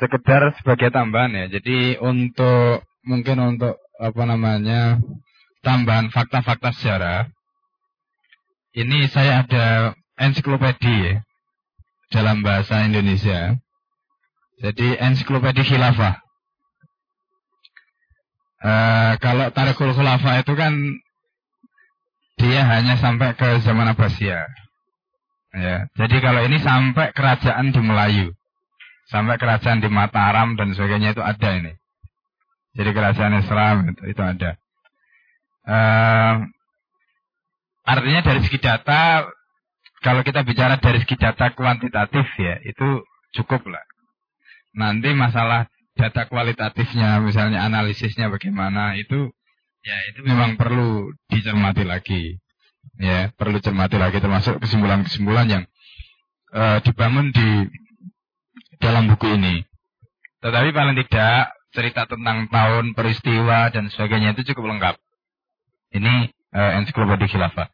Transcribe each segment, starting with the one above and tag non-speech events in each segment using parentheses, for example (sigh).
sekedar sebagai tambahan ya. Jadi untuk mungkin untuk apa namanya tambahan fakta-fakta sejarah. Ini saya ada ensiklopedia ya, dalam bahasa Indonesia. Jadi ensiklopedia khilafah. Uh, kalau Tarikhul Khulafa itu kan dia hanya sampai ke zaman Abbasiyah. Ya, jadi kalau ini sampai kerajaan di Melayu, sampai kerajaan di Mataram dan sebagainya itu ada ini. Jadi kerajaan Islam itu, itu ada. Uh, artinya dari segi data, kalau kita bicara dari segi data kuantitatif ya, itu cukup lah. Nanti masalah data kualitatifnya, misalnya analisisnya bagaimana, itu ya itu memang perlu dicermati lagi. Ya, perlu cermati lagi termasuk kesimpulan-kesimpulan yang uh, dibangun di dalam buku ini. Tetapi paling tidak cerita tentang tahun, peristiwa dan sebagainya itu cukup lengkap. Ini uh, ensiklopedia khilafah.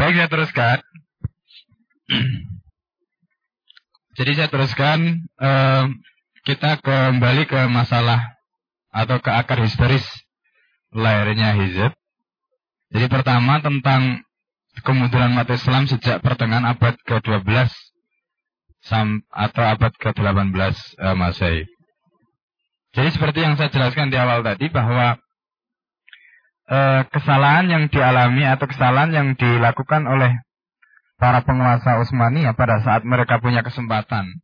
Baik, saya teruskan. (clears throat) Jadi saya teruskan, eh, kita kembali ke masalah atau ke akar historis lahirnya hizib. Jadi pertama tentang kemunduran umat Islam sejak pertengahan abad ke-12 atau abad ke-18 eh, Masehi. Jadi seperti yang saya jelaskan di awal tadi bahwa eh, kesalahan yang dialami atau kesalahan yang dilakukan oleh para penguasa Utsmaniyah pada saat mereka punya kesempatan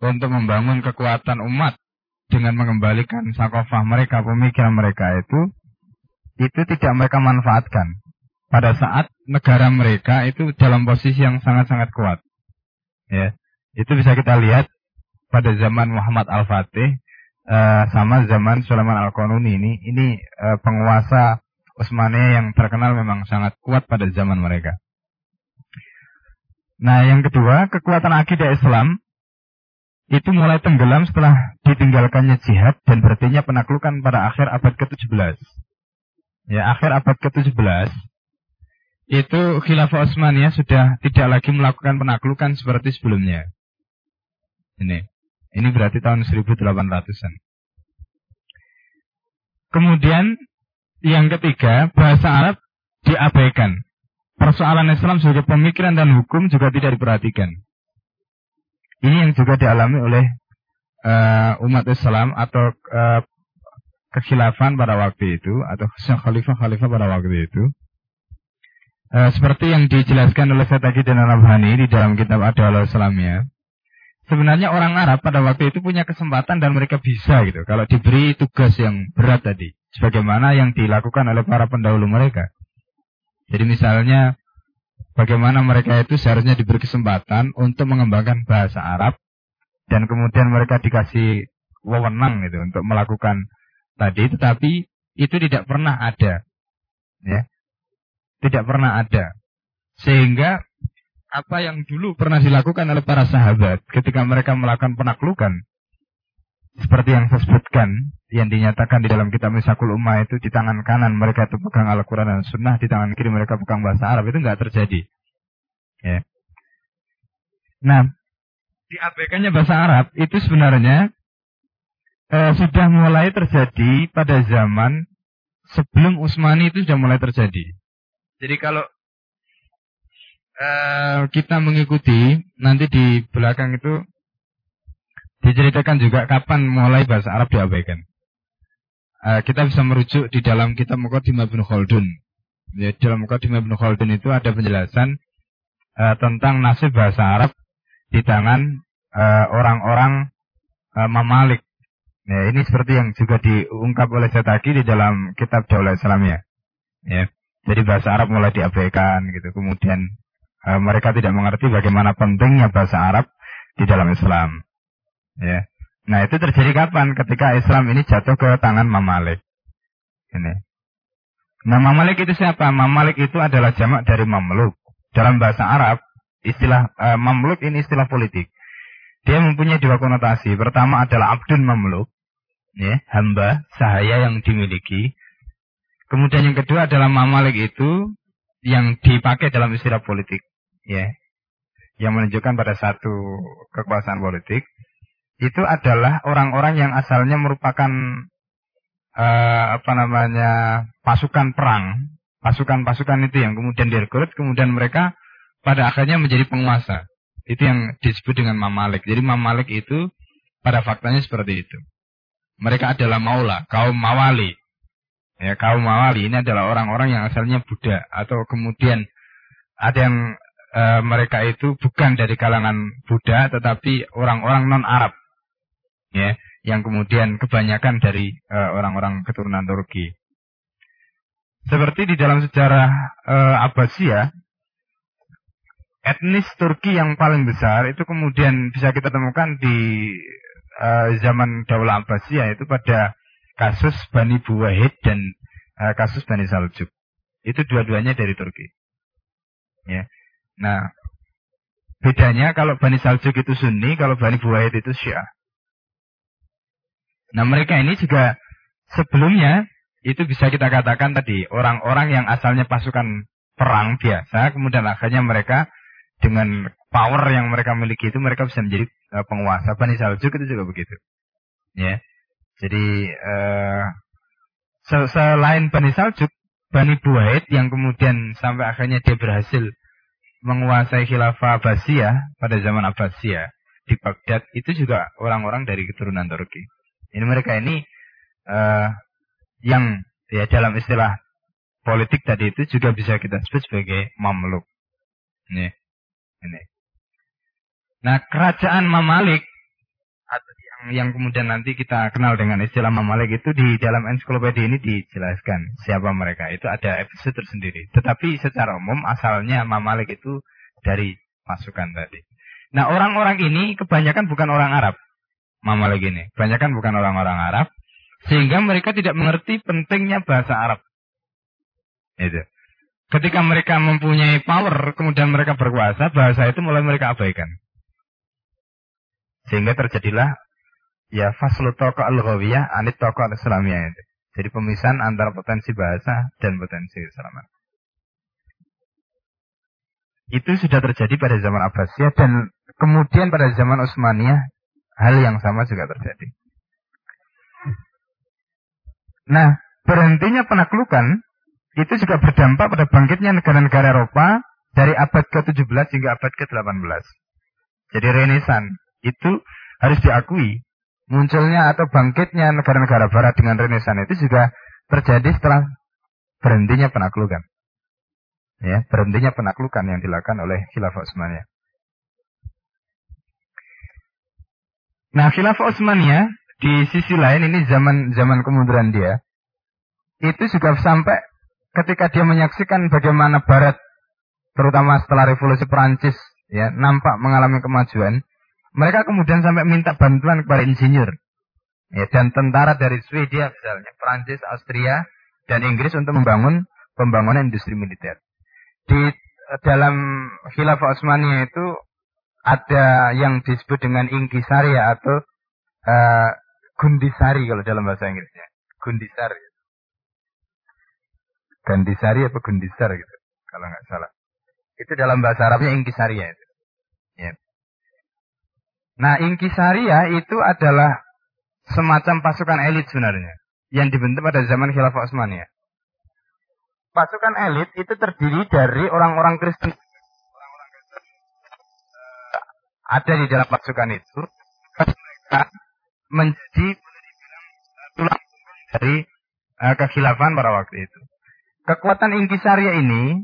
untuk membangun kekuatan umat dengan mengembalikan sakofah mereka, pemikiran mereka itu, itu tidak mereka manfaatkan. Pada saat negara mereka itu dalam posisi yang sangat-sangat kuat. Ya, itu bisa kita lihat pada zaman Muhammad Al-Fatih uh, sama zaman Sulaiman Al-Qanuni ini, ini uh, penguasa Utsmaniyah yang terkenal memang sangat kuat pada zaman mereka. Nah, yang kedua, kekuatan akidah Islam itu mulai tenggelam setelah ditinggalkannya jihad dan berartinya penaklukan pada akhir abad ke-17. Ya, akhir abad ke-17 itu Khilafah Utsmaniyah sudah tidak lagi melakukan penaklukan seperti sebelumnya. Ini. Ini berarti tahun 1800-an. Kemudian yang ketiga, bahasa Arab diabaikan. Persoalan Islam sebagai pemikiran dan hukum juga tidak diperhatikan. Ini yang juga dialami oleh uh, umat Islam atau uh, kekhilafan pada waktu itu atau khalifah-khalifah pada waktu itu. Uh, seperti yang dijelaskan oleh Syed dan Al-Abhani di dalam kitab Adalah Islamnya. Sebenarnya orang Arab pada waktu itu punya kesempatan dan mereka bisa gitu. Kalau diberi tugas yang berat tadi sebagaimana yang dilakukan oleh para pendahulu mereka. Jadi misalnya bagaimana mereka itu seharusnya diberi kesempatan untuk mengembangkan bahasa Arab dan kemudian mereka dikasih wewenang gitu untuk melakukan tadi. Tetapi itu tidak pernah ada ya. Tidak pernah ada. Sehingga apa yang dulu pernah dilakukan oleh para sahabat ketika mereka melakukan penaklukan seperti yang saya sebutkan yang dinyatakan di dalam kitab Misakul Ummah itu di tangan kanan mereka itu pegang Al-Quran dan Sunnah, di tangan kiri mereka pegang bahasa Arab itu nggak terjadi. Ya. Nah, diabaikannya bahasa Arab itu sebenarnya eh, sudah mulai terjadi pada zaman sebelum Utsmani itu sudah mulai terjadi. Jadi kalau eh, kita mengikuti nanti di belakang itu Diceritakan juga kapan mulai bahasa Arab diabaikan. Uh, kita bisa merujuk di dalam kitab Muqaddimah bin Khaldun. Ya, dalam Muqaddimah bin Khaldun itu ada penjelasan uh, tentang nasib bahasa Arab di tangan eh, orang-orang uh, Mamalik. Ya, ini seperti yang juga diungkap oleh Setaki di dalam kitab Daulah Islamiyah. Ya, jadi bahasa Arab mulai diabaikan gitu. Kemudian uh, mereka tidak mengerti bagaimana pentingnya bahasa Arab di dalam Islam. Ya. Nah itu terjadi kapan? Ketika Islam ini jatuh ke tangan Mamalik. Ini. Nah Mamalik itu siapa? Mamalik itu adalah jamak dari Mamluk. Dalam bahasa Arab, istilah uh, Mamluk ini istilah politik. Dia mempunyai dua konotasi. Pertama adalah Abdun Mamluk. ya, hamba sahaya yang dimiliki. Kemudian yang kedua adalah mamalik itu yang dipakai dalam istilah politik, ya, yang menunjukkan pada satu kekuasaan politik itu adalah orang-orang yang asalnya merupakan uh, apa namanya pasukan perang, pasukan-pasukan itu yang kemudian direkrut, kemudian mereka pada akhirnya menjadi penguasa. Itu yang disebut dengan mamalik. Jadi mamalik itu pada faktanya seperti itu. Mereka adalah maula, kaum mawali. Ya, kaum mawali ini adalah orang-orang yang asalnya Buddha atau kemudian ada yang e, mereka itu bukan dari kalangan Buddha tetapi orang-orang non Arab. Ya, yang kemudian kebanyakan dari e, orang-orang keturunan Turki. Seperti di dalam sejarah e, Abbasiyah, etnis Turki yang paling besar itu kemudian bisa kita temukan di uh, zaman Daulah Abbasiyah itu pada kasus Bani Buwahid dan uh, kasus Bani Saljuk. Itu dua-duanya dari Turki. Ya. Nah, bedanya kalau Bani Saljuk itu Sunni, kalau Bani Buwahid itu Syiah. Nah, mereka ini juga sebelumnya itu bisa kita katakan tadi orang-orang yang asalnya pasukan perang biasa, kemudian akhirnya mereka dengan power yang mereka miliki itu mereka bisa menjadi uh, penguasa. Bani Saljuk itu juga begitu. Ya. Jadi uh, selain Bani Saljuk, Bani Buaid yang kemudian sampai akhirnya dia berhasil menguasai khilafah Abbasiyah pada zaman Abbasiyah di Baghdad itu juga orang-orang dari keturunan Turki. Ini mereka ini uh, yang ya dalam istilah politik tadi itu juga bisa kita sebut sebagai mamluk. Nih. Ini. Nah, kerajaan Mamalik atau yang yang kemudian nanti kita kenal dengan istilah Mamalik itu di dalam ensiklopedia ini dijelaskan siapa mereka. Itu ada episode tersendiri. Tetapi secara umum asalnya Mamalik itu dari pasukan tadi. Nah, orang-orang ini kebanyakan bukan orang Arab. Mamalik ini, kebanyakan bukan orang-orang Arab sehingga mereka tidak mengerti pentingnya bahasa Arab. Itu. Ketika mereka mempunyai power, kemudian mereka berkuasa, bahasa itu mulai mereka abaikan. Sehingga terjadilah ya faslu toko al-ghawiyah anit toko al-islamiyah itu. Jadi pemisahan antara potensi bahasa dan potensi keislaman. Itu sudah terjadi pada zaman Abbasiyah dan kemudian pada zaman Utsmaniyah hal yang sama juga terjadi. Nah, berhentinya penaklukan itu juga berdampak pada bangkitnya negara-negara Eropa dari abad ke-17 hingga abad ke-18. Jadi Renaissance itu harus diakui munculnya atau bangkitnya negara-negara barat dengan Renaissance itu juga terjadi setelah berhentinya penaklukan. Ya, berhentinya penaklukan yang dilakukan oleh Khilafah Utsmaniyah. Nah, Khilafah Utsmaniyah di sisi lain ini zaman zaman kemunduran dia itu juga sampai ketika dia menyaksikan bagaimana Barat, terutama setelah revolusi Perancis, ya nampak mengalami kemajuan, mereka kemudian sampai minta bantuan kepada insinyur, ya dan tentara dari Swedia misalnya, Perancis, Austria, dan Inggris untuk membangun pembangunan industri militer. Di dalam Khilafah Utsmaniyah itu ada yang disebut dengan Ingisari atau uh, Gundisari kalau dalam bahasa Inggrisnya. Gundisari. Gandisari apa Gundisar gitu. Kalau nggak salah. Itu dalam bahasa Arabnya Ingkisaria itu. Ya. Nah, Ingkisaria itu adalah semacam pasukan elit sebenarnya yang dibentuk pada zaman Khilafah Utsmaniyah. Pasukan elit itu terdiri dari orang-orang Kristen. Ada di dalam pasukan itu. Mereka menjadi tulang dari uh, kekhilafan pada waktu itu kekuatan Inkisaria ini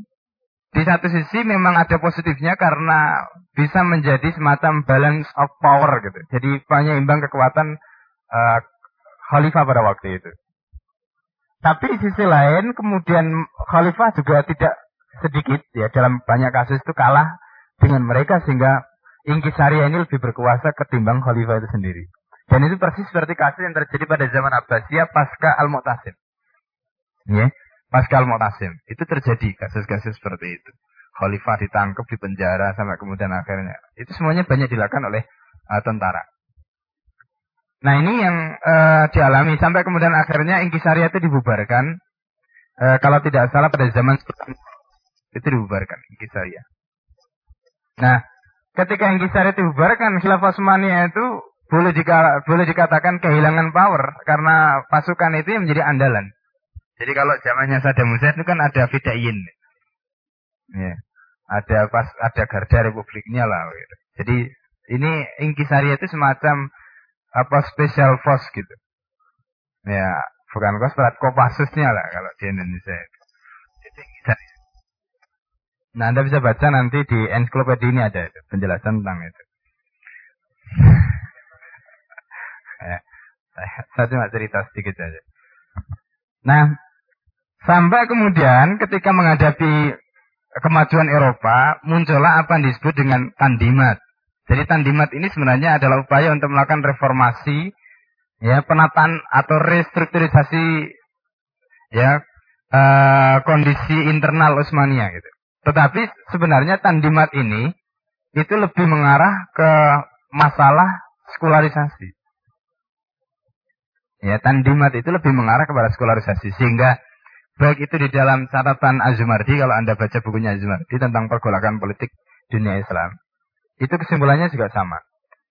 di satu sisi memang ada positifnya karena bisa menjadi semacam balance of power gitu. Jadi imbang kekuatan uh, khalifah pada waktu itu. Tapi di sisi lain kemudian khalifah juga tidak sedikit ya dalam banyak kasus itu kalah dengan mereka sehingga Inkisaria ini lebih berkuasa ketimbang khalifah itu sendiri. Dan itu persis seperti kasus yang terjadi pada zaman Abbasiyah pasca Al-Mu'tasim. Ya. Pascal Mu'tasim. Itu terjadi kasus-kasus seperti itu. Khalifah ditangkap di penjara sampai kemudian akhirnya. Itu semuanya banyak dilakukan oleh uh, tentara. Nah ini yang uh, dialami sampai kemudian akhirnya Inkisaria itu dibubarkan. Uh, kalau tidak salah pada zaman itu dibubarkan Inkisaria. Nah ketika Inkisaria itu dibubarkan, Khilafah Utsmaniyah itu boleh jika boleh dikatakan kehilangan power karena pasukan itu yang menjadi andalan. Jadi kalau zamannya Saddam Hussein itu kan ada Fidaiyin. Ya. Ada pas ada garda republiknya lah gitu. Jadi ini Inkisaria itu semacam apa special force gitu. Ya, bukan kostrat, kopasusnya lah kalau di Indonesia. Itu Inkisaria. Nah, Anda bisa baca nanti di ensiklopedia ini ada penjelasan tentang itu. ya, saya cuma cerita sedikit saja. Nah, sampai kemudian ketika menghadapi kemajuan Eropa, muncullah apa yang disebut dengan tandimat. Jadi tandimat ini sebenarnya adalah upaya untuk melakukan reformasi, ya penataan atau restrukturisasi, ya uh, kondisi internal Utsmania gitu. Tetapi sebenarnya tandimat ini itu lebih mengarah ke masalah sekularisasi. Ya, tandimat itu lebih mengarah kepada sekularisasi sehingga baik itu di dalam catatan Azumardi kalau Anda baca bukunya Azumardi tentang pergolakan politik dunia Islam itu kesimpulannya juga sama.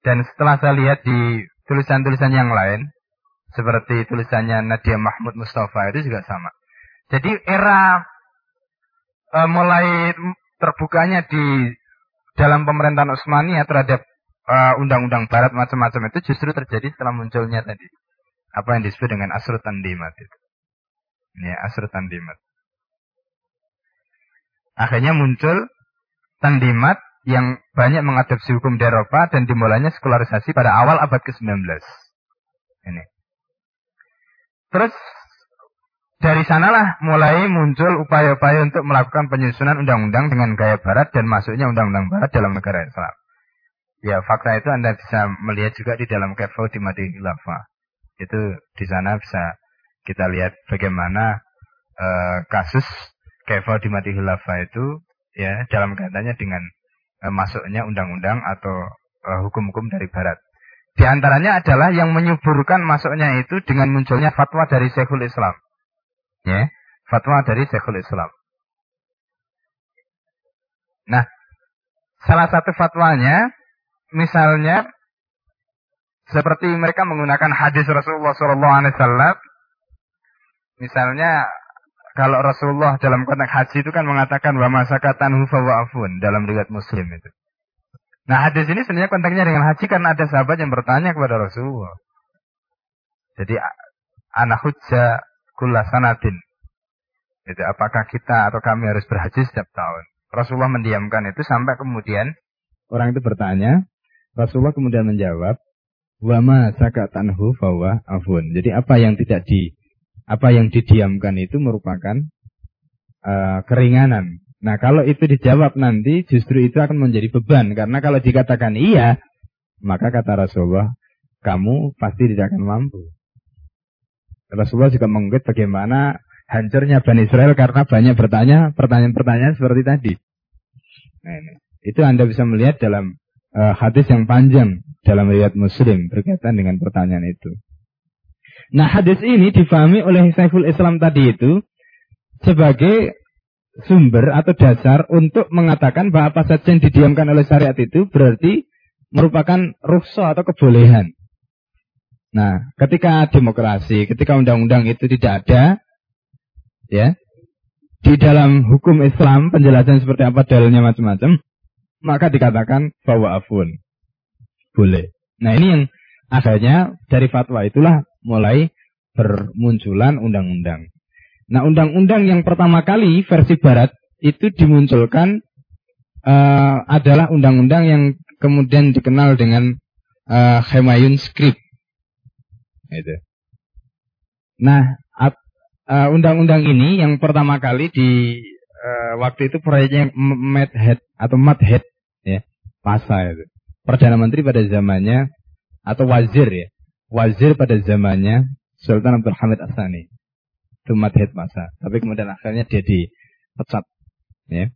Dan setelah saya lihat di tulisan-tulisan yang lain, seperti tulisannya Nadia Mahmud Mustafa itu juga sama. Jadi era e, mulai terbukanya di dalam pemerintahan Utsmaniyah terhadap undang-undang Barat macam-macam itu justru terjadi setelah munculnya tadi apa yang disebut dengan asrut tandimat itu. Ya, asrut tandimat. Akhirnya muncul tandimat yang banyak mengadopsi hukum di Eropa dan dimulainya sekularisasi pada awal abad ke-19. Ini. Terus dari sanalah mulai muncul upaya-upaya untuk melakukan penyusunan undang-undang dengan gaya barat dan masuknya undang-undang barat dalam negara Islam. Ya, fakta itu Anda bisa melihat juga di dalam Kefau di Madi Khilafah. Itu di sana bisa kita lihat bagaimana uh, kasus Kefau di Madi Khilafah itu ya dalam kaitannya dengan eh, masuknya undang-undang atau eh, hukum-hukum dari barat. Di antaranya adalah yang menyuburkan masuknya itu dengan munculnya fatwa dari Syekhul Islam. Ya, fatwa dari Syekhul Islam. Nah, salah satu fatwanya misalnya seperti mereka menggunakan hadis Rasulullah SAW. Misalnya kalau Rasulullah dalam konteks haji itu kan mengatakan wa masakatan hufa wa afun dalam riwayat Muslim itu. Nah hadis ini sebenarnya konteksnya dengan haji karena ada sahabat yang bertanya kepada Rasulullah. Jadi anak hujja kulla sanatin. Itu apakah kita atau kami harus berhaji setiap tahun? Rasulullah mendiamkan itu sampai kemudian orang itu bertanya, Rasulullah kemudian menjawab, wa ma sakatanhu fawa afun. Jadi apa yang tidak di apa yang didiamkan itu merupakan uh, keringanan. Nah, kalau itu dijawab nanti justru itu akan menjadi beban karena kalau dikatakan iya, maka kata Rasulullah, kamu pasti tidak akan mampu. Rasulullah juga mengungkit bagaimana hancurnya Bani Israel karena banyak bertanya pertanyaan-pertanyaan seperti tadi. Nah. Itu Anda bisa melihat dalam uh, hadis yang panjang dalam riwayat Muslim berkaitan dengan pertanyaan itu. Nah hadis ini difahami oleh Saiful Islam tadi itu sebagai sumber atau dasar untuk mengatakan bahwa apa saja yang didiamkan oleh syariat itu berarti merupakan rukso atau kebolehan. Nah, ketika demokrasi, ketika undang-undang itu tidak ada, ya, di dalam hukum Islam penjelasan seperti apa dalilnya macam-macam, maka dikatakan bahwa afun boleh. Nah, ini yang akhirnya dari fatwa itulah mulai bermunculan undang-undang. Nah, undang-undang yang pertama kali versi barat itu dimunculkan uh, adalah undang-undang yang kemudian dikenal dengan uh, Hemayun Script. Itu. Nah, uh, undang-undang ini yang pertama kali di uh, waktu itu proyeknya Madhead atau Madhead ya, PASA itu. Perdana Menteri pada zamannya atau wazir ya wazir pada zamannya Sultan Abdul Hamid Asani. Itu madhid masa. Tapi kemudian akhirnya dia dipecat. Ya.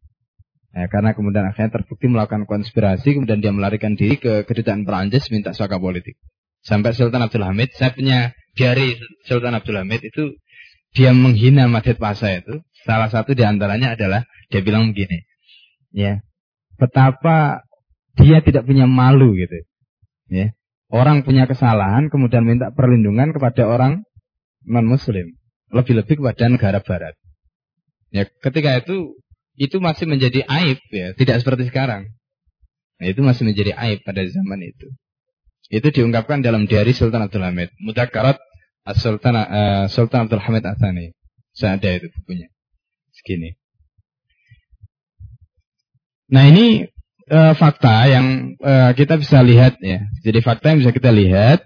Ya, karena kemudian akhirnya terbukti melakukan konspirasi, kemudian dia melarikan diri ke kedutaan Perancis minta suaka politik. Sampai Sultan Abdul Hamid, saya punya diari Sultan Abdul Hamid itu dia menghina Madhid Pasa itu. Salah satu di antaranya adalah dia bilang begini. Ya. Betapa dia tidak punya malu gitu. Ya. Orang punya kesalahan kemudian minta perlindungan kepada orang non muslim. Lebih-lebih kepada negara barat. Ya, ketika itu itu masih menjadi aib ya, tidak seperti sekarang. Nah, itu masih menjadi aib pada zaman itu. Itu diungkapkan dalam diari Sultan Abdul Hamid. Mudakarat Sultan uh, Sultan Abdul Hamid Athani. Saya ada itu bukunya. Segini. Nah ini uh, fakta yang uh, kita bisa lihat ya. Jadi fakta yang bisa kita lihat.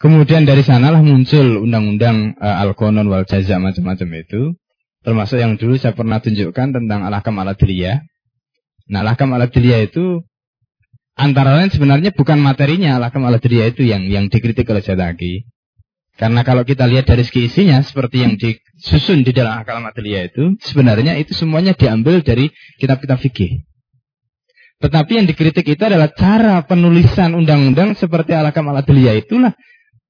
Kemudian dari sanalah muncul undang-undang uh, Al-Qanon wal Jaza macam-macam itu. Termasuk yang dulu saya pernah tunjukkan tentang Al-Hakam Al-Adliyah. Nah, Al-Hakam Al-Adliyah itu antara lain sebenarnya bukan materinya Al-Hakam Al-Adliyah itu yang yang dikritik oleh Jataki. Karena kalau kita lihat dari segi isinya seperti yang disusun di dalam Al-Hakam Al-Adliyah itu, sebenarnya itu semuanya diambil dari kitab-kitab fikih. Tetapi yang dikritik itu adalah cara penulisan undang-undang seperti Al-Hakam Al-Adliyah itulah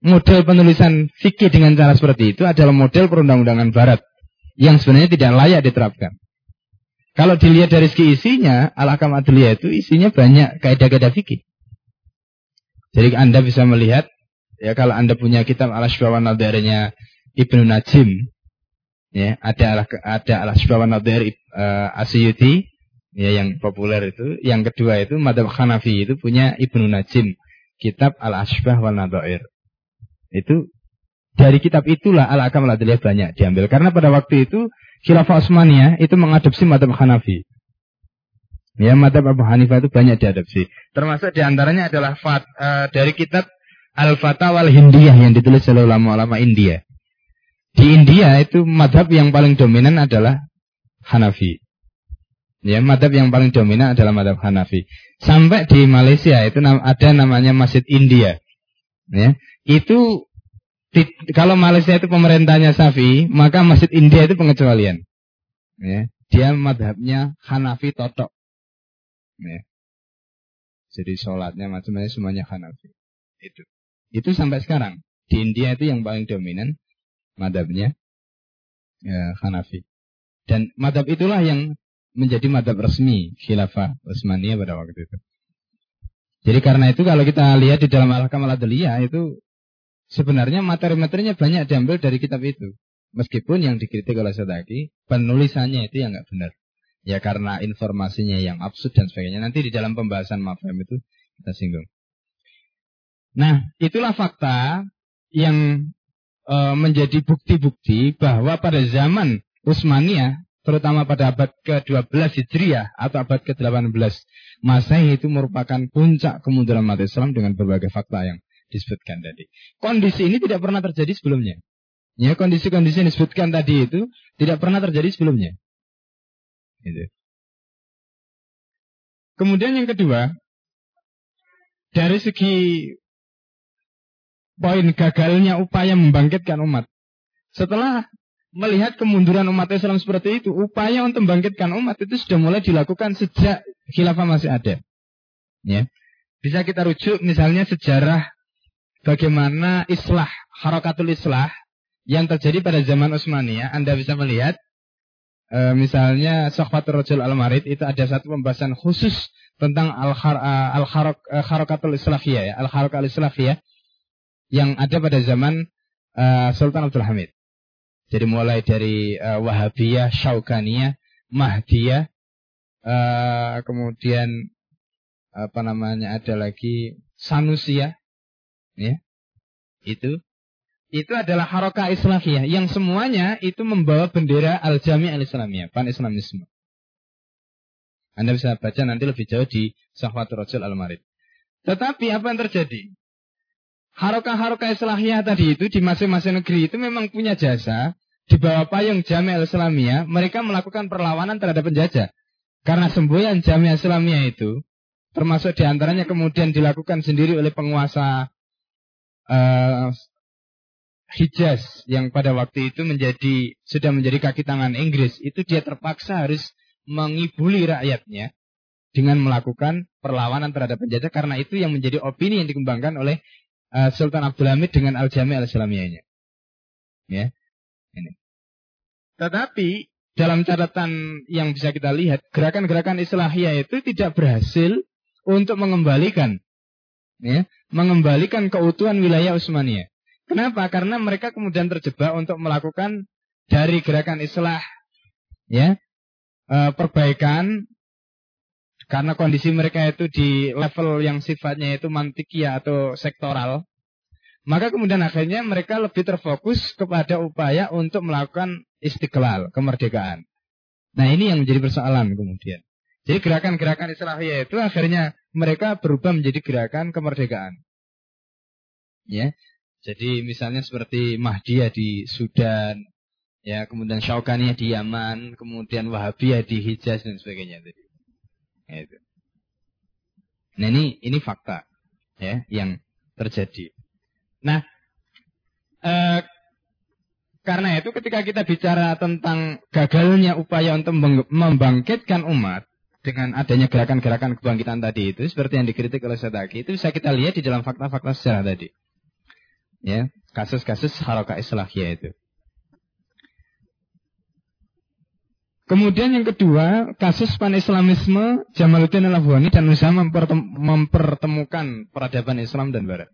model penulisan fikih dengan cara seperti itu adalah model perundang-undangan barat yang sebenarnya tidak layak diterapkan. Kalau dilihat dari segi isinya, Al-Hakam Adliyah itu isinya banyak kaidah-kaidah fikih. Jadi Anda bisa melihat, ya kalau Anda punya kitab Al-Ashbawan Nadarnya Ibnu Najim, ya ada ada Al-Ashbawan Nadar uh, Asyuti, ya yang populer itu. Yang kedua itu Madhab Hanafi itu punya Ibnu Najim, kitab Al-Ashbah wal Nadair. Itu dari kitab itulah Al-Akam al banyak diambil. Karena pada waktu itu Khilafah Utsmaniyah itu mengadopsi madhab Hanafi. Ya, madhab Abu Hanifah itu banyak diadopsi. Termasuk di antaranya adalah fat, uh, dari kitab Al-Fatawa Al-Hindiyah yang ditulis oleh ulama-ulama India. Di India itu madhab yang paling dominan adalah Hanafi. Ya, madhab yang paling dominan adalah madhab Hanafi. Sampai di Malaysia itu ada namanya Masjid India. Ya, itu kalau Malaysia itu pemerintahnya Safi, maka Masjid India itu pengecualian. Ya, dia madhabnya Hanafi totok. Ya. Jadi sholatnya macam-macam semuanya Hanafi. Itu. Itu sampai sekarang. Di India itu yang paling dominan madhabnya ya, Hanafi. Dan madhab itulah yang menjadi madhab resmi khilafah Utsmaniyah pada waktu itu. Jadi karena itu kalau kita lihat di dalam Al-Kamal itu Sebenarnya materi-materinya banyak diambil dari kitab itu. Meskipun yang dikritik oleh Sadaki, penulisannya itu yang nggak benar. Ya karena informasinya yang absurd dan sebagainya. Nanti di dalam pembahasan mafhum itu kita singgung. Nah, itulah fakta yang e, menjadi bukti-bukti bahwa pada zaman Utsmaniyah, terutama pada abad ke-12 Hijriah atau abad ke-18 Masehi itu merupakan puncak kemunduran umat Islam dengan berbagai fakta yang disebutkan tadi. Kondisi ini tidak pernah terjadi sebelumnya. Ya, kondisi-kondisi yang disebutkan tadi itu tidak pernah terjadi sebelumnya. Gitu. Kemudian yang kedua, dari segi poin gagalnya upaya membangkitkan umat. Setelah melihat kemunduran umat Islam seperti itu, upaya untuk membangkitkan umat itu sudah mulai dilakukan sejak khilafah masih ada. Ya. Bisa kita rujuk misalnya sejarah bagaimana islah, harakatul islah yang terjadi pada zaman Utsmaniyah, Anda bisa melihat e, misalnya Sohbatul Rajul Al-Marid itu ada satu pembahasan khusus tentang al-harakatul al islahiyah ya, al-harakatul islahiyah yang ada pada zaman e, Sultan Abdul Hamid. Jadi mulai dari e, Wahabiyah, Syaukaniyah, Mahdiyah, e, kemudian apa namanya ada lagi Sanusiyah, ya itu itu adalah harokah Islamiyah yang semuanya itu membawa bendera al-jami al-islamiyah, pan-islamisme. Anda bisa baca nanti lebih jauh di Sahwatul Rasul al-Marid. Tetapi apa yang terjadi? Harokah-harokah Islamiyah tadi itu di masing-masing negeri itu memang punya jasa di bawah payung Jami al-Islamiyah, mereka melakukan perlawanan terhadap penjajah. Karena semboyan Jami al-Islamiyah itu termasuk di antaranya kemudian dilakukan sendiri oleh penguasa uh, Hijaz yang pada waktu itu menjadi sudah menjadi kaki tangan Inggris itu dia terpaksa harus mengibuli rakyatnya dengan melakukan perlawanan terhadap penjajah karena itu yang menjadi opini yang dikembangkan oleh uh, Sultan Abdul Hamid dengan Al-Jami al-Islamiyahnya. Ya. Ini. Tetapi dalam catatan yang bisa kita lihat, gerakan-gerakan Islahiyah itu tidak berhasil untuk mengembalikan ya, mengembalikan keutuhan wilayah Utsmaniyah. Kenapa? Karena mereka kemudian terjebak untuk melakukan dari gerakan Islah ya, e, perbaikan karena kondisi mereka itu di level yang sifatnya itu mantikia atau sektoral, maka kemudian akhirnya mereka lebih terfokus kepada upaya untuk melakukan istiqlal, kemerdekaan. Nah ini yang menjadi persoalan kemudian. Jadi gerakan-gerakan Islahiyah itu akhirnya mereka berubah menjadi gerakan kemerdekaan. Ya. Jadi misalnya seperti Mahdiyah di Sudan, ya, kemudian Syaukaniyah di Yaman, kemudian Wahabiyah di Hijaz dan sebagainya. Ya, itu. Nah ini ini fakta ya yang terjadi. Nah, eh, karena itu ketika kita bicara tentang gagalnya upaya untuk membangkitkan umat dengan adanya gerakan-gerakan kebangkitan tadi itu seperti yang dikritik oleh Sadaki itu bisa kita lihat di dalam fakta-fakta sejarah tadi. Ya, kasus-kasus haroka islahiyah itu. Kemudian yang kedua, kasus pan-islamisme Jamaluddin al-Afghani dan usaha mempertemukan peradaban Islam dan Barat.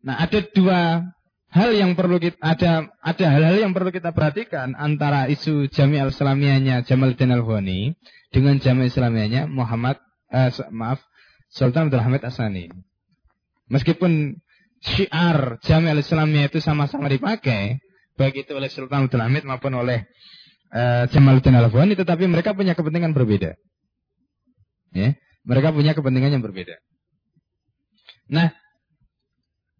Nah, ada dua hal yang perlu kita ada ada hal-hal yang perlu kita perhatikan antara isu Jami al-Islamiyahnya Jamaluddin al-Ghani dengan Jami Islamiyahnya Muhammad eh, maaf Sultan Abdul Hamid Asani. Meskipun syiar Jami al-Islamiyah itu sama-sama dipakai baik itu oleh Sultan Abdul Hamid maupun oleh uh, Jamaluddin al-Ghani tetapi mereka punya kepentingan berbeda. Ya, mereka punya kepentingan yang berbeda. Nah,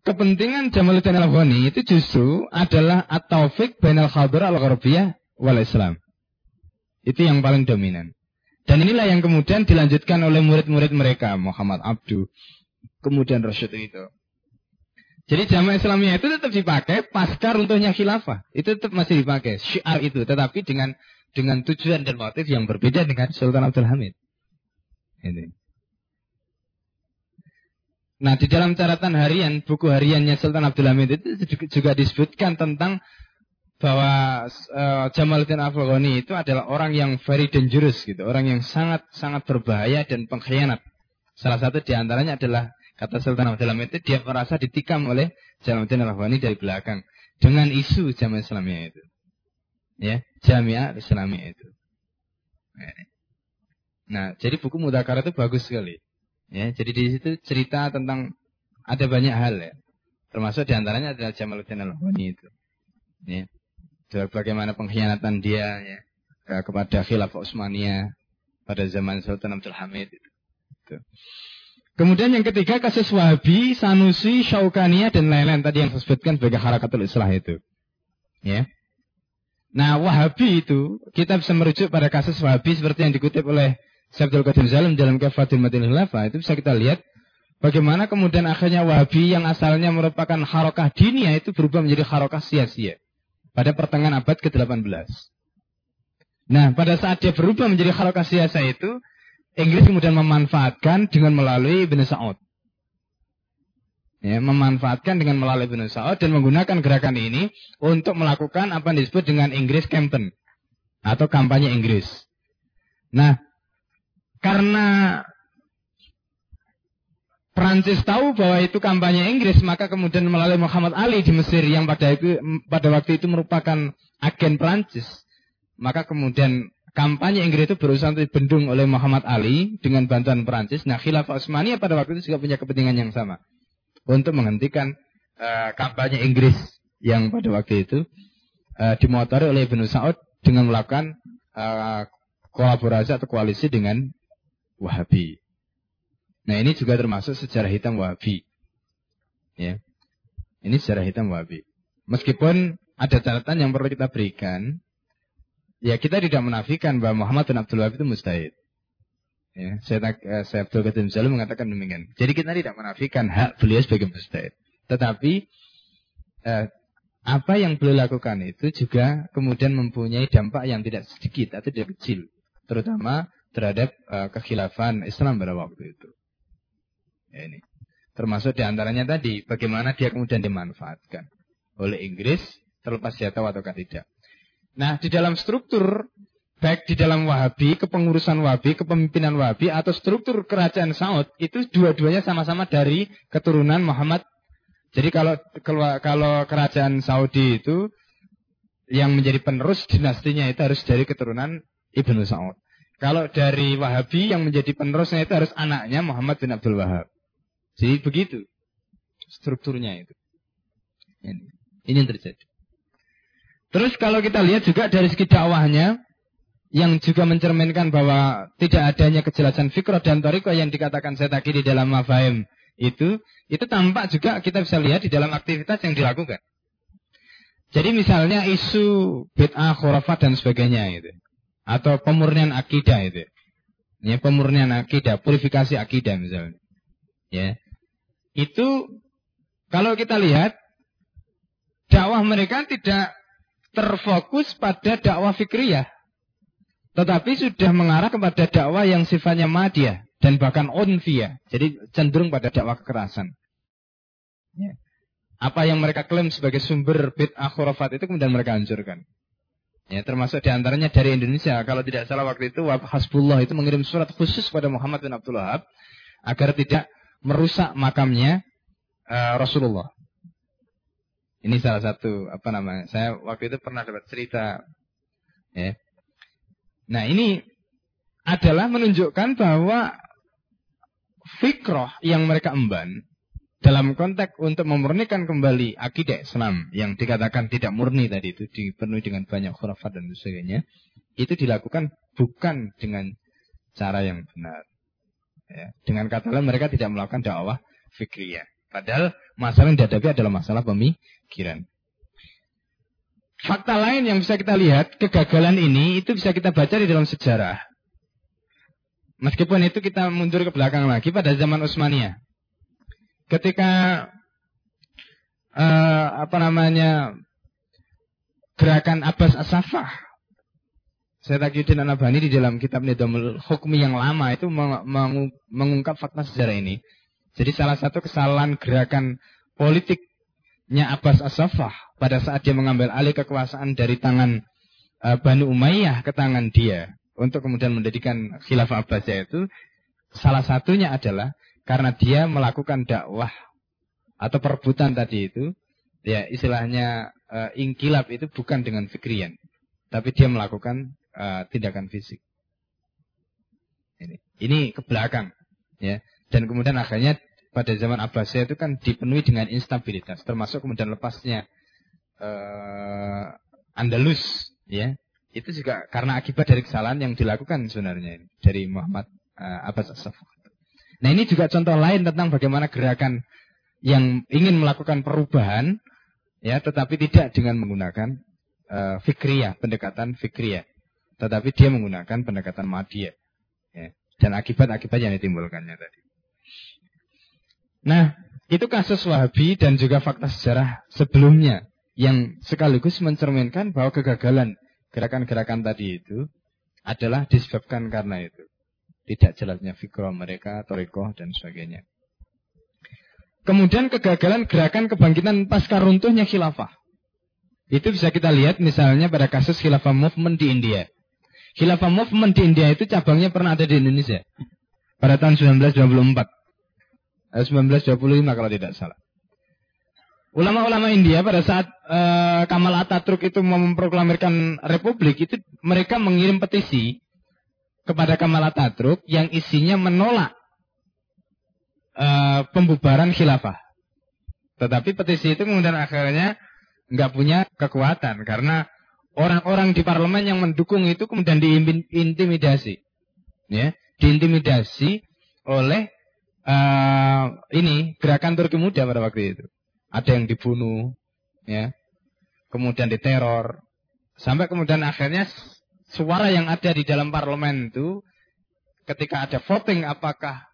kepentingan Jamaluddin Al-Ghani itu justru adalah at-taufik bainal khabar al-gharbiyah wal Islam. Itu yang paling dominan. Dan inilah yang kemudian dilanjutkan oleh murid-murid mereka, Muhammad Abdu, kemudian Rasyid itu. Jadi jamaah Islamiyah itu tetap dipakai pasca runtuhnya khilafah. Itu tetap masih dipakai, syiar itu. Tetapi dengan dengan tujuan dan motif yang berbeda dengan Sultan Abdul Hamid. Ini. Nah, di dalam catatan harian, buku hariannya Sultan Abdul Hamid itu juga disebutkan tentang bahwa uh, Jamaluddin Afghani itu adalah orang yang very dangerous gitu, orang yang sangat sangat berbahaya dan pengkhianat. Salah satu di antaranya adalah kata Sultan Abdul Hamid itu dia merasa ditikam oleh Jamaluddin Afghani dari belakang dengan isu Jamaah Islamiyah itu. Ya, Jamiah Islamiyah itu. Nah, jadi buku Mudakar itu bagus sekali. Ya, jadi di situ cerita tentang ada banyak hal ya. Termasuk di antaranya adalah Jamaluddin al-Huni itu. Ya. Bagaimana pengkhianatan dia ya, kepada Khilafah Utsmaniyah pada zaman Sultan Abdul Hamid itu. itu. Kemudian yang ketiga kasus Wahabi, Sanusi, Syaukaniyah dan lain-lain tadi yang disebutkan sebagai harakatul Islah itu. Ya. Nah, Wahabi itu kita bisa merujuk pada kasus Wahabi seperti yang dikutip oleh Syabdul Qadir Zalim dalam Kafatul Madinah Khilafah itu bisa kita lihat bagaimana kemudian akhirnya Wahabi yang asalnya merupakan harokah dinia itu berubah menjadi harokah sia-sia pada pertengahan abad ke-18. Nah, pada saat dia berubah menjadi harokah sia-sia itu, Inggris kemudian memanfaatkan dengan melalui Ibn Sa'ud. Ya, memanfaatkan dengan melalui Ibn Sa'ud dan menggunakan gerakan ini untuk melakukan apa yang disebut dengan Inggris Campaign atau kampanye Inggris. Nah, karena Prancis tahu bahwa itu kampanye Inggris, maka kemudian melalui Muhammad Ali di Mesir yang pada itu pada waktu itu merupakan agen Prancis, maka kemudian kampanye Inggris itu berusaha untuk dibendung oleh Muhammad Ali dengan bantuan Prancis. Nah, Khilafah Utsmaniyah pada waktu itu juga punya kepentingan yang sama untuk menghentikan uh, kampanye Inggris yang pada waktu itu uh, dimotori oleh Ibnu Saud dengan melakukan uh, kolaborasi atau koalisi dengan Wahabi. Nah ini juga termasuk sejarah hitam Wahabi. Ya. Ini sejarah hitam Wahabi. Meskipun ada catatan yang perlu kita berikan, ya kita tidak menafikan bahwa Muhammad bin Abdul Wahab itu mustahid. Ya, saya, eh, saya Abdul Qadim Salim mengatakan demikian. Jadi kita tidak menafikan hak beliau sebagai mustahid. Tetapi eh, apa yang beliau lakukan itu juga kemudian mempunyai dampak yang tidak sedikit atau tidak kecil. Terutama terhadap uh, kekhilafan Islam pada waktu itu. Ini. Termasuk di antaranya tadi, bagaimana dia kemudian dimanfaatkan oleh Inggris, terlepas dia tahu ataukah tidak. Nah, di dalam struktur, baik di dalam Wahabi, kepengurusan Wahabi, kepemimpinan Wahabi, atau struktur kerajaan Saud, itu dua-duanya sama-sama dari keturunan Muhammad. Jadi kalau kalau kerajaan Saudi itu yang menjadi penerus dinastinya itu harus dari keturunan Ibnu Saud. Kalau dari Wahabi yang menjadi penerusnya itu harus anaknya Muhammad bin Abdul Wahab. Jadi begitu strukturnya itu. Ini, ini yang terjadi. Terus kalau kita lihat juga dari segi dakwahnya yang juga mencerminkan bahwa tidak adanya kejelasan fikroh dan toriko yang dikatakan saya tadi di dalam mafahim itu, itu tampak juga kita bisa lihat di dalam aktivitas yang dilakukan. Jadi misalnya isu bid'ah, khurafat dan sebagainya itu. Atau pemurnian akidah itu. Ya, pemurnian akidah, purifikasi akidah misalnya. Ya. Itu kalau kita lihat dakwah mereka tidak terfokus pada dakwah fikriyah. Tetapi sudah mengarah kepada dakwah yang sifatnya madiyah dan bahkan unfiyah. Jadi cenderung pada dakwah kekerasan. Ya. Apa yang mereka klaim sebagai sumber bid'ah khurafat itu kemudian mereka hancurkan. Ya, termasuk di antaranya dari Indonesia. Kalau tidak salah waktu itu Wahab Hasbullah itu mengirim surat khusus kepada Muhammad bin Abdul Wahab agar tidak merusak makamnya uh, Rasulullah. Ini salah satu apa namanya? Saya waktu itu pernah dapat cerita. Ya. Nah ini adalah menunjukkan bahwa fikroh yang mereka emban dalam konteks untuk memurnikan kembali akidah Islam yang dikatakan tidak murni tadi itu dipenuhi dengan banyak khurafat dan sebagainya itu dilakukan bukan dengan cara yang benar ya. dengan kata lain mereka tidak melakukan dakwah fikriyah. Padahal masalah yang dihadapi adalah masalah pemikiran. Fakta lain yang bisa kita lihat kegagalan ini itu bisa kita baca di dalam sejarah. Meskipun itu kita mundur ke belakang lagi pada zaman Utsmaniyah. Ketika uh, apa namanya gerakan Abbas Asafah saya Takyudin Anabani di dalam kitab Nidamul Hukmi yang lama itu mengungkap fakta sejarah ini. Jadi salah satu kesalahan gerakan politiknya Abbas Asafah pada saat dia mengambil alih kekuasaan dari tangan uh, Banu Umayyah ke tangan dia untuk kemudian mendirikan khilafah Abbasiyah itu salah satunya adalah karena dia melakukan dakwah atau perebutan tadi itu, ya istilahnya uh, ingkilab itu bukan dengan fikrian, tapi dia melakukan uh, tindakan fisik. Ini, ini ke belakang, ya. Dan kemudian akhirnya pada zaman Abbasiyah itu kan dipenuhi dengan instabilitas, termasuk kemudian lepasnya uh, Andalus, ya. Itu juga karena akibat dari kesalahan yang dilakukan sebenarnya ini, dari Muhammad uh, Abbas as Nah ini juga contoh lain tentang bagaimana gerakan yang ingin melakukan perubahan, ya, tetapi tidak dengan menggunakan uh, fikriyah, pendekatan fikriyah, tetapi dia menggunakan pendekatan madiyah, ya, dan akibat-akibat yang ditimbulkannya tadi. Nah, itu kasus Wahabi dan juga fakta sejarah sebelumnya yang sekaligus mencerminkan bahwa kegagalan gerakan-gerakan tadi itu adalah disebabkan karena itu tidak jelasnya fikroh mereka, torikoh dan sebagainya. Kemudian kegagalan gerakan kebangkitan pasca runtuhnya khilafah. Itu bisa kita lihat misalnya pada kasus khilafah movement di India. Khilafah movement di India itu cabangnya pernah ada di Indonesia. Pada tahun 1924. 1925 eh, kalau tidak salah. Ulama-ulama India pada saat uh, Kamal Ataturk itu memproklamirkan republik itu mereka mengirim petisi kepada Kamal Ataturk yang isinya menolak uh, pembubaran khilafah. Tetapi petisi itu kemudian akhirnya nggak punya kekuatan karena orang-orang di parlemen yang mendukung itu kemudian diintimidasi, ya, diintimidasi oleh uh, ini gerakan Turki Muda pada waktu itu. Ada yang dibunuh, ya, kemudian diteror, sampai kemudian akhirnya suara yang ada di dalam parlemen itu ketika ada voting apakah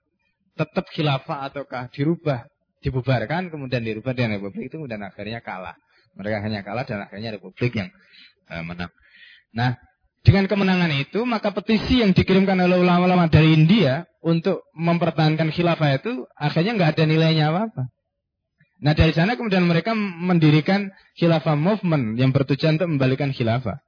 tetap khilafah ataukah dirubah dibubarkan kemudian dirubah dengan republik itu kemudian akhirnya kalah mereka hanya kalah dan akhirnya republik yang uh, menang nah dengan kemenangan itu, maka petisi yang dikirimkan oleh ulama-ulama dari India untuk mempertahankan khilafah itu akhirnya nggak ada nilainya apa-apa. Nah dari sana kemudian mereka mendirikan khilafah movement yang bertujuan untuk membalikan khilafah.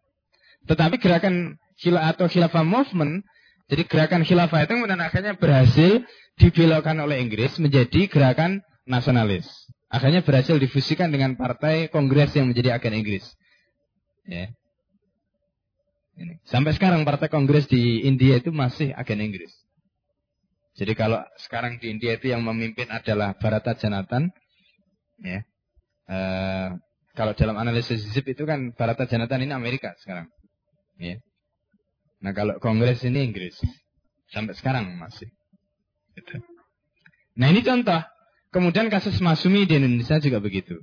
Tetapi gerakan khilafah atau khilafah movement, jadi gerakan khilafah itu kemudian akhirnya berhasil dibelokkan oleh Inggris menjadi gerakan nasionalis. Akhirnya berhasil difusikan dengan partai kongres yang menjadi agen Inggris. Ya. Sampai sekarang partai kongres di India itu masih agen Inggris. Jadi kalau sekarang di India itu yang memimpin adalah Bharata Janatan, Ya. Uh, kalau dalam analisis zip itu kan Barata Janatan ini Amerika sekarang. Ya. Nah kalau Kongres ini Inggris. Sampai sekarang masih. Gitu. Nah ini contoh. Kemudian kasus Masumi di Indonesia juga begitu.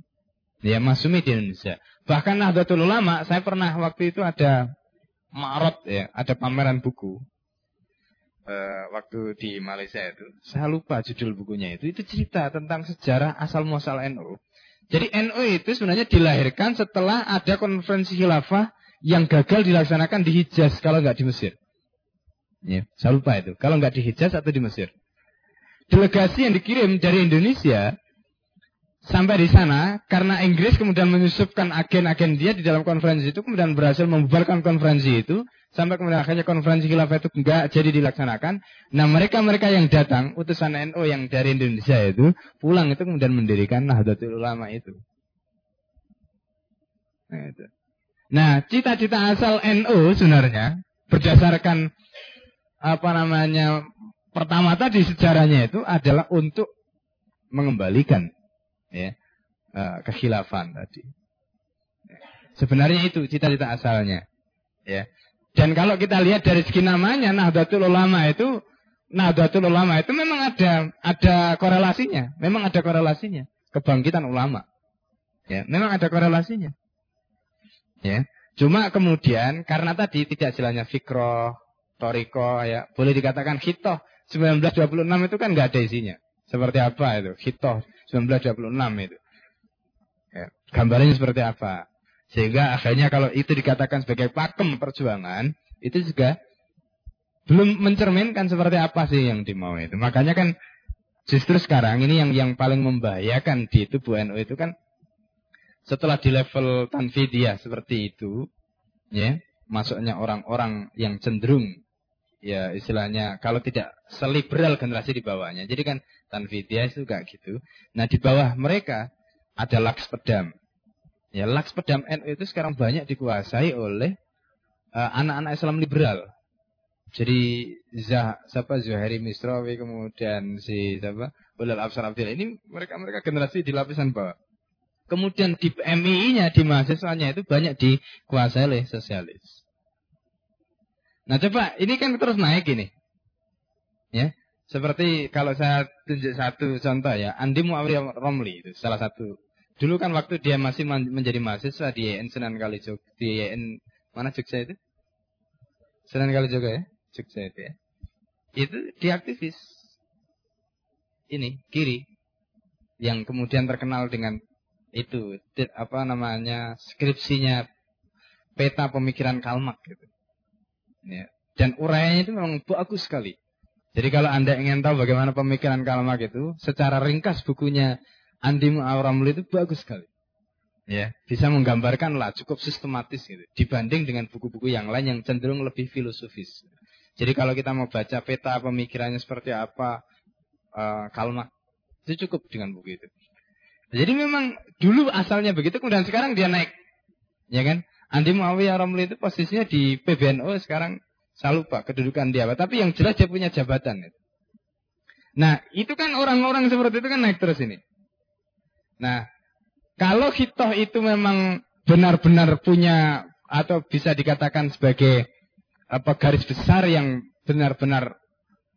Ya Masumi di Indonesia. Bahkan Nahdlatul Ulama, saya pernah waktu itu ada Ma'rot ya, ada pameran buku. Uh, waktu di Malaysia itu, saya lupa judul bukunya itu. Itu cerita tentang sejarah asal muasal NU. Jadi NU itu sebenarnya dilahirkan setelah ada konferensi khilafah yang gagal dilaksanakan di Hijaz kalau nggak di Mesir. Ya, saya lupa itu. Kalau nggak di Hijaz atau di Mesir. Delegasi yang dikirim dari Indonesia sampai di sana karena Inggris kemudian menyusupkan agen-agen dia di dalam konferensi itu kemudian berhasil membubarkan konferensi itu sampai kemudian akhirnya konferensi khilafah itu enggak jadi dilaksanakan. Nah mereka-mereka yang datang utusan NU yang dari Indonesia itu pulang itu kemudian mendirikan Nahdlatul Ulama itu. Nah, itu. Nah, cita-cita asal NU sebenarnya berdasarkan apa namanya pertama tadi sejarahnya itu adalah untuk mengembalikan ya uh, kekhilafan tadi. Sebenarnya itu cita-cita asalnya. Ya. Dan kalau kita lihat dari segi namanya Nahdlatul Ulama itu Nahdlatul Ulama itu memang ada ada korelasinya, memang ada korelasinya kebangkitan ulama. Ya, memang ada korelasinya. Ya. Cuma kemudian karena tadi tidak jalannya fikroh, toriko, ya boleh dikatakan hitoh 1926 itu kan nggak ada isinya. Seperti apa itu? Hitoh 1926 itu. Ya, gambarnya seperti apa? Sehingga akhirnya kalau itu dikatakan sebagai pakem perjuangan, itu juga belum mencerminkan seperti apa sih yang dimau itu. Makanya kan justru sekarang ini yang yang paling membahayakan di tubuh NU itu kan setelah di level tanfidiyah seperti itu, ya, masuknya orang-orang yang cenderung ya istilahnya kalau tidak seliberal generasi di bawahnya. Jadi kan Tanfidiyah itu juga gitu. Nah di bawah mereka ada Laks Pedam. Ya Laks Pedam NU itu sekarang banyak dikuasai oleh eh, anak-anak uh, Islam liberal. Jadi Zah, siapa Zuhairi Misrawi kemudian si siapa Ulal Absar Abdil ini mereka mereka generasi di lapisan bawah. Kemudian di MII-nya di mahasiswanya itu banyak dikuasai oleh sosialis. Nah coba ini kan terus naik ini. Ya. Seperti kalau saya tunjuk satu contoh ya, Andi Muawiyah Romli itu salah satu. Dulu kan waktu dia masih menjadi mahasiswa di YN Sunan Kalijogo, di YN mana Jogja itu? Sunan Kalijogo ya, Jogja itu ya. Itu dia aktivis. Ini kiri yang kemudian terkenal dengan itu apa namanya skripsinya peta pemikiran Kalmak gitu. Ya. Dan uraiannya itu memang bagus sekali. Jadi kalau Anda ingin tahu bagaimana pemikiran Kalmak itu, secara ringkas bukunya Andi Mu'awramul itu bagus sekali. Ya, bisa menggambarkan lah cukup sistematis gitu. Dibanding dengan buku-buku yang lain yang cenderung lebih filosofis. Jadi kalau kita mau baca peta pemikirannya seperti apa uh, itu cukup dengan buku itu. Jadi memang dulu asalnya begitu, kemudian sekarang dia naik. Ya kan? Andi Muawiyah Romli itu posisinya di PBNU sekarang saya lupa kedudukan dia apa. Tapi yang jelas dia punya jabatan. Nah itu kan orang-orang seperti itu kan naik terus ini. Nah kalau hitoh itu memang benar-benar punya atau bisa dikatakan sebagai apa garis besar yang benar-benar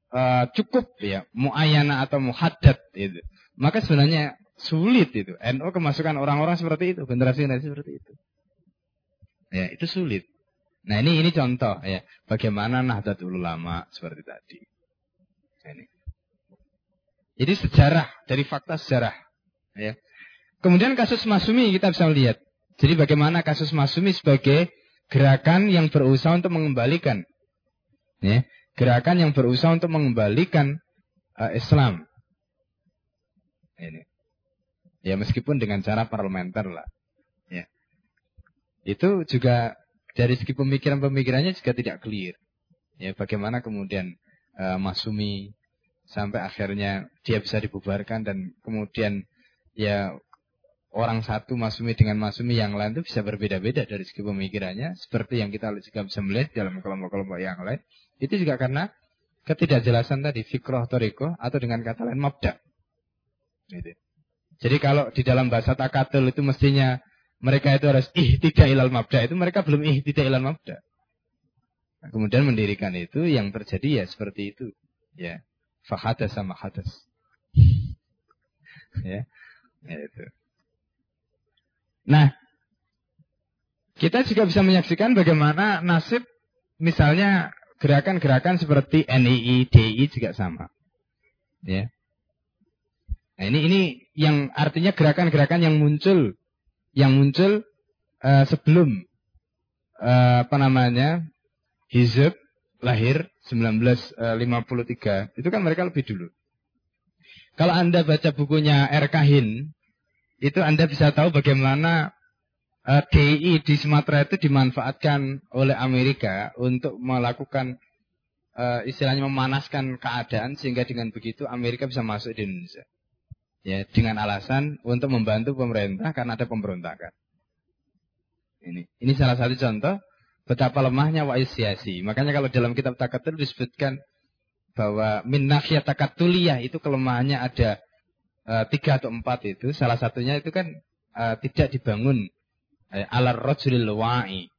uh, cukup ya muayana atau muhaddad itu maka sebenarnya sulit itu NU kemasukan orang-orang seperti itu generasi generasi seperti itu Ya, itu sulit. Nah, ini ini contoh ya, bagaimana Nahdlatul Ulama seperti tadi. Ini. Jadi sejarah dari fakta sejarah, ya. Kemudian kasus Masumi kita bisa melihat. Jadi bagaimana kasus Masumi sebagai gerakan yang berusaha untuk mengembalikan ya, gerakan yang berusaha untuk mengembalikan uh, Islam. Ini. Ya meskipun dengan cara parlementer lah. Itu juga dari segi pemikiran-pemikirannya juga tidak clear. Ya bagaimana kemudian uh, Masumi sampai akhirnya dia bisa dibubarkan dan kemudian ya orang satu Masumi dengan Masumi yang lain itu bisa berbeda-beda dari segi pemikirannya seperti yang kita juga bisa melihat dalam kelompok-kelompok yang lain itu juga karena ketidakjelasan tadi fikroh toriko atau dengan kata lain mabda gitu. jadi kalau di dalam bahasa takatul itu mestinya mereka itu harus ih tidak ilal mabda. Itu mereka belum ih tidak ilal mabda. Nah, kemudian mendirikan itu yang terjadi ya seperti itu. Ya. Fahadas sama hadas. (laughs) Ya, ya itu. Nah, kita juga bisa menyaksikan bagaimana nasib misalnya gerakan-gerakan seperti NII, DI juga sama. Ya. Nah, ini ini yang artinya gerakan-gerakan yang muncul yang muncul uh, sebelum uh, apa namanya? Hizb lahir 1953. Itu kan mereka lebih dulu. Kalau Anda baca bukunya R. Kahin, itu Anda bisa tahu bagaimana uh, eh, DI di Sumatera itu dimanfaatkan oleh Amerika untuk melakukan uh, istilahnya memanaskan keadaan sehingga dengan begitu Amerika bisa masuk di Indonesia. Ya, dengan alasan untuk membantu pemerintah karena ada pemberontakan. Ini ini salah satu contoh betapa lemahnya wa'isyasi. Makanya kalau dalam kitab takatul disebutkan bahwa min takatuliyah itu kelemahannya ada uh, tiga atau empat itu salah satunya itu kan uh, tidak dibangun uh, alar rojulil wa'i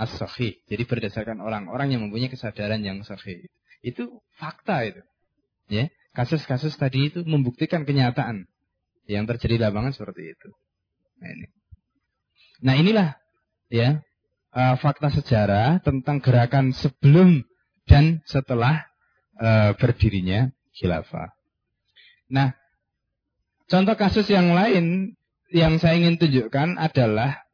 as -sahih. Jadi berdasarkan orang-orang yang mempunyai kesadaran yang sahih. Itu fakta itu. Ya, kasus-kasus tadi itu membuktikan kenyataan yang terjadi di lapangan seperti itu. Nah, ini. Nah, inilah ya uh, fakta sejarah tentang gerakan sebelum dan setelah uh, berdirinya khilafah. Nah, Contoh kasus yang lain yang saya ingin tunjukkan adalah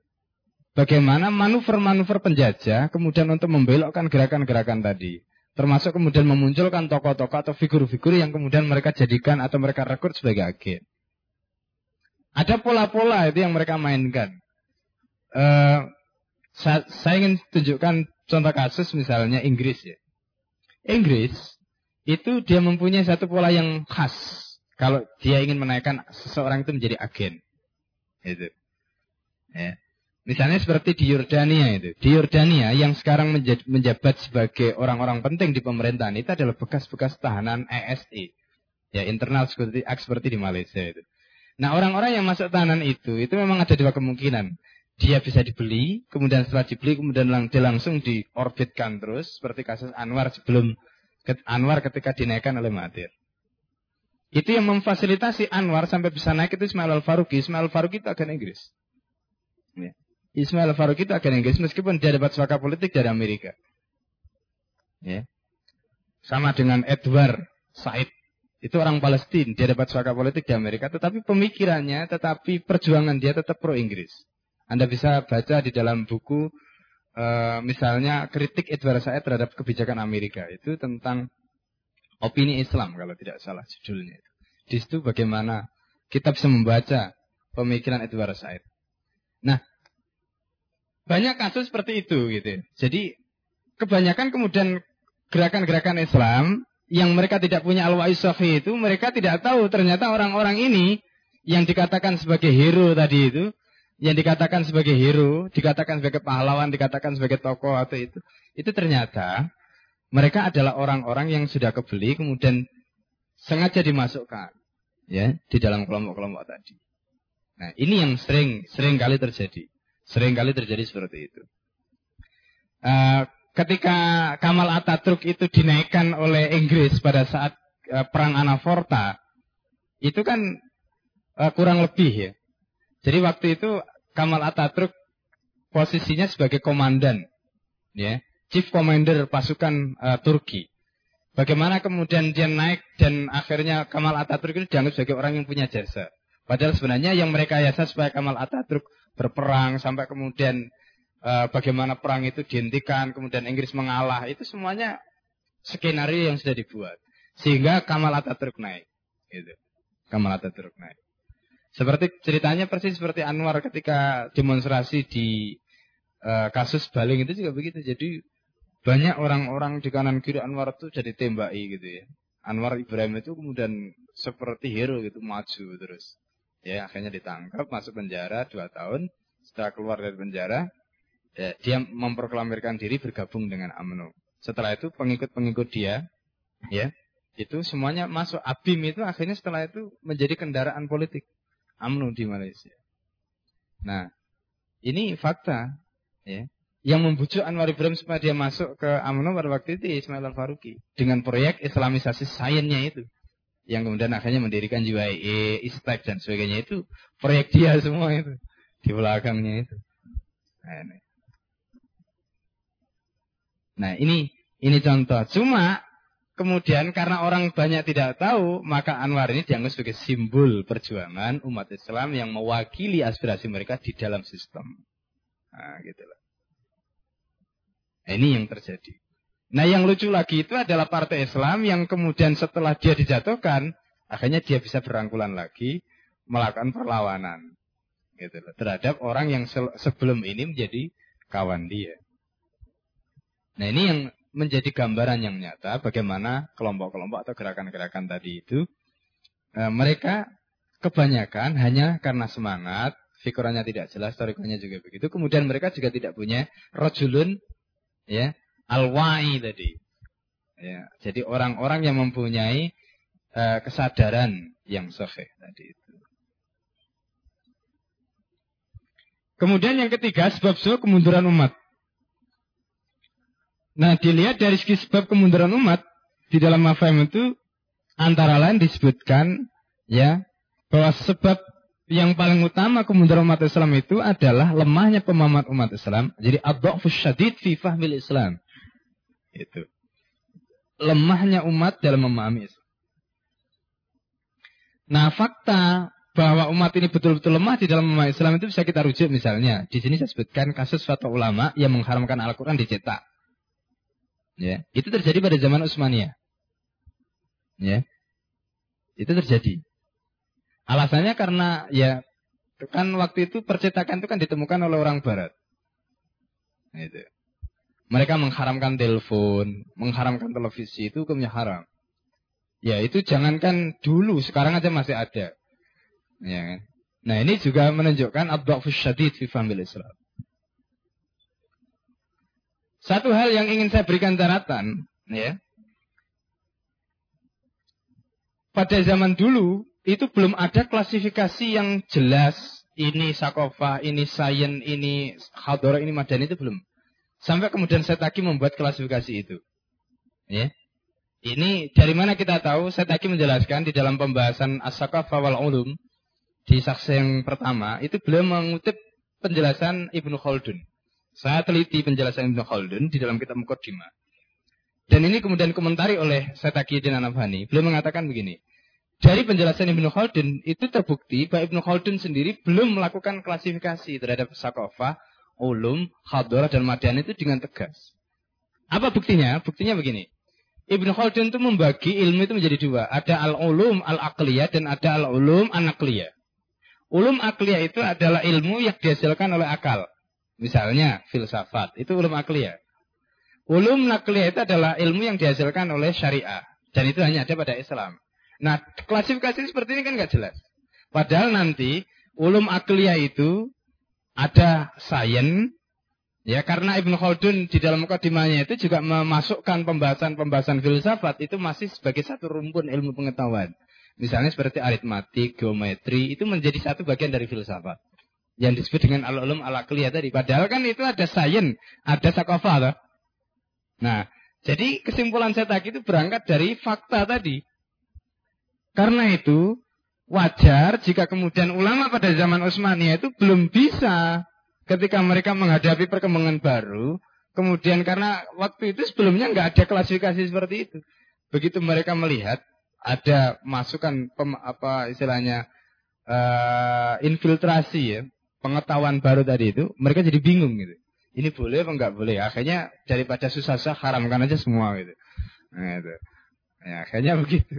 bagaimana manuver-manuver penjajah kemudian untuk membelokkan gerakan-gerakan tadi. Termasuk kemudian memunculkan tokoh-tokoh atau figur-figur yang kemudian mereka jadikan atau mereka rekrut sebagai agen. Ada pola-pola itu yang mereka mainkan. Uh, saya, saya ingin tunjukkan contoh kasus misalnya Inggris ya. Inggris itu dia mempunyai satu pola yang khas kalau dia ingin menaikkan seseorang itu menjadi agen. Itu. Ya. Misalnya seperti di Yordania itu. Di Yordania yang sekarang menjabat sebagai orang-orang penting di pemerintahan itu adalah bekas-bekas tahanan ESI. Ya, internal security act seperti di Malaysia itu. Nah, orang-orang yang masuk tahanan itu, itu memang ada dua kemungkinan. Dia bisa dibeli, kemudian setelah dibeli, kemudian lang dia langsung diorbitkan terus, seperti kasus Anwar sebelum Anwar ketika dinaikkan oleh Mahathir. Itu yang memfasilitasi Anwar sampai bisa naik itu Ismail Al-Faruqi. Ismail Al-Faruqi itu agen Inggris. Ya. Ismail Al-Faruqi itu agen Inggris meskipun dia dapat suaka politik dari Amerika. Ya. Sama dengan Edward Said. Itu orang Palestina. Dia dapat suaka politik di Amerika. Tetapi pemikirannya, tetapi perjuangan dia tetap pro-Inggris. Anda bisa baca di dalam buku uh, misalnya kritik Edward Said terhadap kebijakan Amerika. Itu tentang opini Islam kalau tidak salah judulnya. Di situ bagaimana kita bisa membaca pemikiran Edward Said. Nah, banyak kasus seperti itu gitu. Jadi kebanyakan kemudian gerakan-gerakan Islam yang mereka tidak punya al-wa'i itu mereka tidak tahu ternyata orang-orang ini yang dikatakan sebagai hero tadi itu yang dikatakan sebagai hero, dikatakan sebagai pahlawan, dikatakan sebagai tokoh atau itu, itu ternyata mereka adalah orang-orang yang sudah kebeli kemudian sengaja dimasukkan ya di dalam kelompok-kelompok tadi. Nah, ini yang sering sering kali terjadi. Sering kali terjadi seperti itu. Uh, ketika Kamal Atatürk itu dinaikkan oleh Inggris pada saat uh, perang Anaforta, itu kan uh, kurang lebih ya. Jadi waktu itu Kamal Atatürk posisinya sebagai komandan, ya chief commander pasukan uh, Turki. Bagaimana kemudian dia naik dan akhirnya Kamal Atatürk itu dianggap sebagai orang yang punya jasa. Padahal sebenarnya yang mereka yasa supaya Kamal Atatürk berperang sampai kemudian uh, bagaimana perang itu dihentikan, kemudian Inggris mengalah, itu semuanya skenario yang sudah dibuat. Sehingga Kamal Ataturk naik. Gitu. Kamal Ataturk naik. Seperti ceritanya persis seperti Anwar ketika demonstrasi di uh, kasus Baling itu juga begitu. Jadi banyak orang-orang di kanan kiri Anwar itu jadi tembaki gitu ya. Anwar Ibrahim itu kemudian seperti hero gitu maju terus. Ya akhirnya ditangkap masuk penjara dua tahun. Setelah keluar dari penjara, ya, dia memproklamirkan diri bergabung dengan AMNO. Setelah itu pengikut-pengikut dia, ya itu semuanya masuk ABIM itu akhirnya setelah itu menjadi kendaraan politik. UMNO di Malaysia. Nah, ini fakta ya. Yang membujuk Anwar Ibrahim supaya dia masuk ke UMNO pada waktu itu Ismail Al-Faruqi dengan proyek Islamisasi sainsnya itu. Yang kemudian akhirnya mendirikan UIA, ISTEC dan sebagainya itu proyek dia (laughs) semua itu di belakangnya itu. Nah, ini. Nah, ini ini contoh. Cuma Kemudian karena orang banyak tidak tahu, maka Anwar ini dianggap sebagai simbol perjuangan umat Islam yang mewakili aspirasi mereka di dalam sistem. Nah, gitu loh. Nah, ini yang terjadi. Nah, yang lucu lagi itu adalah partai Islam yang kemudian setelah dia dijatuhkan, akhirnya dia bisa berangkulan lagi melakukan perlawanan. Gitu loh, terhadap orang yang sebelum ini menjadi kawan dia. Nah, ini yang menjadi gambaran yang nyata bagaimana kelompok-kelompok atau gerakan-gerakan tadi itu e, mereka kebanyakan hanya karena semangat, figurannya tidak jelas, historikalnya juga begitu. Kemudian mereka juga tidak punya rojulun ya, alwai tadi. Ya, jadi orang-orang yang mempunyai e, kesadaran yang sahih tadi itu. Kemudian yang ketiga sebab-sebab kemunduran umat. Nah, dilihat dari segi sebab kemunduran umat di dalam mafhum itu antara lain disebutkan ya bahwa sebab yang paling utama kemunduran umat Islam itu adalah lemahnya pemahaman umat Islam. Jadi ad-dha'fus syadid fi fahmil Islam. Itu. Lemahnya umat dalam memahami Islam. Nah, fakta bahwa umat ini betul-betul lemah di dalam memahami Islam itu bisa kita rujuk misalnya. Di sini saya sebutkan kasus fatwa ulama yang mengharamkan Al-Quran dicetak. Ya, itu terjadi pada zaman Utsmaniyah. Ya. Itu terjadi. Alasannya karena ya kan waktu itu percetakan itu kan ditemukan oleh orang barat. Itu. Mereka mengharamkan telepon, mengharamkan televisi itu hukumnya haram. Ya itu jangankan dulu, sekarang aja masih ada. Ya kan? Nah ini juga menunjukkan abdul syadid fi Islam. Satu hal yang ingin saya berikan catatan, ya. Pada zaman dulu itu belum ada klasifikasi yang jelas. Ini sakofa, ini sayen, ini khadora, ini madan itu belum. Sampai kemudian Setaki membuat klasifikasi itu. Ya. Ini dari mana kita tahu? Setaki menjelaskan di dalam pembahasan as-sakafa wal ulum di saksi yang pertama itu beliau mengutip penjelasan Ibnu Khaldun. Saya teliti penjelasan Ibnu Khaldun di dalam kitab Muqaddimah. Dan ini kemudian komentari oleh Setaqiyuddin Anabhani. Beliau mengatakan begini. Dari penjelasan Ibnu Khaldun itu terbukti bahwa Ibnu Khaldun sendiri belum melakukan klasifikasi terhadap sakofah, ulum, khadorah, dan madian itu dengan tegas. Apa buktinya? Buktinya begini. Ibnu Khaldun itu membagi ilmu itu menjadi dua. Ada al-ulum al-aqliyah dan ada al-ulum an-aqliyah. Ulum aqliyah itu adalah ilmu yang dihasilkan oleh akal. Misalnya filsafat, itu ulum akliyah. Ulum nakliyah itu adalah ilmu yang dihasilkan oleh syariah. Dan itu hanya ada pada Islam. Nah, klasifikasi seperti ini kan nggak jelas. Padahal nanti ulum akliyah itu ada sains, ya karena Ibnu Khaldun di dalam mukadimahnya itu juga memasukkan pembahasan-pembahasan filsafat itu masih sebagai satu rumpun ilmu pengetahuan. Misalnya seperti aritmatik, geometri, itu menjadi satu bagian dari filsafat yang disebut dengan al-ulum al-aqliyah tadi. Padahal kan itu ada sains, ada sakofa Nah, jadi kesimpulan saya tadi itu berangkat dari fakta tadi. Karena itu wajar jika kemudian ulama pada zaman Utsmaniyah itu belum bisa ketika mereka menghadapi perkembangan baru, kemudian karena waktu itu sebelumnya nggak ada klasifikasi seperti itu. Begitu mereka melihat ada masukan pem, apa istilahnya uh, infiltrasi ya pengetahuan baru tadi itu, mereka jadi bingung gitu. Ini boleh apa enggak boleh? Akhirnya daripada susah-susah haramkan aja semua gitu. Nah, itu. Ya, akhirnya (laughs) begitu.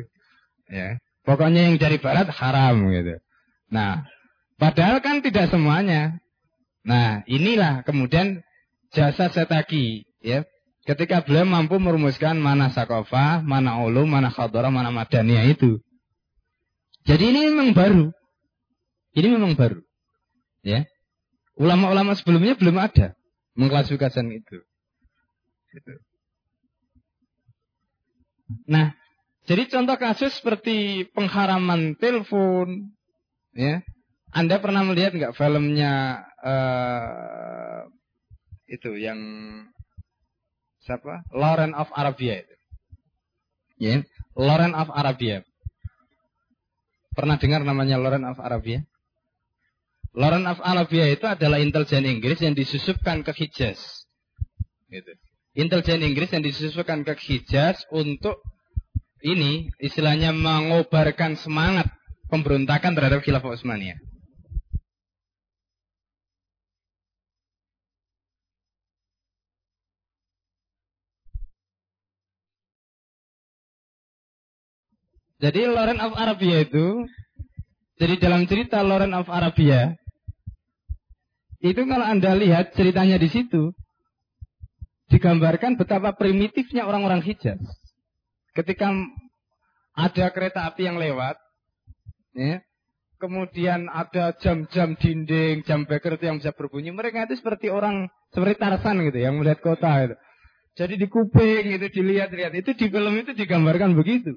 Ya. Pokoknya yang dari barat haram gitu. Nah, padahal kan tidak semuanya. Nah, inilah kemudian jasa setaki ya. Ketika beliau mampu merumuskan mana sakofa, mana ulum, mana khadara, mana madaniyah itu. Jadi ini memang baru. Ini memang baru. Ya. Ulama-ulama sebelumnya belum ada mengklasifikasikan itu. Gitu. Nah, jadi contoh kasus seperti pengharaman telepon, ya. Anda pernah melihat nggak filmnya uh, itu yang siapa? Lauren of Arabia itu. Ya, Lauren of Arabia. Pernah dengar namanya Lauren of Arabia? Lauren of Arabia itu adalah intelijen Inggris yang disusupkan ke Hijaz. Gitu. Intelijen Inggris yang disusupkan ke Hijaz untuk ini istilahnya mengobarkan semangat pemberontakan terhadap Khilafah Utsmaniyah. Jadi Lauren of Arabia itu jadi dalam cerita Lauren of Arabia itu kalau Anda lihat ceritanya di situ, digambarkan betapa primitifnya orang-orang Hijaz. Ketika ada kereta api yang lewat, ya, kemudian ada jam-jam dinding, jam beker itu yang bisa berbunyi, mereka itu seperti orang, seperti Tarsan gitu, yang melihat kota itu. Jadi di kuping itu dilihat-lihat, itu di film itu digambarkan begitu.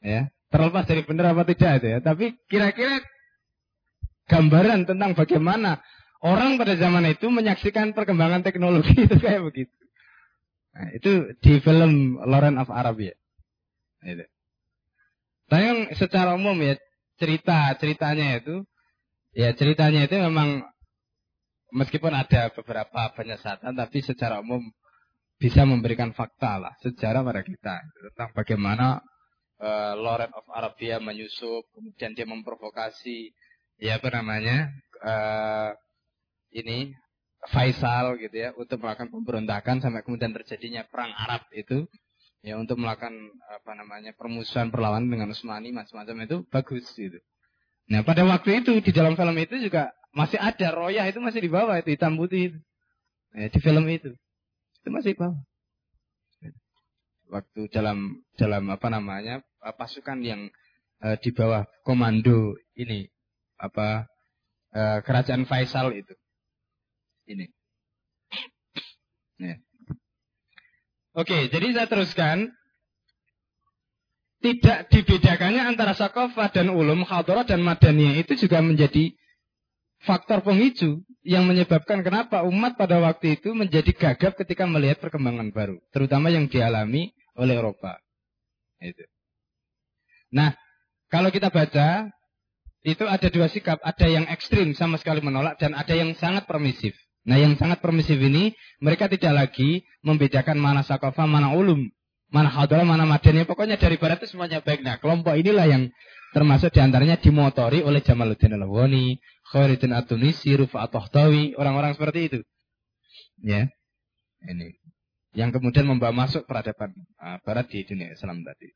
Ya, terlepas dari benar apa tidak itu ya, tapi kira-kira gambaran tentang bagaimana Orang pada zaman itu menyaksikan perkembangan teknologi (laughs) itu kayak begitu. Nah, itu di film Lauren of Arabia. Itu. Tapi secara umum ya cerita ceritanya itu ya ceritanya itu memang meskipun ada beberapa penyesatan tapi secara umum bisa memberikan fakta lah sejarah pada kita tentang bagaimana uh, Lauren of Arabia menyusup kemudian dia memprovokasi ya apa namanya uh, ini Faisal gitu ya untuk melakukan pemberontakan sampai kemudian terjadinya perang Arab itu ya untuk melakukan apa namanya permusuhan perlawanan dengan Utsmani macam-macam itu bagus gitu. Nah pada waktu itu di dalam film itu juga masih ada royah itu masih di bawah itu hitam putih itu. Ya, di film itu itu masih di bawah. Waktu dalam dalam apa namanya pasukan yang uh, di bawah komando ini apa uh, kerajaan Faisal itu ini. Ya. Oke, jadi saya teruskan. Tidak dibedakannya antara sakofah dan ulum, khadorah dan madaniyah itu juga menjadi faktor pemicu yang menyebabkan kenapa umat pada waktu itu menjadi gagap ketika melihat perkembangan baru, terutama yang dialami oleh Eropa. Itu. Nah, kalau kita baca itu ada dua sikap, ada yang ekstrim sama sekali menolak dan ada yang sangat permisif. Nah yang sangat permisif ini, mereka tidak lagi membedakan mana sakofa, mana ulum, mana hadolah, mana madani. Pokoknya dari barat itu semuanya baik. Nah kelompok inilah yang termasuk di antaranya dimotori oleh Jamaluddin Al-Wani, Khairuddin At-Tunisi, Rufa At-Tahtawi, orang-orang seperti itu. Ya, ini. Yang kemudian membawa masuk peradaban uh, barat di dunia Islam tadi.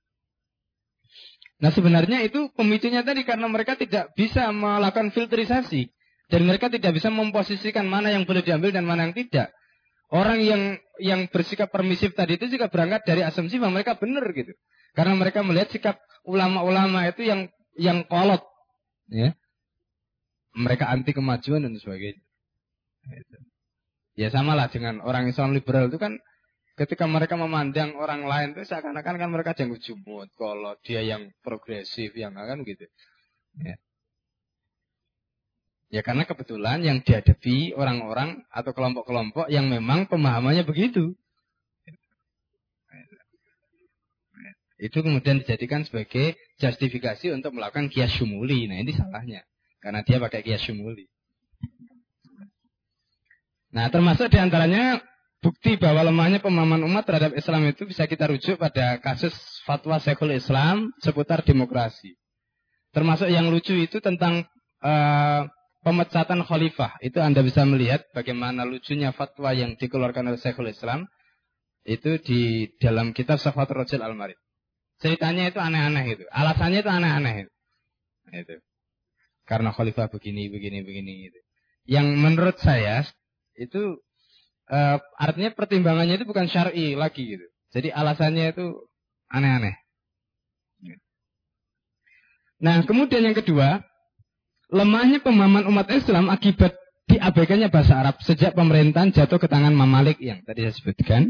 Nah sebenarnya itu pemicunya tadi karena mereka tidak bisa melakukan filterisasi. Dan mereka tidak bisa memposisikan mana yang boleh diambil dan mana yang tidak. Orang yang yang bersikap permisif tadi itu juga berangkat dari asumsi bahwa mereka benar gitu. Karena mereka melihat sikap ulama-ulama itu yang yang kolot. Ya. Mereka anti kemajuan dan sebagainya. Gitu. Ya sama lah dengan orang Islam liberal itu kan ketika mereka memandang orang lain itu seakan-akan kan mereka janggut jumut kalau dia yang progresif yang kan gitu. Ya. Ya karena kebetulan yang dihadapi orang-orang atau kelompok-kelompok yang memang pemahamannya begitu. Itu kemudian dijadikan sebagai justifikasi untuk melakukan kias syumuli. Nah ini salahnya. Karena dia pakai kias syumuli. Nah termasuk di antaranya bukti bahwa lemahnya pemahaman umat terhadap Islam itu bisa kita rujuk pada kasus fatwa Syekhul Islam seputar demokrasi. Termasuk yang lucu itu tentang uh, pemecatan khalifah. Itu Anda bisa melihat bagaimana lucunya fatwa yang dikeluarkan oleh Syekhul Islam. Itu di dalam kitab Safat Rajul Al-Marid. Ceritanya itu aneh-aneh itu. Alasannya itu aneh-aneh itu. itu. Karena khalifah begini, begini, begini. Gitu. Yang menurut saya itu uh, artinya pertimbangannya itu bukan syar'i lagi gitu. Jadi alasannya itu aneh-aneh. Nah, kemudian yang kedua, lemahnya pemahaman umat Islam akibat diabaikannya bahasa Arab sejak pemerintahan jatuh ke tangan Mamalik yang tadi saya sebutkan,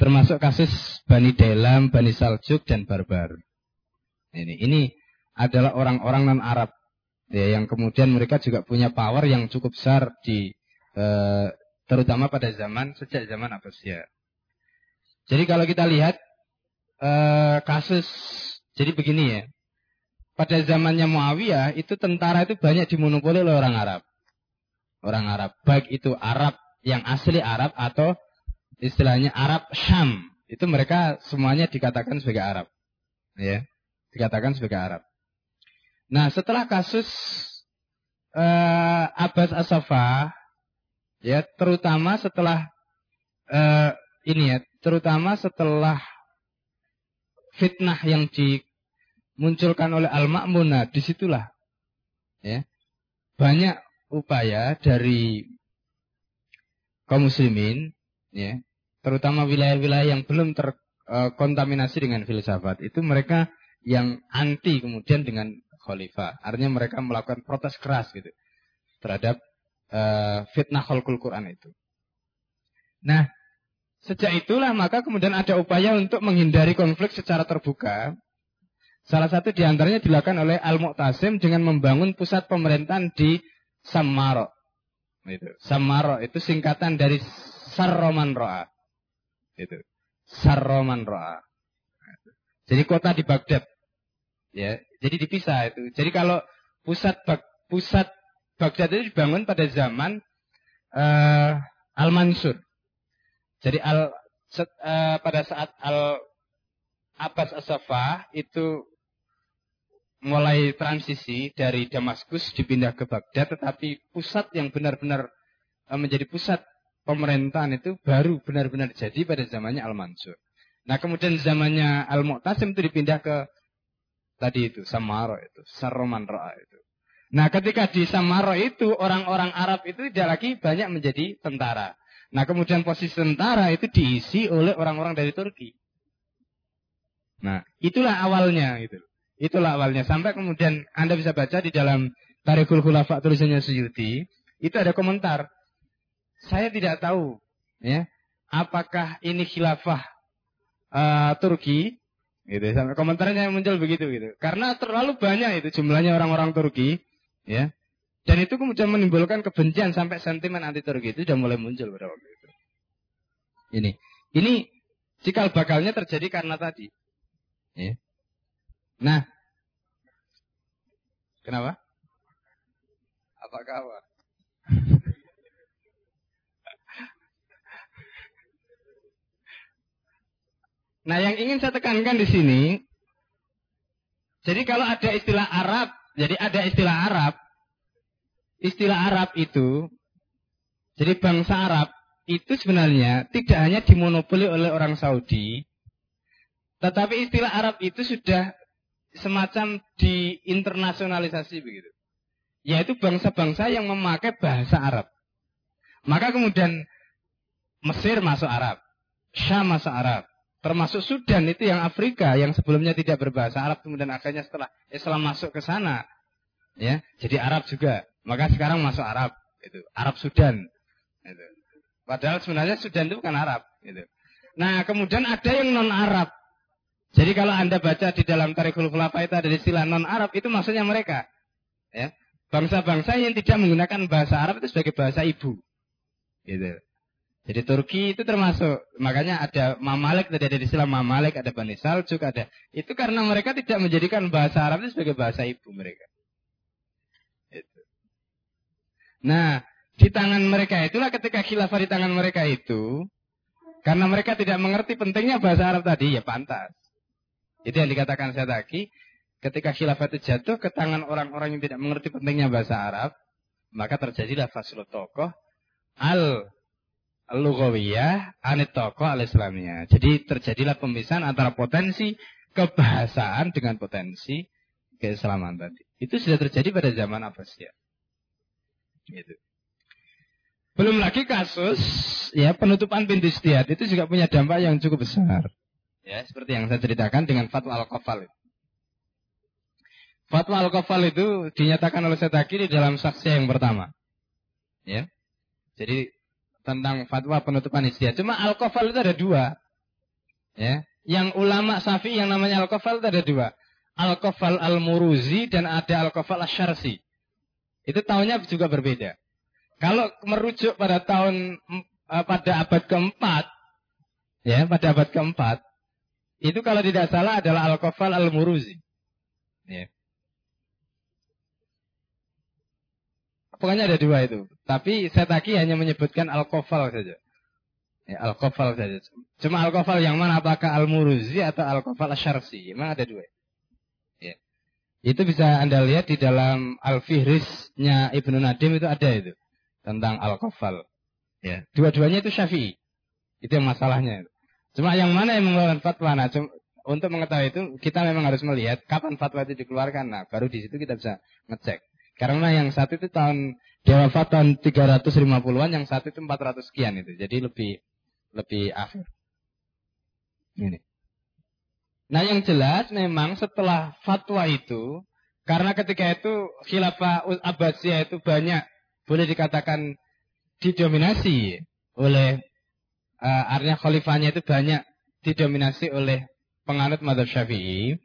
termasuk kasus Bani Delam, Bani Saljuk dan Barbar. Ini, ini adalah orang-orang non Arab ya, yang kemudian mereka juga punya power yang cukup besar di eh, terutama pada zaman sejak zaman Abbasiyah. Jadi kalau kita lihat eh, kasus jadi begini ya, pada zamannya Muawiyah itu tentara itu banyak dimonopoli oleh orang Arab. Orang Arab, baik itu Arab yang asli Arab atau istilahnya Arab Syam. Itu mereka semuanya dikatakan sebagai Arab. Ya, dikatakan sebagai Arab. Nah, setelah kasus uh, Abbas Asafah ya, terutama setelah uh, ini ya, terutama setelah fitnah yang di munculkan oleh Al-Ma'munah, di situlah ya, banyak upaya dari kaum muslimin, ya, terutama wilayah-wilayah yang belum terkontaminasi e, dengan filsafat, itu mereka yang anti kemudian dengan khalifah. Artinya mereka melakukan protes keras gitu terhadap uh, fitnah khalqul Quran itu. Nah, sejak itulah maka kemudian ada upaya untuk menghindari konflik secara terbuka Salah satu di antaranya dilakukan oleh Al-Mu'tasim dengan membangun pusat pemerintahan di Samaro. Itu. Samaro itu singkatan dari Sarroman Ro'a. Itu. Sarroman Ro'a. Jadi kota di Baghdad. Ya, jadi dipisah itu. Jadi kalau pusat pusat Baghdad itu dibangun pada zaman uh, Al-Mansur. Jadi al, uh, pada saat Al Abbas Asafah itu mulai transisi dari Damaskus dipindah ke Baghdad, tetapi pusat yang benar-benar eh, menjadi pusat pemerintahan itu baru benar-benar jadi pada zamannya Al-Mansur. Nah kemudian zamannya Al-Mu'tasim itu dipindah ke tadi itu, Samaro itu, Saroman Ra'a itu. Nah ketika di Samaro itu orang-orang Arab itu tidak lagi banyak menjadi tentara. Nah kemudian posisi tentara itu diisi oleh orang-orang dari Turki. Nah itulah awalnya gitu. Itulah awalnya. Sampai kemudian Anda bisa baca di dalam Tarikhul Khulafa tulisannya Suyuti. Itu ada komentar. Saya tidak tahu. ya Apakah ini khilafah uh, Turki? Gitu. Sampai komentarnya muncul begitu gitu. Karena terlalu banyak itu jumlahnya orang-orang Turki. ya Dan itu kemudian menimbulkan kebencian sampai sentimen anti Turki itu sudah mulai muncul pada waktu itu. Ini. Ini cikal bakalnya terjadi karena tadi. Ya. Nah, kenapa? Apa kabar? (laughs) Nah, yang ingin saya tekankan di sini, jadi kalau ada istilah Arab, jadi ada istilah Arab, istilah Arab itu, jadi bangsa Arab itu sebenarnya tidak hanya dimonopoli oleh orang Saudi, tetapi istilah Arab itu sudah semacam diinternasionalisasi begitu. Yaitu bangsa-bangsa yang memakai bahasa Arab. Maka kemudian Mesir masuk Arab, Syam masuk Arab, termasuk Sudan itu yang Afrika yang sebelumnya tidak berbahasa Arab kemudian akhirnya setelah Islam masuk ke sana ya jadi Arab juga maka sekarang masuk Arab itu Arab Sudan itu. padahal sebenarnya Sudan itu bukan Arab itu. nah kemudian ada yang non Arab jadi kalau Anda baca di dalam Tarikhul Khulafa itu ada istilah non-Arab, itu maksudnya mereka. Ya. Bangsa-bangsa yang tidak menggunakan bahasa Arab itu sebagai bahasa ibu. Gitu. Jadi Turki itu termasuk, makanya ada Mamalik, tadi ada istilah Mamalik, ada Bani Saljuk, ada. Itu karena mereka tidak menjadikan bahasa Arab itu sebagai bahasa ibu mereka. Itu. Nah, di tangan mereka itulah ketika khilafah di tangan mereka itu, karena mereka tidak mengerti pentingnya bahasa Arab tadi, ya pantas. Itu yang dikatakan saya tadi, ketika khilafah itu jatuh ke tangan orang-orang yang tidak mengerti pentingnya bahasa Arab, Maka terjadilah faslu tokoh al lughawiyah anit tokoh al islamiyah. Jadi terjadilah pemisahan antara potensi kebahasaan dengan potensi keislaman tadi. Itu sudah terjadi pada zaman Abbasiyah. Gitu. Belum lagi kasus ya penutupan pintu istiad itu juga punya dampak yang cukup besar. Ya, seperti yang saya ceritakan dengan fatwa al-kafal. Fatwa al-kafal itu dinyatakan oleh Setaki di dalam saksi yang pertama. Ya. Jadi tentang fatwa penutupan istiad. Cuma al-kafal itu ada dua. Ya. Yang ulama safi yang namanya al-kafal itu ada dua. Al-kafal al-muruzi dan ada al-kafal al-syarsi. Itu tahunnya juga berbeda. Kalau merujuk pada tahun uh, pada abad keempat, ya pada abad keempat, itu kalau tidak salah adalah Al-Kafal Al-Muruzi. Ya. Pokoknya ada dua itu. Tapi saya Setaki hanya menyebutkan Al-Kafal saja. Ya, Al-Kafal saja. Cuma Al-Kafal yang mana? Apakah Al-Muruzi atau Al-Kafal Asyarsi? Memang ada dua. Ya. Itu bisa Anda lihat di dalam Al-Fihrisnya Ibnu Nadim itu ada itu tentang al-kafal. Ya, dua-duanya itu syafi'i. Itu yang masalahnya. Cuma yang mana yang mengeluarkan fatwa? Nah, untuk mengetahui itu kita memang harus melihat kapan fatwa itu dikeluarkan. Nah, baru di situ kita bisa ngecek. Karena yang satu itu tahun dia wafat tahun 350-an, yang satu itu 400 sekian itu. Jadi lebih lebih akhir. Ini. Nah, yang jelas memang setelah fatwa itu karena ketika itu khilafah Abbasiyah itu banyak boleh dikatakan didominasi oleh uh, artinya khalifahnya itu banyak didominasi oleh penganut madhab syafi'i,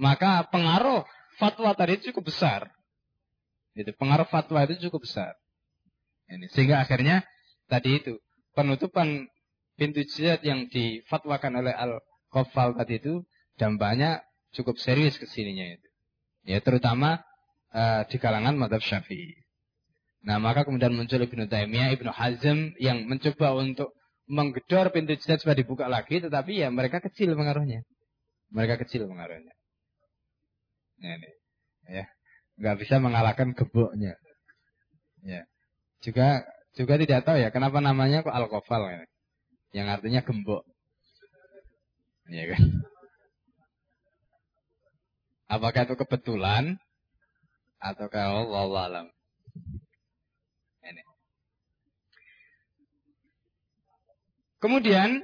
maka pengaruh fatwa tadi itu cukup besar. Itu pengaruh fatwa itu cukup besar. Ini sehingga akhirnya tadi itu penutupan pintu jihad yang difatwakan oleh al kofal tadi itu dampaknya cukup serius ke sininya itu. Ya terutama uh, di kalangan madhab syafi'i. Nah, maka kemudian muncul Ibnu Taimiyah, Ibnu Hazm yang mencoba untuk menggedor pintu jihad supaya dibuka lagi, tetapi ya mereka kecil pengaruhnya. Mereka kecil pengaruhnya. Nah, ini, ya, nggak bisa mengalahkan geboknya. Ya, juga juga tidak tahu ya kenapa namanya kok alkofal ya. yang artinya gembok. Ya kan? Apakah itu kebetulan atau kalau Allah alam? Kemudian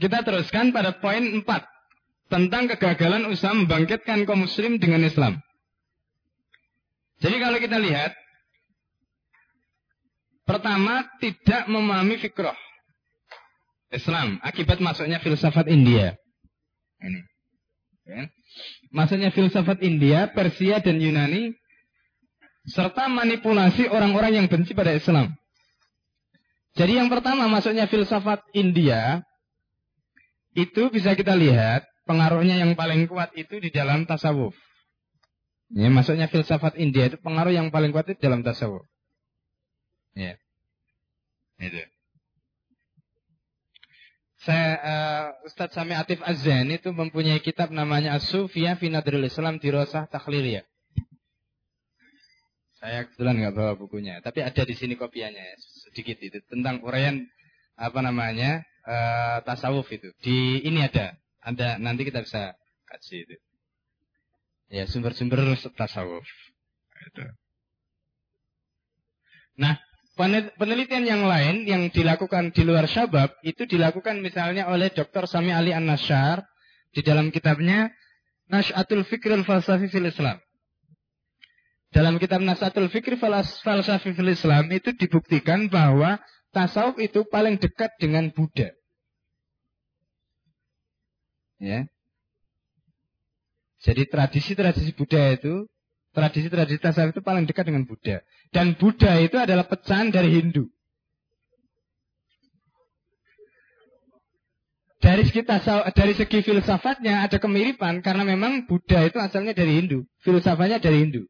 kita teruskan pada poin 4 tentang kegagalan usaha membangkitkan kaum muslim dengan Islam. Jadi kalau kita lihat pertama tidak memahami fikroh Islam akibat masuknya filsafat India. Ini. Ya. Masuknya filsafat India, Persia dan Yunani serta manipulasi orang-orang yang benci pada Islam. Jadi yang pertama masuknya filsafat India itu bisa kita lihat pengaruhnya yang paling kuat itu di dalam tasawuf. Ya, masuknya filsafat India itu pengaruh yang paling kuat itu dalam tasawuf. Ya. Itu. Saya uh, Ustadz Sami Atif Azan itu mempunyai kitab namanya As-Sufiyah fi Nadril Islam Dirosah Takhliliyah. Saya kebetulan nggak bawa bukunya, tapi ada di sini kopiannya sedikit itu tentang uraian apa namanya uh, tasawuf itu. Di ini ada, ada nanti kita bisa kasih itu. Ya sumber-sumber tasawuf. Itu. Nah, penelitian yang lain yang dilakukan di luar Syabab itu dilakukan misalnya oleh Dr. Sami Ali An-Nasyar di dalam kitabnya Nash'atul Fikril Falsafi fil Islam. Dalam kitab Nasatul Fikri Falsafi fil Islam itu dibuktikan bahwa tasawuf itu paling dekat dengan Buddha. Ya. Jadi tradisi-tradisi Buddha itu, tradisi-tradisi tasawuf itu paling dekat dengan Buddha. Dan Buddha itu adalah pecahan dari Hindu. Dari segi, dari segi filsafatnya ada kemiripan karena memang Buddha itu asalnya dari Hindu, filsafatnya dari Hindu.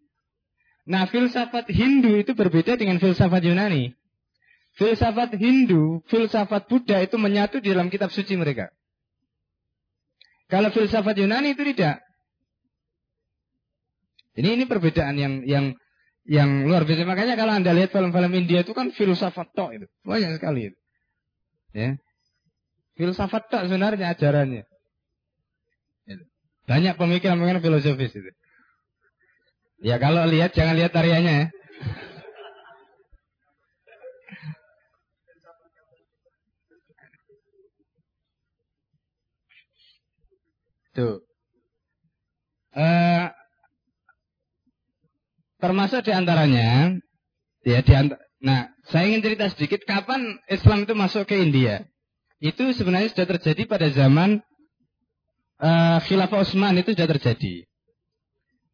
Nah, filsafat Hindu itu berbeda dengan filsafat Yunani. Filsafat Hindu, filsafat Buddha itu menyatu di dalam kitab suci mereka. Kalau filsafat Yunani itu tidak. Ini ini perbedaan yang yang yang luar biasa. Makanya kalau anda lihat film-film India itu kan filsafat tok itu banyak sekali. Itu. Ya, filsafat tok sebenarnya ajarannya. Banyak pemikiran-pemikiran filosofis itu. Ya kalau lihat jangan lihat tariannya ya. Tuh. Uh, termasuk di antaranya, ya di antar, nah saya ingin cerita sedikit kapan Islam itu masuk ke India. Itu sebenarnya sudah terjadi pada zaman uh, Khilafah Utsman itu sudah terjadi.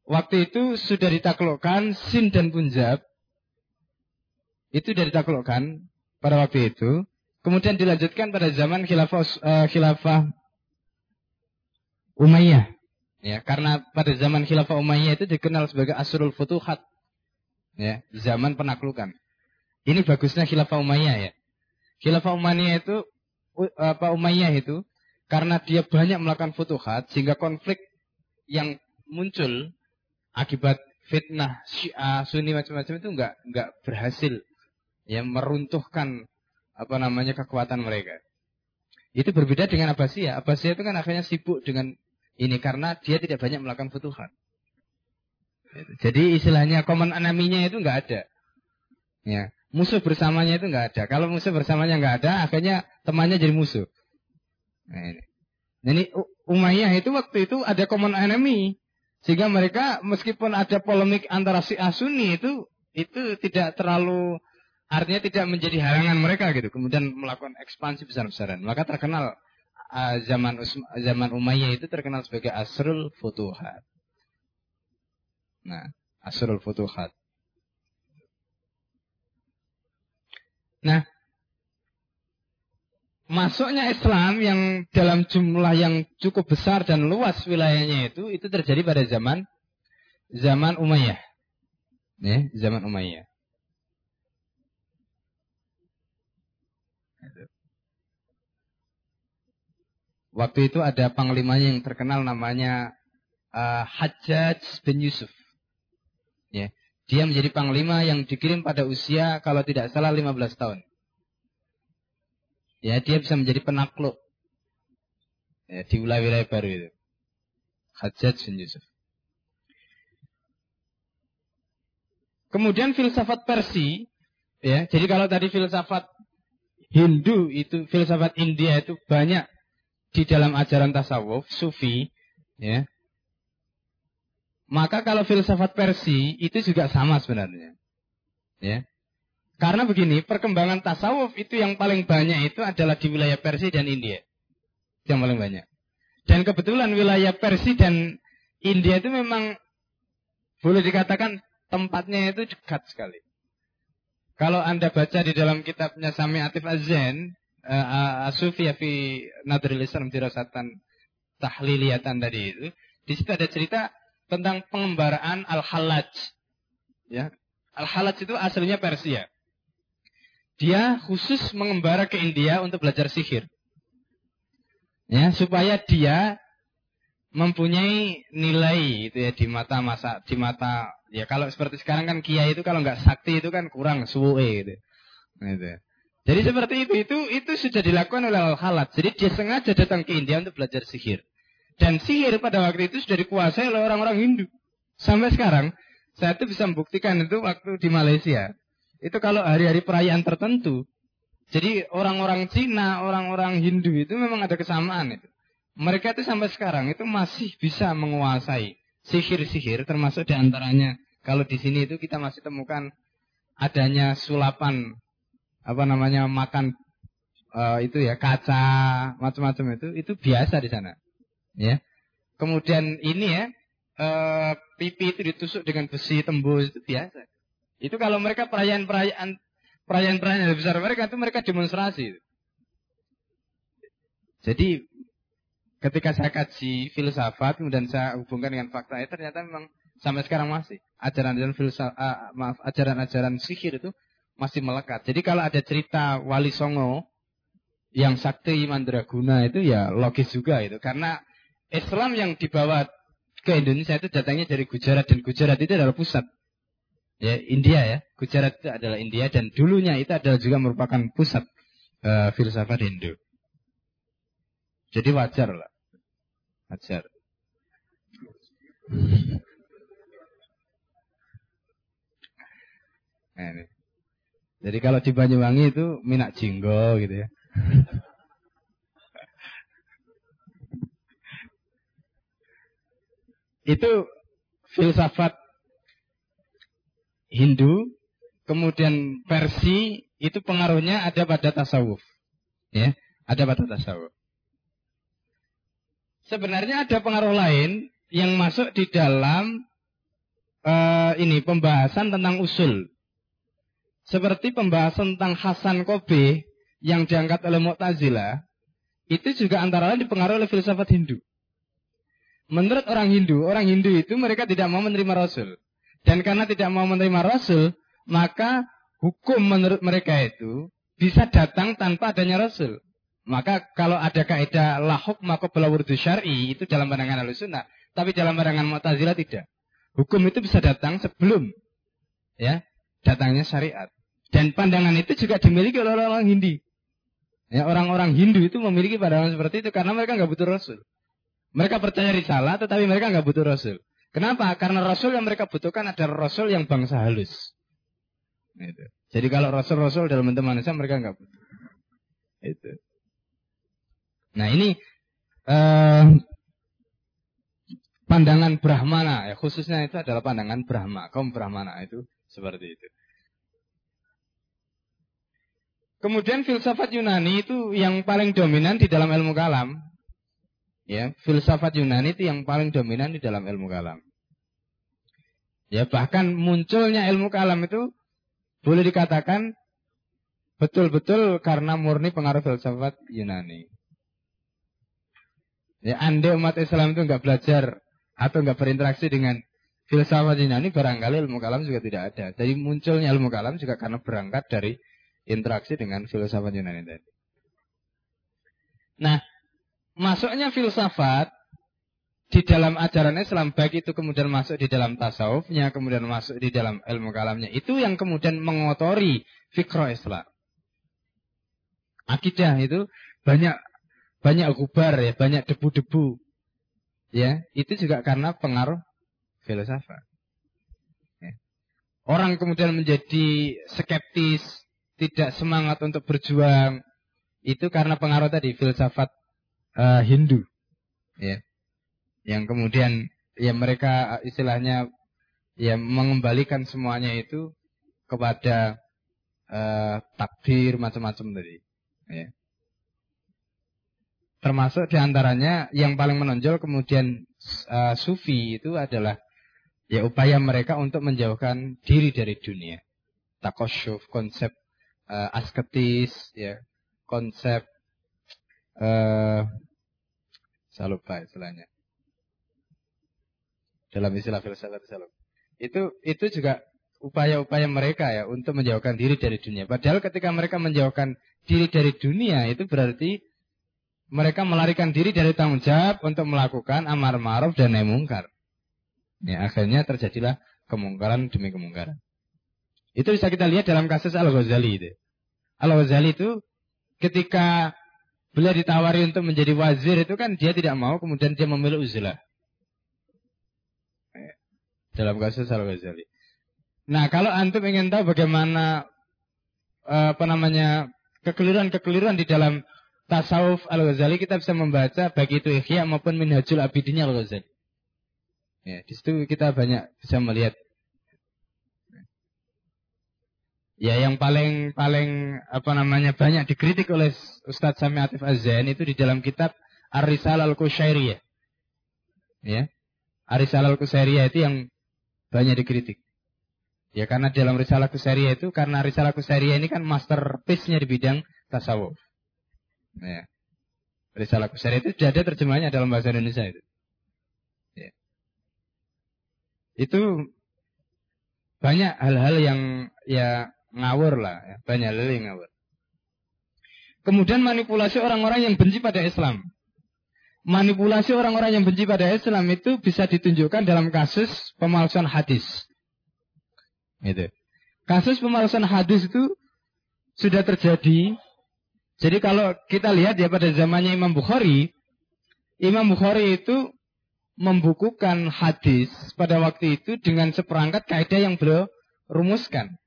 Waktu itu sudah ditaklukkan Sind dan Punjab. Itu sudah ditaklukkan pada waktu itu. Kemudian dilanjutkan pada zaman Khilafah, uh, Khilafah Umayyah. Ya, karena pada zaman Khilafah Umayyah itu dikenal sebagai Asrul Futuhat. Ya, zaman penaklukan. Ini bagusnya Khilafah Umayyah ya. Khilafah Umayyah itu apa Umayyah itu karena dia banyak melakukan futuhat sehingga konflik yang muncul akibat fitnah Syiah, Sunni macam-macam itu enggak enggak berhasil ya meruntuhkan apa namanya kekuatan mereka. Itu berbeda dengan Abbasiyah. Abbasiyah itu kan akhirnya sibuk dengan ini karena dia tidak banyak melakukan futuhat. Jadi istilahnya common enemy-nya itu enggak ada. Ya, musuh bersamanya itu enggak ada. Kalau musuh bersamanya enggak ada, akhirnya temannya jadi musuh. Nah, ini. Jadi Umayyah itu waktu itu ada common enemy. Sehingga mereka meskipun ada polemik antara si Sunni itu itu tidak terlalu artinya tidak menjadi halangan mereka gitu. Kemudian melakukan ekspansi besar-besaran. Maka terkenal uh, zaman zaman Umayyah itu terkenal sebagai Asrul Futuhat. Nah, Asrul Futuhat. Nah, masuknya Islam yang dalam jumlah yang cukup besar dan luas wilayahnya itu itu terjadi pada zaman zaman Umayyah. Ya, zaman Umayyah. Waktu itu ada panglimanya yang terkenal namanya uh, Hajjaj bin Yusuf. Ya. Dia menjadi panglima yang dikirim pada usia kalau tidak salah 15 tahun. Ya, dia bisa menjadi penakluk ya, di wilayah-wilayah baru itu. Hajjaj bin Yusuf. Kemudian filsafat Persi, ya. Jadi kalau tadi filsafat Hindu itu filsafat India itu banyak di dalam ajaran tasawuf, sufi, ya. Maka kalau filsafat Persi itu juga sama sebenarnya. Ya. Karena begini, perkembangan tasawuf itu yang paling banyak itu adalah di wilayah Persia dan India. Yang paling banyak. Dan kebetulan wilayah Persia dan India itu memang boleh dikatakan tempatnya itu dekat sekali. Kalau Anda baca di dalam kitabnya Sami Atif Azzen, uh, Asufia fi Nadril Islam dirasatan tahliliyatan tadi itu, di situ ada cerita tentang pengembaraan Al-Halaj. Ya. Al-Halaj itu aslinya Persia. Dia khusus mengembara ke India untuk belajar sihir. Ya, supaya dia mempunyai nilai itu ya di mata masa di mata ya kalau seperti sekarang kan kiai itu kalau nggak sakti itu kan kurang suwe gitu. gitu. Jadi seperti itu, itu itu sudah dilakukan oleh Al-Khalat. Jadi dia sengaja datang ke India untuk belajar sihir. Dan sihir pada waktu itu sudah dikuasai oleh orang-orang Hindu. Sampai sekarang, saya itu bisa membuktikan itu waktu di Malaysia. Itu kalau hari-hari perayaan tertentu, jadi orang-orang Cina, orang-orang Hindu itu memang ada kesamaan itu. Mereka itu sampai sekarang itu masih bisa menguasai sihir-sihir, termasuk di antaranya kalau di sini itu kita masih temukan adanya sulapan apa namanya makan uh, itu ya kaca macam-macam itu itu biasa di sana ya. Kemudian ini ya uh, pipi itu ditusuk dengan besi tembus itu biasa itu kalau mereka perayaan-perayaan perayaan-perayaan besar mereka itu mereka demonstrasi jadi ketika saya kaji filsafat kemudian saya hubungkan dengan fakta itu ternyata memang sampai sekarang masih ajaran-ajaran filsafat uh, maaf ajaran-ajaran sihir itu masih melekat. Jadi kalau ada cerita Wali Songo yang sakti mandraguna itu ya logis juga itu karena Islam yang dibawa ke Indonesia itu datangnya dari Gujarat dan Gujarat itu adalah pusat Ya, India ya. Gujarat itu adalah India dan dulunya itu adalah juga merupakan pusat uh, filsafat Hindu. Jadi wajar lah. Wajar. Nah, ini. Jadi kalau di Banyuwangi itu minak jinggo gitu ya. (laughs) itu filsafat Hindu, kemudian versi itu pengaruhnya ada pada tasawuf. Ya, ada pada tasawuf. Sebenarnya ada pengaruh lain yang masuk di dalam uh, ini pembahasan tentang usul. Seperti pembahasan tentang Hasan Kobe yang diangkat oleh Mu'tazilah, itu juga antara lain dipengaruhi oleh filsafat Hindu. Menurut orang Hindu, orang Hindu itu mereka tidak mau menerima Rasul. Dan karena tidak mau menerima Rasul, maka hukum menurut mereka itu bisa datang tanpa adanya Rasul. Maka kalau ada kaidah lahuk maka wurdu syar'i itu dalam pandangan al-sunnah. Tapi dalam pandangan Mu'tazilah tidak. Hukum itu bisa datang sebelum ya datangnya syariat. Dan pandangan itu juga dimiliki oleh orang-orang Hindu. Ya, orang-orang Hindu itu memiliki pandangan seperti itu karena mereka nggak butuh Rasul. Mereka percaya risalah, tetapi mereka nggak butuh Rasul. Kenapa? Karena Rasul yang mereka butuhkan adalah Rasul yang bangsa halus. Itu. Jadi kalau Rasul-Rasul dalam bentuk manusia mereka nggak butuh. Itu. Nah ini eh, pandangan Brahmana, ya, khususnya itu adalah pandangan Brahma, kaum Brahmana itu seperti itu. Kemudian filsafat Yunani itu yang paling dominan di dalam ilmu kalam. Ya, filsafat Yunani itu yang paling dominan di dalam ilmu kalam. Ya, bahkan munculnya ilmu kalam itu boleh dikatakan betul-betul karena murni pengaruh filsafat Yunani. Ya, andai umat Islam itu nggak belajar atau nggak berinteraksi dengan filsafat Yunani, barangkali ilmu kalam juga tidak ada. Jadi munculnya ilmu kalam juga karena berangkat dari interaksi dengan filsafat Yunani tadi. Nah, masuknya filsafat di dalam ajaran Islam baik itu kemudian masuk di dalam tasawufnya kemudian masuk di dalam ilmu kalamnya. Itu yang kemudian mengotori fikro Islam. Akidah itu banyak banyak gubar ya banyak debu-debu. Ya itu juga karena pengaruh filsafat. Ya. orang kemudian menjadi skeptis tidak semangat untuk berjuang itu karena pengaruh tadi filsafat uh, Hindu. Ya yang kemudian ya mereka istilahnya ya mengembalikan semuanya itu kepada uh, takdir macam-macam tadi ya termasuk di antaranya yang paling menonjol kemudian uh, sufi itu adalah ya upaya mereka untuk menjauhkan diri dari dunia takosyuf konsep uh, asketis ya konsep uh, saya lupa istilahnya. Dalam istilah filsafat saya Itu itu juga upaya-upaya mereka ya untuk menjauhkan diri dari dunia. Padahal ketika mereka menjauhkan diri dari dunia itu berarti mereka melarikan diri dari tanggung jawab untuk melakukan amar ma'ruf dan nahi mungkar. Ya, akhirnya terjadilah kemungkaran demi kemungkaran. Itu bisa kita lihat dalam kasus Al-Ghazali itu. Al-Ghazali itu ketika Beliau ditawari untuk menjadi wazir itu kan dia tidak mau, kemudian dia memilih uzlah. Dalam kasus Al-Ghazali. Nah, kalau antum ingin tahu bagaimana eh, apa namanya kekeliruan-kekeliruan di dalam tasawuf Al-Ghazali, kita bisa membaca baik itu Ikhya maupun Minhajul Abidin Al-Ghazali. Ya, di situ kita banyak bisa melihat Ya yang paling paling apa namanya banyak dikritik oleh Ustadz Sami Atif Azzain itu di dalam kitab Ar-Risal Al-Kusyairiyah. Ya. Ar-Risal Al-Kusyairiyah itu yang banyak dikritik. Ya karena dalam Risalah Kusyairiyah itu karena Risalah Kusyairiyah ini kan masterpiece-nya di bidang tasawuf. Ya. Risalah Kusyairiyah itu sudah ada terjemahannya dalam bahasa Indonesia itu. Ya. Itu banyak hal-hal yang ya ngawur lah, ya. banyak lele ngawur. Kemudian manipulasi orang-orang yang benci pada Islam. Manipulasi orang-orang yang benci pada Islam itu bisa ditunjukkan dalam kasus pemalsuan hadis. Itu. Kasus pemalsuan hadis itu sudah terjadi. Jadi kalau kita lihat ya pada zamannya Imam Bukhari, Imam Bukhari itu membukukan hadis pada waktu itu dengan seperangkat kaidah yang beliau rumuskan.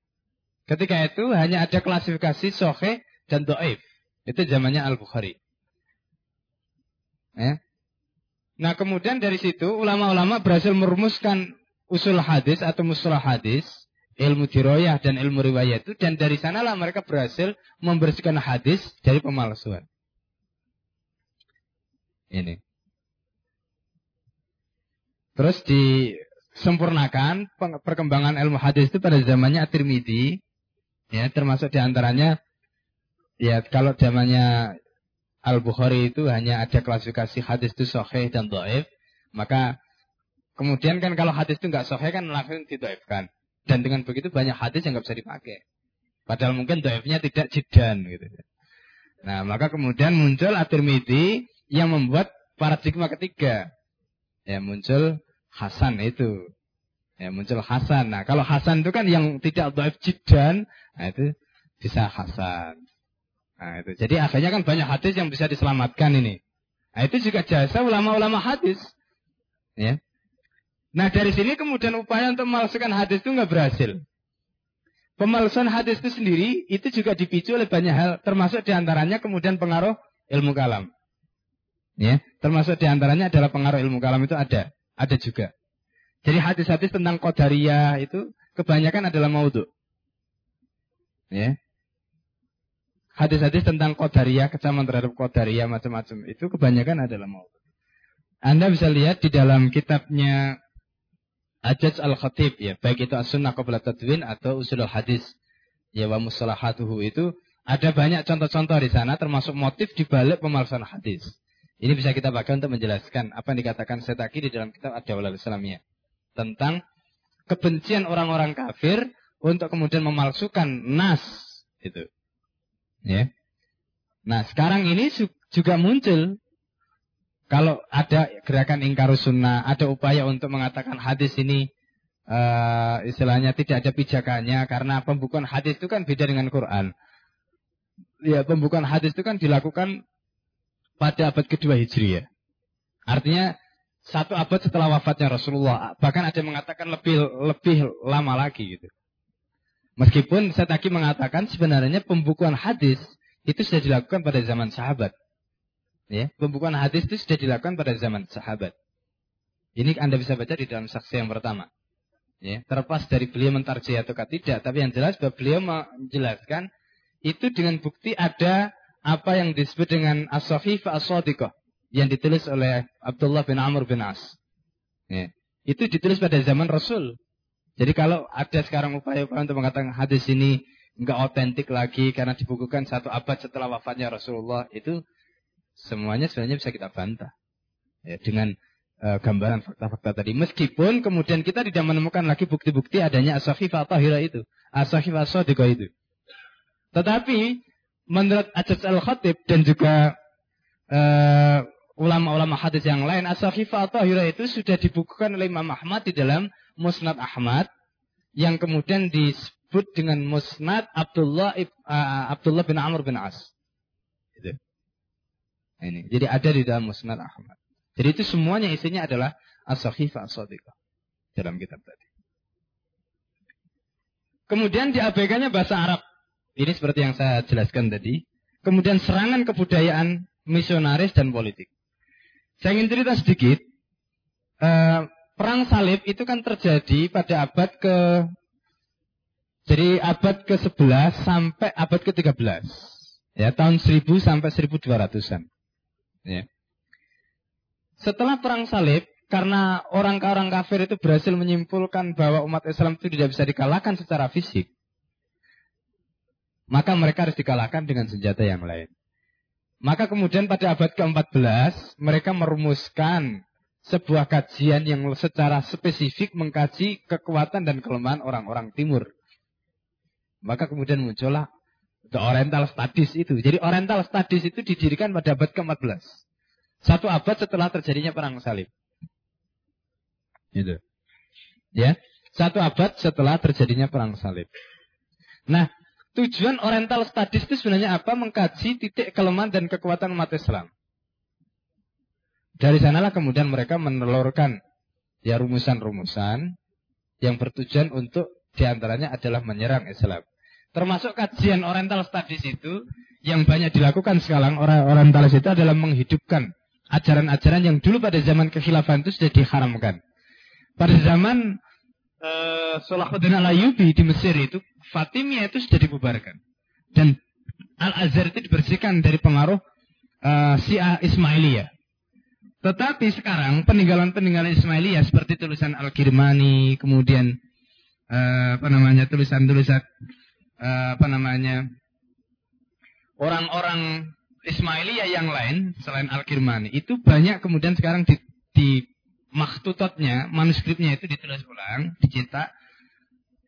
Ketika itu hanya ada klasifikasi sohe dan do'if. Itu zamannya Al-Bukhari. Ya. Nah kemudian dari situ ulama-ulama berhasil merumuskan usul hadis atau mustalah hadis, ilmu diroyah dan ilmu riwayat itu. Dan dari sanalah mereka berhasil membersihkan hadis dari pemalsuan. Ini. Terus disempurnakan perkembangan ilmu hadis itu pada zamannya At-Tirmidzi Ya, termasuk di antaranya ya kalau zamannya Al Bukhari itu hanya ada klasifikasi hadis itu sahih dan doif, maka kemudian kan kalau hadis itu nggak sahih kan langsung didoifkan. Dan dengan begitu banyak hadis yang nggak bisa dipakai. Padahal mungkin doifnya tidak jidan gitu. Nah, maka kemudian muncul At-Tirmidzi yang membuat paradigma ketiga. Ya, muncul Hasan itu. Ya, muncul Hasan. Nah, kalau Hasan itu kan yang tidak doif jidan, nah itu bisa Hasan. Nah, itu. Jadi akhirnya kan banyak hadis yang bisa diselamatkan ini. Nah, itu juga jasa ulama-ulama hadis. Ya. Nah, dari sini kemudian upaya untuk memalsukan hadis itu nggak berhasil. Pemalsuan hadis itu sendiri itu juga dipicu oleh banyak hal, termasuk di antaranya kemudian pengaruh ilmu kalam. Ya, termasuk di antaranya adalah pengaruh ilmu kalam itu ada, ada juga. Jadi hadis-hadis tentang Qadariyah itu kebanyakan adalah maudhu. Ya. Hadis-hadis tentang Qadariyah, kecaman terhadap Qadariyah macam-macam itu kebanyakan adalah maudhu. Anda bisa lihat di dalam kitabnya Ajaz Al-Khatib ya, baik itu As-Sunnah Qabla Tadwin atau Usul Hadis ya wa musalahatuhu itu ada banyak contoh-contoh di sana termasuk motif di balik pemalsuan hadis. Ini bisa kita pakai untuk menjelaskan apa yang dikatakan Setaki di dalam kitab Ad-Dawlah Islamiyah tentang kebencian orang-orang kafir untuk kemudian memalsukan nas itu. Ya. Nah, sekarang ini juga muncul kalau ada gerakan ingkar sunnah, ada upaya untuk mengatakan hadis ini uh, istilahnya tidak ada pijakannya karena pembukuan hadis itu kan beda dengan Quran. Ya, pembukuan hadis itu kan dilakukan pada abad kedua Hijriah. Artinya satu abad setelah wafatnya Rasulullah. Bahkan ada yang mengatakan lebih lebih lama lagi gitu. Meskipun saya tadi mengatakan sebenarnya pembukuan hadis itu sudah dilakukan pada zaman sahabat. Ya, pembukuan hadis itu sudah dilakukan pada zaman sahabat. Ini Anda bisa baca di dalam saksi yang pertama. Ya, terlepas dari beliau mentarjih atau tidak, tapi yang jelas bahwa beliau menjelaskan itu dengan bukti ada apa yang disebut dengan as-sahifah as-sadiqah yang ditulis oleh Abdullah bin Amr bin As. Ya. Itu ditulis pada zaman Rasul. Jadi kalau ada sekarang upaya-upaya untuk mengatakan hadis ini enggak otentik lagi karena dibukukan satu abad setelah wafatnya Rasulullah, itu semuanya sebenarnya bisa kita bantah. Ya, dengan uh, gambaran fakta-fakta tadi. Meskipun kemudian kita tidak menemukan lagi bukti-bukti adanya as-sahifah tahira itu. As-sahifah itu. Tetapi menurut Ajaz al-Khatib dan juga uh, ulama-ulama hadis yang lain, as-sahifah tahirah itu sudah dibukukan oleh Imam Ahmad di dalam Musnad Ahmad yang kemudian disebut dengan Musnad Abdullah uh, Abdullah bin Amr bin As. Itu. Ini. Jadi ada di dalam Musnad Ahmad. Jadi itu semuanya isinya adalah as-sahifah as dalam kitab tadi. Kemudian diabaikannya bahasa Arab. Ini seperti yang saya jelaskan tadi. Kemudian serangan kebudayaan misionaris dan politik. Saya ingin cerita sedikit. Uh, perang salib itu kan terjadi pada abad ke jadi abad ke-11 sampai abad ke-13. Ya, tahun 1000 sampai 1200-an. Ya. Setelah perang salib, karena orang-orang kafir itu berhasil menyimpulkan bahwa umat Islam itu tidak bisa dikalahkan secara fisik, maka mereka harus dikalahkan dengan senjata yang lain. Maka kemudian pada abad ke-14 mereka merumuskan sebuah kajian yang secara spesifik mengkaji kekuatan dan kelemahan orang-orang timur. Maka kemudian muncullah The Oriental Studies itu. Jadi Oriental Studies itu didirikan pada abad ke-14. Satu abad setelah terjadinya perang salib. Gitu. Ya. Satu abad setelah terjadinya perang salib. Nah, tujuan Oriental Studies itu sebenarnya apa? Mengkaji titik kelemahan dan kekuatan umat Islam. Dari sanalah kemudian mereka menelurkan ya rumusan-rumusan yang bertujuan untuk di antaranya adalah menyerang Islam. Termasuk kajian Oriental Studies itu yang banyak dilakukan sekarang orang Orientalis itu adalah menghidupkan ajaran-ajaran yang dulu pada zaman kekhilafan itu sudah diharamkan. Pada zaman uh, Salahuddin al-Ayyubi di Mesir itu, Fatimiyah itu sudah dibubarkan. Dan Al-Azhar itu dibersihkan dari pengaruh uh, Syiah Ismailiyah. Tetapi sekarang peninggalan-peninggalan Ismailiyah seperti tulisan Al-Kirmani, kemudian uh, apa namanya tulisan-tulisan uh, apa namanya orang-orang Ismailiyah yang lain selain Al-Kirmani itu banyak kemudian sekarang di, di makhtutotnya, manuskripnya itu ditulis ulang, dicetak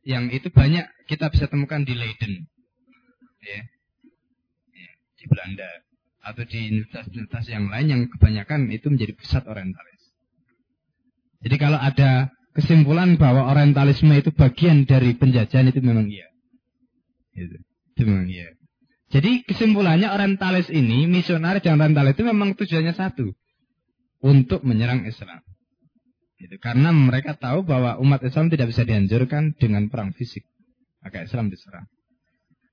yang itu banyak kita bisa temukan di Leiden. Ya. ya di Belanda atau di universitas-universitas yang lain yang kebanyakan itu menjadi pusat orientalis. Jadi kalau ada kesimpulan bahwa orientalisme itu bagian dari penjajahan itu memang iya. Itu, itu memang iya. Jadi kesimpulannya orientalis ini, misionaris dan orientalis itu memang tujuannya satu. Untuk menyerang Islam. Gitu. Karena mereka tahu bahwa umat Islam tidak bisa dihancurkan dengan perang fisik. Maka Islam diserang.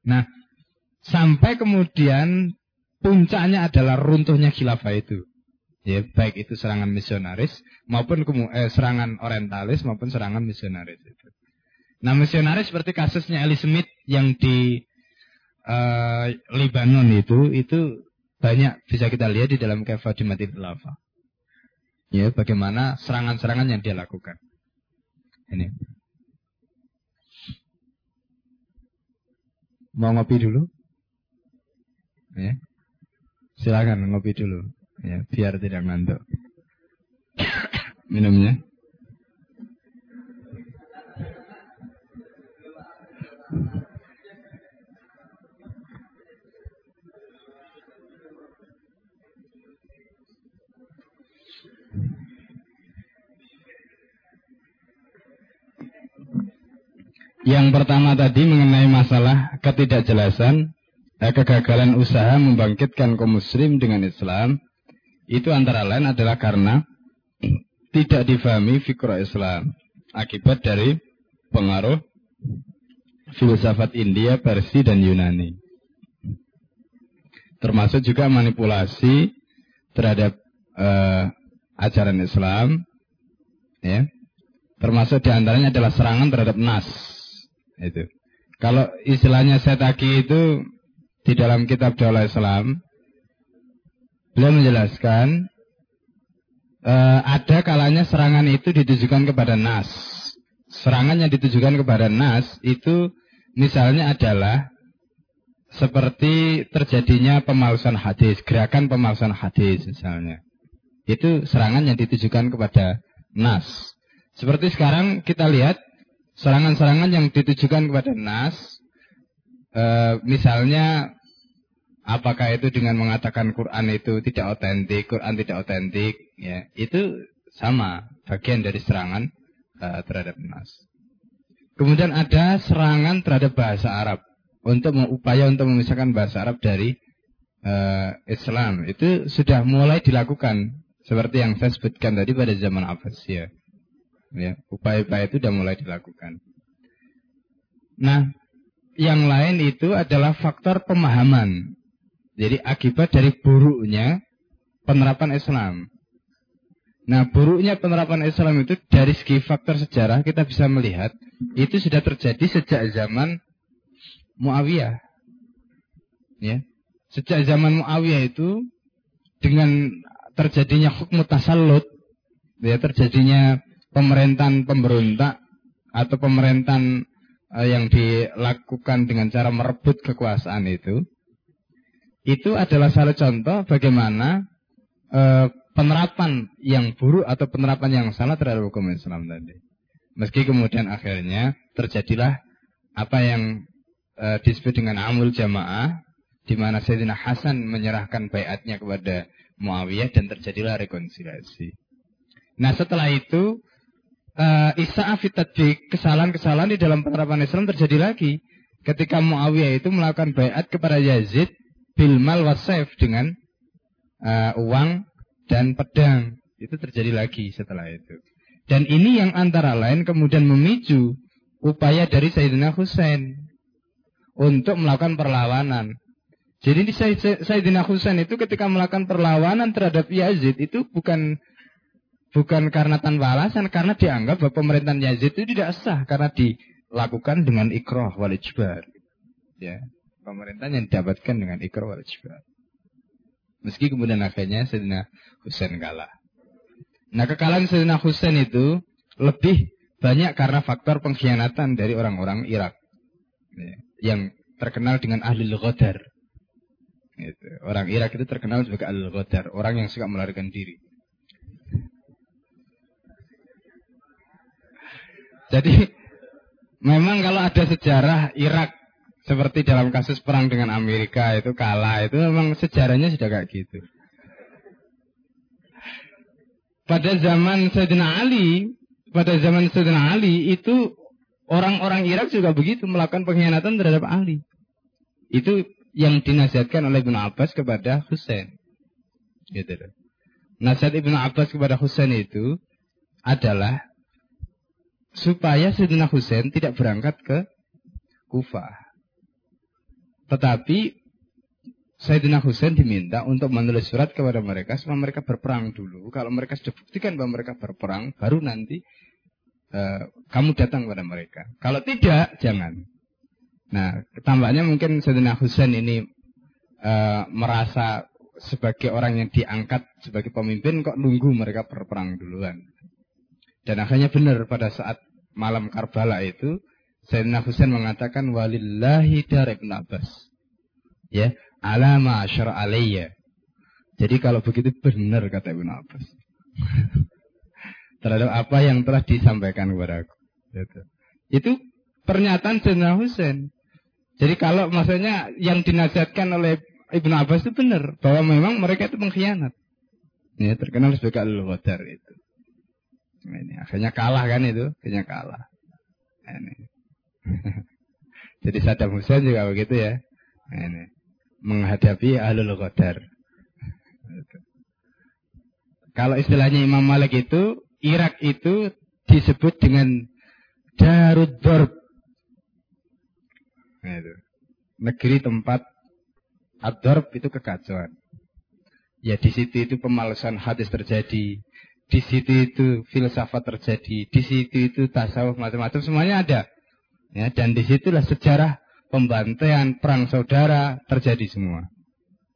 Nah, sampai kemudian puncaknya adalah runtuhnya khilafah itu. Ya, baik itu serangan misionaris maupun eh, serangan orientalis maupun serangan misionaris itu. Nah, misionaris seperti kasusnya Ali Smith yang di uh, Libanon itu itu banyak bisa kita lihat di dalam Kefadimatil Lava. Ya, bagaimana serangan-serangan yang dia lakukan. Ini. Mau ngopi dulu? Ya. Silakan ngopi dulu. Ya, biar tidak ngantuk. Minumnya. Yang pertama tadi mengenai masalah ketidakjelasan, eh, kegagalan usaha membangkitkan kaum muslim dengan Islam, itu antara lain adalah karena tidak difahami fikra Islam akibat dari pengaruh filsafat India, Persia dan Yunani. Termasuk juga manipulasi terhadap uh, ajaran Islam, ya. Termasuk di antaranya adalah serangan terhadap nas, itu. Kalau istilahnya setaki itu di dalam kitab Daulah Islam, beliau menjelaskan uh, ada kalanya serangan itu ditujukan kepada nas. Serangan yang ditujukan kepada nas itu misalnya adalah seperti terjadinya pemalsuan hadis, gerakan pemalsuan hadis misalnya. Itu serangan yang ditujukan kepada nas. Seperti sekarang kita lihat serangan-serangan yang ditujukan kepada nas, e, misalnya apakah itu dengan mengatakan Quran itu tidak otentik, Quran tidak otentik, ya itu sama bagian dari serangan e, terhadap nas. Kemudian ada serangan terhadap bahasa Arab untuk upaya untuk memisahkan bahasa Arab dari e, Islam itu sudah mulai dilakukan seperti yang saya sebutkan tadi pada zaman Abbasiyah. Ya, upaya-upaya itu sudah mulai dilakukan. Nah, yang lain itu adalah faktor pemahaman. Jadi akibat dari buruknya penerapan Islam. Nah, buruknya penerapan Islam itu dari segi faktor sejarah kita bisa melihat itu sudah terjadi sejak zaman Muawiyah. Ya. Sejak zaman Muawiyah itu dengan terjadinya hukum tasallut, ya terjadinya pemerintahan pemberontak atau pemerintahan uh, yang dilakukan dengan cara merebut kekuasaan itu, itu adalah salah contoh bagaimana uh, penerapan yang buruk atau penerapan yang salah terhadap hukum Islam tadi. Meski kemudian akhirnya terjadilah apa yang uh, disebut dengan amul jamaah, di mana Sayyidina Hasan menyerahkan bayatnya kepada Muawiyah dan terjadilah rekonsiliasi. Nah setelah itu uh, Isa kesalahan-kesalahan di dalam penerapan Islam terjadi lagi ketika Muawiyah itu melakukan bayat kepada Yazid bil mal wasef dengan uh, uang dan pedang. Itu terjadi lagi setelah itu. Dan ini yang antara lain kemudian memicu upaya dari Sayyidina Husain untuk melakukan perlawanan. Jadi di Sayyidina Husain itu ketika melakukan perlawanan terhadap Yazid itu bukan bukan karena tanpa alasan karena dianggap bahwa pemerintahan Yazid itu tidak sah karena dilakukan dengan ikroh wal ijbar. Ya, pemerintahan yang didapatkan dengan ikroh wal. Meski kemudian akhirnya Sayyidina Husain kalah. Nah kekalahan Sayyidina Husain itu lebih banyak karena faktor pengkhianatan dari orang-orang Irak. Ya, yang terkenal dengan ahli ghadar. Gitu. Orang Irak itu terkenal sebagai ahli ghadar, orang yang suka melarikan diri. Jadi memang kalau ada sejarah Irak seperti dalam kasus perang dengan Amerika itu kalah itu memang sejarahnya sudah kayak gitu. Pada zaman Sayyidina Ali, pada zaman Sayyidina Ali itu orang-orang Irak juga begitu melakukan pengkhianatan terhadap Ali. Itu yang dinasihatkan oleh Ibnu Abbas kepada Husain. Gitu Nasihat Ibnu Abbas kepada Husain itu adalah supaya Sayyidina Husain tidak berangkat ke Kufah. Tetapi Sayyidina Husain diminta untuk menulis surat kepada mereka supaya mereka berperang dulu. Kalau mereka sudah buktikan bahwa mereka berperang, baru nanti uh, kamu datang kepada mereka. Kalau tidak, jangan. Nah, tampaknya mungkin Sayyidina Husain ini uh, merasa sebagai orang yang diangkat sebagai pemimpin kok nunggu mereka berperang duluan. Dan akhirnya benar pada saat malam Karbala itu Sayyidina Husain mengatakan walillahi dar Ibn Abbas. Ya, alama asyara alayya. Jadi kalau begitu benar kata Ibn Abbas. (laughs) Terhadap apa yang telah disampaikan kepada aku. Itu, itu pernyataan Sayyidina Husain. Jadi kalau maksudnya yang dinasihatkan oleh Ibn Abbas itu benar. Bahwa memang mereka itu mengkhianat. Ya, terkenal sebagai al-ghadar itu. Ini akhirnya kalah kan itu, akhirnya kalah. Ini. (laughs) Jadi Saddam Hussein juga begitu ya. Ini menghadapi ahlul qadar. Kalau istilahnya Imam Malik itu, Irak itu disebut dengan Darud Dorb. Itu. Negeri tempat ad itu kekacauan. Ya di situ itu pemalasan hadis terjadi, di situ itu filsafat terjadi, di situ itu tasawuf macam-macam semuanya ada. Ya, dan di situlah sejarah pembantaian perang saudara terjadi semua.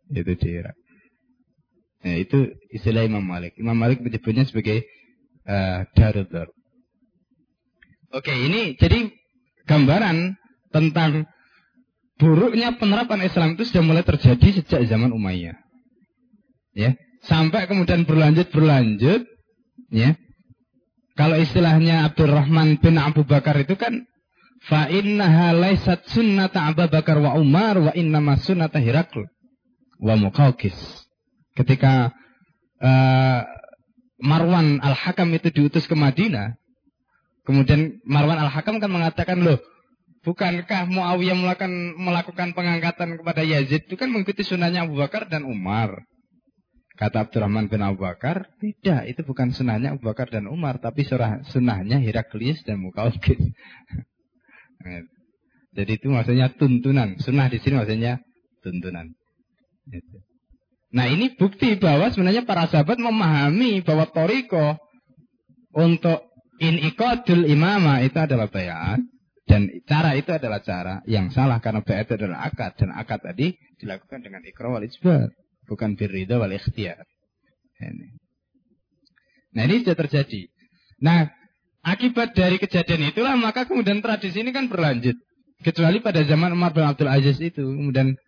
Itu di Irak. Ya, itu istilah Imam Malik. Imam Malik menyebutnya sebagai uh, Darul Oke, ini jadi gambaran tentang buruknya penerapan Islam itu sudah mulai terjadi sejak zaman Umayyah. Ya, sampai kemudian berlanjut berlanjut Ya. Kalau istilahnya Abdurrahman bin Abu Bakar itu kan fa innaha laysat sunnata Abu Bakar wa Umar wa innama sunnata Hirakl wa Muqawqis. Ketika uh, Marwan Al-Hakam itu diutus ke Madinah, kemudian Marwan Al-Hakam kan mengatakan, "Loh, bukankah Muawiyah melakukan melakukan pengangkatan kepada Yazid itu kan mengikuti sunnahnya Abu Bakar dan Umar?" Kata Abdurrahman bin Abu Bakar, tidak, itu bukan sunnahnya Abu Bakar dan Umar, tapi sunnahnya Heraklius dan Mukaukis. (laughs) Jadi itu maksudnya tuntunan. Sunnah di sini maksudnya tuntunan. Nah ini bukti bahwa sebenarnya para sahabat memahami bahwa toriko untuk in ikodul imama itu adalah bayat. Dan cara itu adalah cara yang salah karena bayat itu adalah akad. Dan akad tadi dilakukan dengan ikra wal bukan birrida wal ikhtiyar. Ini. Nah ini sudah terjadi. Nah akibat dari kejadian itulah maka kemudian tradisi ini kan berlanjut. Kecuali pada zaman Umar bin Abdul Aziz itu. Kemudian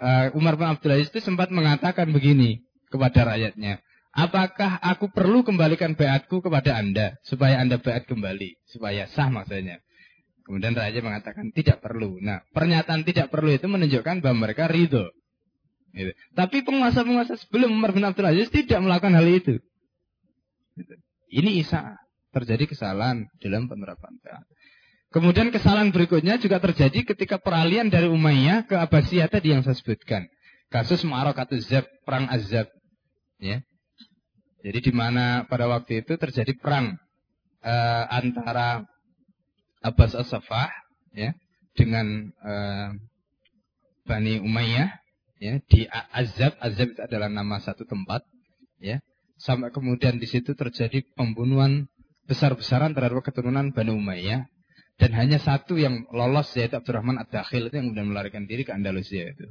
uh, Umar bin Abdul Aziz itu sempat mengatakan begini kepada rakyatnya. Apakah aku perlu kembalikan bayatku kepada anda supaya anda bayat kembali supaya sah maksudnya? Kemudian raja mengatakan tidak perlu. Nah pernyataan tidak perlu itu menunjukkan bahwa mereka ridho Gitu. Tapi penguasa-penguasa sebelum Umar bin Abdul Aziz tidak melakukan hal itu. Gitu. Ini Isa. Terjadi kesalahan dalam penerapan PA. Kemudian kesalahan berikutnya juga terjadi ketika peralihan dari Umayyah ke Abbasiyah tadi yang saya sebutkan. Kasus Ma'arakatu Zab, perang Azab. Ya. Jadi di mana pada waktu itu terjadi perang uh, antara Abbas As-Safah ya dengan uh, Bani Umayyah ya di Azab Azab itu adalah nama satu tempat ya sampai kemudian di situ terjadi pembunuhan besar-besaran terhadap keturunan Bani Umayyah dan hanya satu yang lolos yaitu Abdurrahman Ad-Dakhil itu yang kemudian melarikan diri ke Andalusia itu.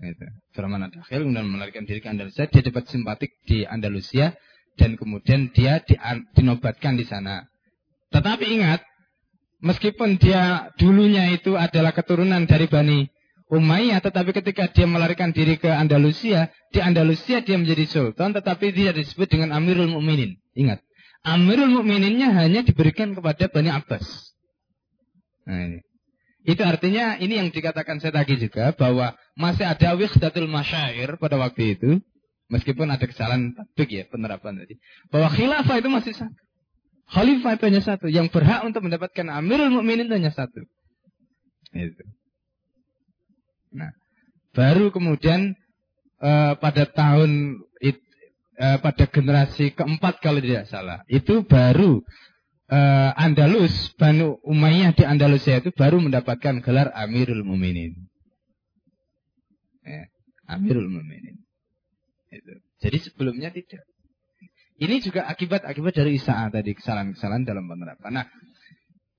Itu. Abdurrahman Ad-Dakhil kemudian melarikan diri ke Andalusia, dia dapat simpatik di Andalusia dan kemudian dia di, dinobatkan di sana. Tetapi ingat, meskipun dia dulunya itu adalah keturunan dari Bani Umayyah, tetapi ketika dia melarikan diri ke Andalusia, di Andalusia dia menjadi sultan, tetapi dia disebut dengan Amirul Mukminin. Ingat, Amirul Mukmininnya hanya diberikan kepada Bani Abbas. Nah ini. Itu artinya ini yang dikatakan saya tadi juga bahwa masih ada wihdatul masyair pada waktu itu, meskipun ada kesalahan tatbik ya penerapan tadi, bahwa khilafah itu masih satu. Khalifah itu hanya satu, yang berhak untuk mendapatkan Amirul Mukminin hanya satu. Itu. Nah, baru kemudian uh, pada tahun it, uh, pada generasi keempat kalau tidak salah, itu baru uh, Andalus, Banu Umayyah di Andalusia itu baru mendapatkan gelar Amirul Muminin. Ya, Amirul Muminin. Itu. Jadi sebelumnya tidak. Ini juga akibat-akibat dari Isa tadi kesalahan-kesalahan dalam penerapan. Nah,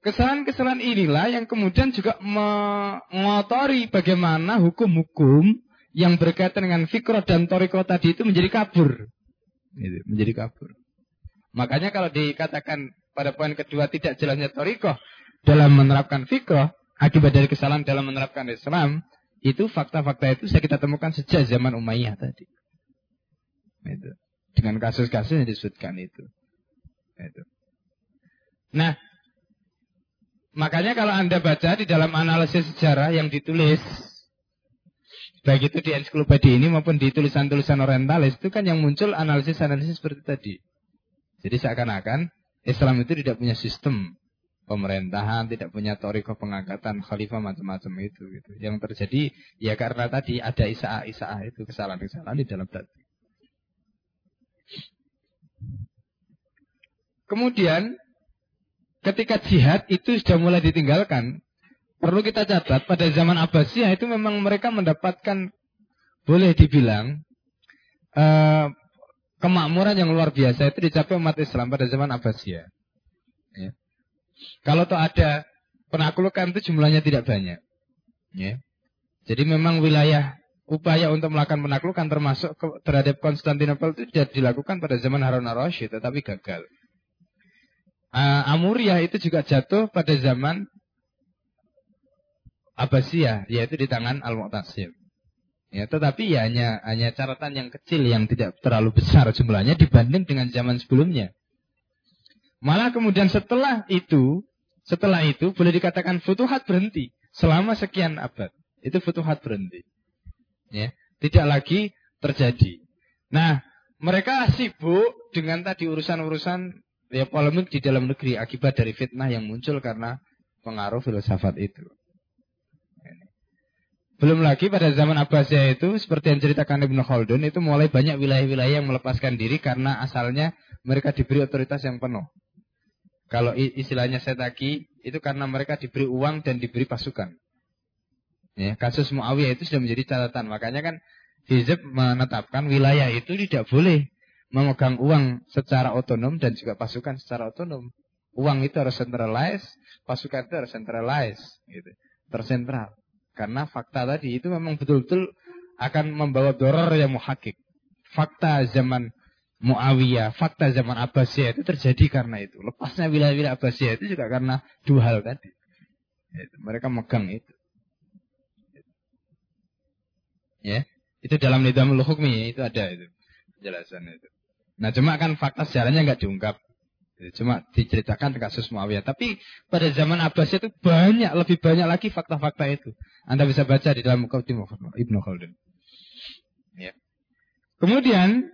Kesalahan-kesalahan inilah yang kemudian juga mengotori bagaimana hukum-hukum yang berkaitan dengan fikroh dan toriko tadi itu menjadi kabur. Gitu, menjadi kabur. Makanya kalau dikatakan pada poin kedua tidak jelasnya toriko dalam menerapkan fikroh, akibat dari kesalahan dalam menerapkan Islam, itu fakta-fakta itu saya kita temukan sejak zaman Umayyah tadi. Itu. Dengan kasus-kasus yang disebutkan itu. itu. Nah, Makanya kalau Anda baca di dalam analisis sejarah yang ditulis, baik itu di ensiklopedia ini maupun di tulisan-tulisan orientalis, itu kan yang muncul analisis-analisis seperti tadi. Jadi seakan-akan Islam itu tidak punya sistem pemerintahan, tidak punya toriko pengangkatan khalifah macam-macam itu. Gitu. Yang terjadi ya karena tadi ada isa'ah-isa'ah itu kesalahan-kesalahan di dalam tadi. Kemudian ketika jihad itu sudah mulai ditinggalkan, perlu kita catat pada zaman Abbasiyah itu memang mereka mendapatkan boleh dibilang uh, kemakmuran yang luar biasa itu dicapai umat Islam pada zaman Abbasiyah. Ya. Kalau tuh ada penaklukan itu jumlahnya tidak banyak. Ya. Jadi memang wilayah upaya untuk melakukan penaklukan termasuk terhadap Konstantinopel itu sudah dilakukan pada zaman Harun al-Rasyid tetapi gagal uh, Amuriah itu juga jatuh pada zaman Abbasiyah, yaitu di tangan Al-Mu'tasim. Ya, tetapi ya hanya hanya catatan yang kecil yang tidak terlalu besar jumlahnya dibanding dengan zaman sebelumnya. Malah kemudian setelah itu, setelah itu boleh dikatakan futuhat berhenti selama sekian abad. Itu futuhat berhenti. Ya, tidak lagi terjadi. Nah, mereka sibuk dengan tadi urusan-urusan ya polemik di dalam negeri akibat dari fitnah yang muncul karena pengaruh filsafat itu. Belum lagi pada zaman Abbasiyah itu seperti yang ceritakan Ibnu Khaldun itu mulai banyak wilayah-wilayah yang melepaskan diri karena asalnya mereka diberi otoritas yang penuh. Kalau istilahnya setaki itu karena mereka diberi uang dan diberi pasukan. Ya, kasus Muawiyah itu sudah menjadi catatan. Makanya kan Hizb menetapkan wilayah itu tidak boleh memegang uang secara otonom dan juga pasukan secara otonom. Uang itu harus centralized, pasukan itu harus centralized, gitu, tersentral. Karena fakta tadi itu memang betul-betul akan membawa doror yang muhakik. Fakta zaman Muawiyah, fakta zaman Abbasiyah itu terjadi karena itu. Lepasnya wilayah-wilayah Abbasiyah itu juga karena dua hal tadi. Mereka megang itu. Ya, itu dalam nidamul hukmi itu ada itu penjelasan itu. Nah cuma kan fakta sejarahnya nggak diungkap. Cuma diceritakan kasus Muawiyah. Tapi pada zaman Abbas itu banyak, lebih banyak lagi fakta-fakta itu. Anda bisa baca di dalam Muqaddimah Ibnu Khaldun. Ya. Kemudian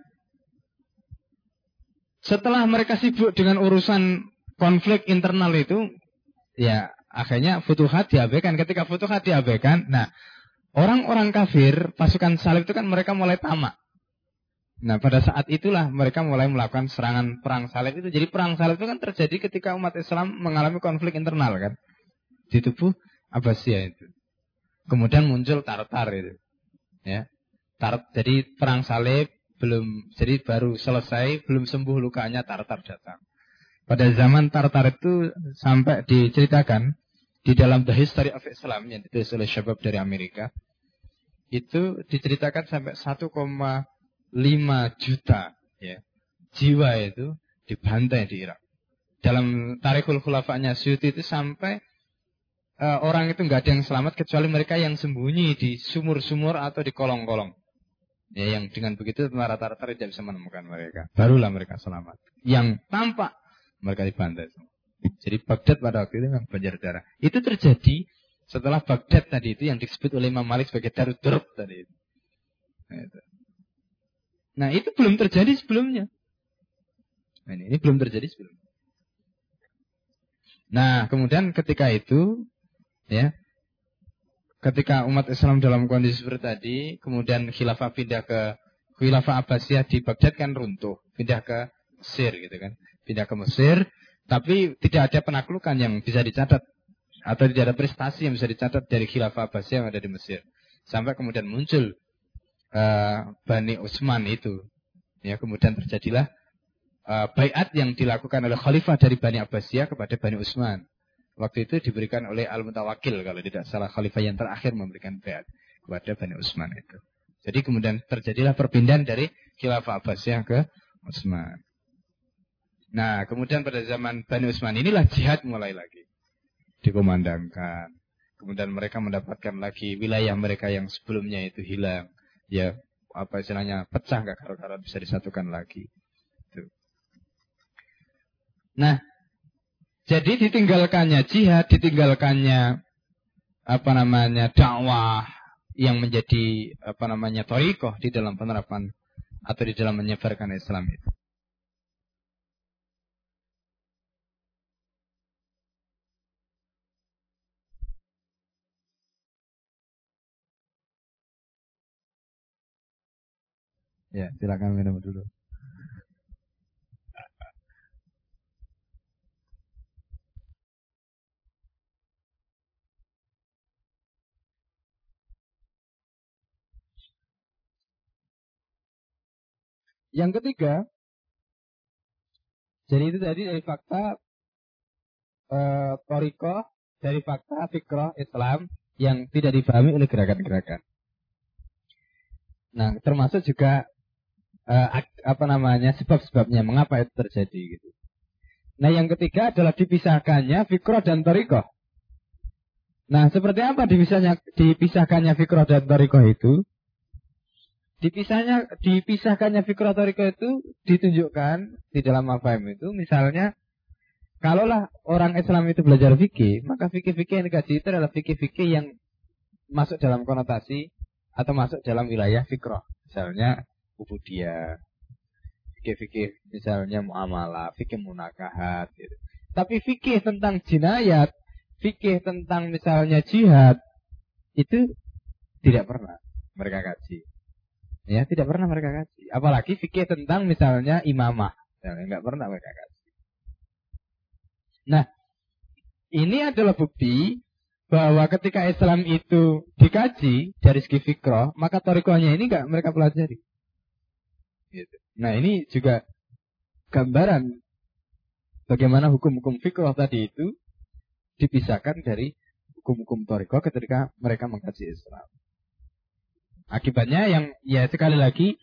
setelah mereka sibuk dengan urusan konflik internal itu, ya akhirnya futuhat diabaikan. Ketika futuhat diabaikan, nah orang-orang kafir, pasukan salib itu kan mereka mulai tamak. Nah pada saat itulah mereka mulai melakukan serangan perang salib itu. Jadi perang salib itu kan terjadi ketika umat Islam mengalami konflik internal kan. Di tubuh Abbasiyah itu. Kemudian muncul Tartar itu. Ya. Tar, jadi perang salib belum jadi baru selesai, belum sembuh lukanya Tartar datang. Pada zaman Tartar itu sampai diceritakan di dalam The History of Islam yang ditulis oleh Syabab dari Amerika itu diceritakan sampai 1,5 juta ya, jiwa itu dibantai di Irak. Dalam Tarikhul Khulafanya Syuti itu sampai uh, orang itu nggak ada yang selamat kecuali mereka yang sembunyi di sumur-sumur atau di kolong-kolong. Ya, yang dengan begitu rata-rata tidak bisa menemukan mereka. Barulah mereka selamat. Yang tampak mereka dibantai. Jadi Baghdad pada waktu itu memang banjir darah. Itu terjadi setelah Baghdad tadi itu yang disebut oleh Imam Malik sebagai Darud Durub tadi itu. Nah, itu. Nah itu belum terjadi sebelumnya. Nah, ini, ini belum terjadi sebelumnya. Nah kemudian ketika itu ya ketika umat Islam dalam kondisi seperti tadi, kemudian khilafah pindah ke khilafah Abbasiyah di Baghdad kan runtuh, pindah ke Mesir gitu kan. Pindah ke Mesir, tapi tidak ada penaklukan yang bisa dicatat atau tidak ada prestasi yang bisa dicatat dari khilafah Abbasiyah yang ada di Mesir. Sampai kemudian muncul uh, Bani Utsman itu. Ya, kemudian terjadilah uh, bayat yang dilakukan oleh khalifah dari Bani Abbasiyah kepada Bani Utsman. Waktu itu diberikan oleh Al-Mutawakil kalau tidak salah khalifah yang terakhir memberikan bayat kepada Bani Utsman itu. Jadi kemudian terjadilah perpindahan dari khilafah Abbasiyah ke Utsman. Nah, kemudian pada zaman Bani Utsman inilah jihad mulai lagi dikumandangkan. Kemudian mereka mendapatkan lagi wilayah mereka yang sebelumnya itu hilang. Ya, apa istilahnya pecah nggak karo-karo bisa disatukan lagi. Tuh. Nah, jadi ditinggalkannya jihad, ditinggalkannya apa namanya dakwah yang menjadi apa namanya torikoh di dalam penerapan atau di dalam menyebarkan Islam itu. Ya, silakan minum dulu. Yang ketiga, jadi itu tadi dari fakta e, toriko, dari fakta fikroh Islam yang tidak dipahami oleh gerakan-gerakan. Nah, termasuk juga e, apa namanya sebab-sebabnya mengapa itu terjadi gitu. Nah, yang ketiga adalah dipisahkannya fikroh dan toriko. Nah, seperti apa dipisahnya, dipisahkannya fikroh dan toriko itu? Dipisahnya, dipisahkannya fikrah toriko itu ditunjukkan di dalam mafahim itu. Misalnya, kalaulah orang Islam itu belajar fikih, maka fikih-fikih yang dikaji itu adalah fikih-fikih yang masuk dalam konotasi atau masuk dalam wilayah fikrah. Misalnya, ubudiyah, fikih-fikih misalnya muamalah, fikih munakahat gitu. Tapi fikih tentang jinayat, fikih tentang misalnya jihad itu tidak pernah mereka kaji. Ya, tidak pernah mereka kasih. Apalagi fikih tentang misalnya imamah. Enggak pernah mereka kasih. Nah, ini adalah bukti bahwa ketika Islam itu dikaji dari segi fikroh, maka torikohnya ini enggak mereka pelajari. Gitu. Nah, ini juga gambaran bagaimana hukum-hukum fikroh tadi itu dipisahkan dari hukum-hukum torikoh ketika mereka mengkaji Islam. Akibatnya yang ya sekali lagi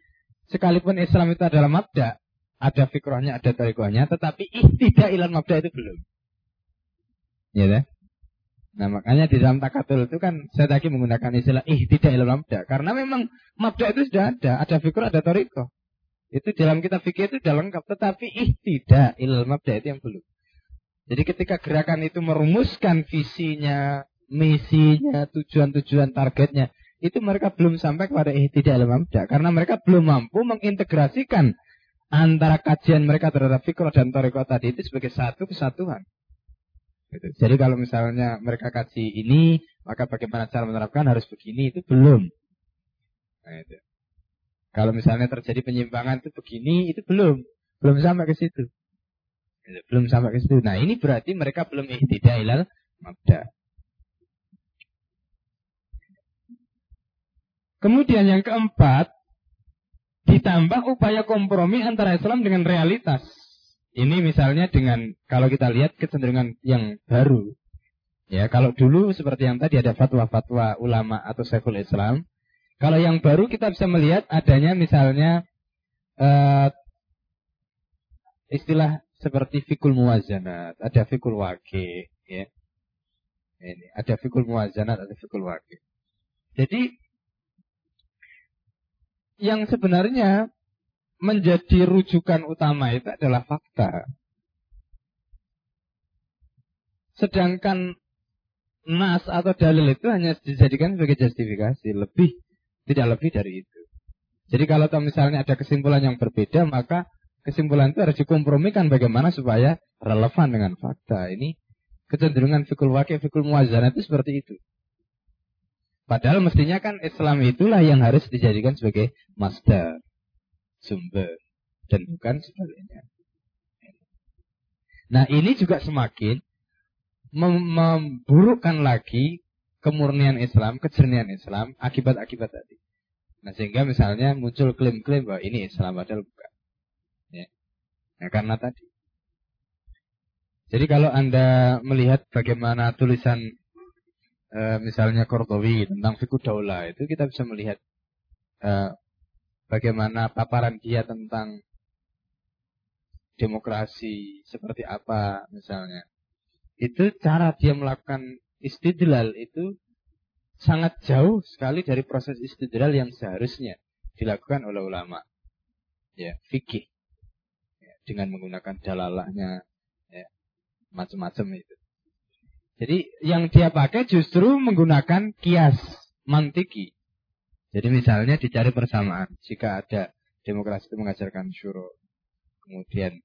sekalipun Islam itu adalah mabda, ada fikrohnya, ada tarikohnya, tetapi tidak ilan mabda itu belum. Ya deh. Nah makanya di dalam takatul itu kan saya tadi menggunakan istilah ih tidak ilan mabda. Karena memang mabda itu sudah ada. Ada fikroh, ada tarikoh. Itu dalam kita fikir itu sudah lengkap. Tetapi ih tidak ilan mabda itu yang belum. Jadi ketika gerakan itu merumuskan visinya, misinya, tujuan-tujuan targetnya itu mereka belum sampai kepada tidak dalam mabda karena mereka belum mampu mengintegrasikan antara kajian mereka terhadap fikih dan toriko tadi itu sebagai satu kesatuan. Gitu. Jadi kalau misalnya mereka kaji ini, maka bagaimana cara menerapkan harus begini, itu belum. Nah, itu. Kalau misalnya terjadi penyimpangan itu begini, itu belum. Belum sampai ke situ. Belum sampai ke situ. Nah ini berarti mereka belum ihtidah ilal mabda. Kemudian yang keempat, ditambah upaya kompromi antara Islam dengan realitas. Ini misalnya dengan kalau kita lihat kecenderungan yang baru. Ya, kalau dulu seperti yang tadi ada fatwa-fatwa ulama atau syekhul Islam. Kalau yang baru kita bisa melihat adanya misalnya uh, istilah seperti fikul muwazanat, ada fikul wakil, ya. Ini ada fikul muwazanat, ada fikul wakil. Jadi yang sebenarnya menjadi rujukan utama itu adalah fakta. Sedangkan nas atau dalil itu hanya dijadikan sebagai justifikasi, lebih tidak lebih dari itu. Jadi kalau misalnya ada kesimpulan yang berbeda, maka kesimpulan itu harus dikompromikan bagaimana supaya relevan dengan fakta. Ini kecenderungan fikul wakil, fikul muazana itu seperti itu. Padahal mestinya kan Islam itulah yang harus dijadikan sebagai master sumber dan bukan sebaliknya. Nah ini juga semakin mem memburukkan lagi kemurnian Islam, kejernihan Islam akibat-akibat tadi. Nah sehingga misalnya muncul klaim-klaim bahwa ini Islam padahal bukan. Ya. Nah, karena tadi. Jadi kalau anda melihat bagaimana tulisan e, misalnya Kordowi tentang fikih daulah itu kita bisa melihat e, bagaimana paparan dia tentang demokrasi seperti apa misalnya. Itu cara dia melakukan istidlal itu sangat jauh sekali dari proses istidlal yang seharusnya dilakukan oleh ulama. Ya, fikih. Ya, dengan menggunakan dalalahnya ya, macam-macam itu. Jadi yang dia pakai justru menggunakan kias mantiki. Jadi misalnya dicari persamaan. Jika ada demokrasi itu mengajarkan syuro. Kemudian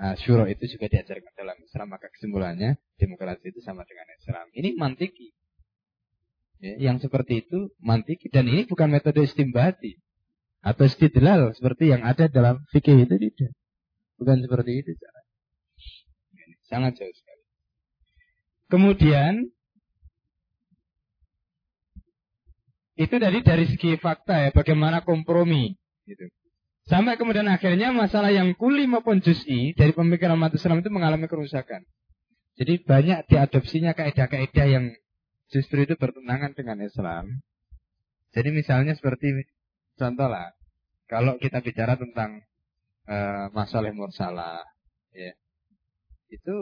uh, syuro itu juga diajarkan dalam Islam. Maka kesimpulannya demokrasi itu sama dengan Islam. Ini mantiki. Ya, yang seperti itu mantiki. Dan ini bukan metode istimbati. Atau istidlal seperti yang ada dalam fikih itu tidak. Bukan seperti itu. Sangat jauh sekali. Kemudian Itu dari dari segi fakta ya, bagaimana kompromi. Gitu. Sampai kemudian akhirnya masalah yang kuli maupun juz'i dari pemikiran umat Islam itu mengalami kerusakan. Jadi banyak diadopsinya kaidah-kaidah yang justru itu bertentangan dengan Islam. Jadi misalnya seperti contoh lah, kalau kita bicara tentang uh, masalah mursalah, ya, itu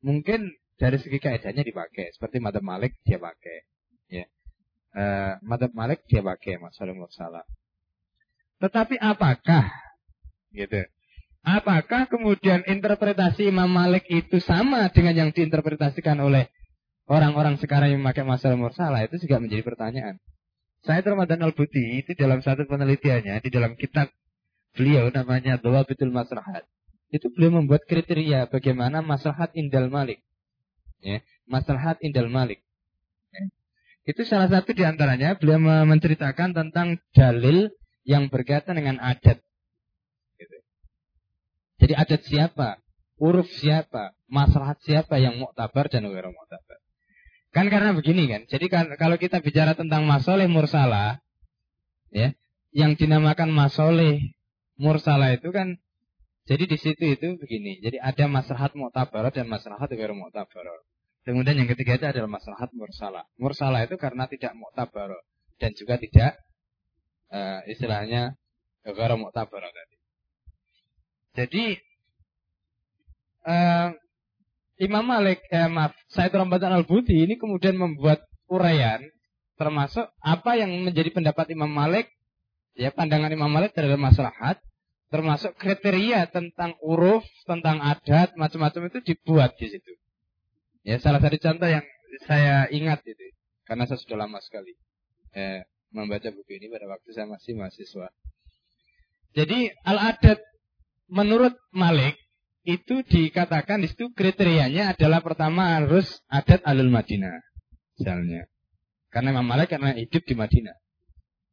mungkin dari segi kaidahnya dipakai, seperti Madam Malik dia pakai, ya eh, madhab Malik dia pakai masalah mursalah. Tetapi apakah gitu? Apakah kemudian interpretasi Imam Malik itu sama dengan yang diinterpretasikan oleh orang-orang sekarang yang memakai masalah mursalah? Itu juga menjadi pertanyaan. Saya Ramadan Al-Buti itu dalam satu penelitiannya di dalam kitab beliau namanya Doa Betul Maslahat. Itu beliau membuat kriteria bagaimana maslahat indal Malik. Ya, maslahat indal Malik. Itu salah satu di antaranya beliau menceritakan tentang dalil yang berkaitan dengan adat. Gitu. Jadi adat siapa? Uruf siapa? Masalah siapa yang muktabar dan wira muktabar? Kan karena begini kan. Jadi kan kalau kita bicara tentang masoleh mursalah, ya, yang dinamakan masoleh mursalah itu kan jadi di situ itu begini. Jadi ada maslahat muktabar dan maslahat wira muktabar. Kemudian yang ketiga itu adalah maslahat mursalah. Mursalah itu karena tidak muktabar dan juga tidak uh, istilahnya gara muktabar tadi. Jadi uh, Imam Malik, eh, maaf, Said Rambatan Al-Budi ini kemudian membuat uraian termasuk apa yang menjadi pendapat Imam Malik, ya pandangan Imam Malik terhadap maslahat, termasuk kriteria tentang uruf, tentang adat, macam-macam itu dibuat di situ. Ya, salah satu contoh yang saya ingat itu, karena saya sudah lama sekali eh, membaca buku ini pada waktu saya masih mahasiswa. Jadi al-adat menurut Malik itu dikatakan di situ kriterianya adalah pertama harus adat alul Madinah misalnya. Karena Imam Malik karena hidup di Madinah.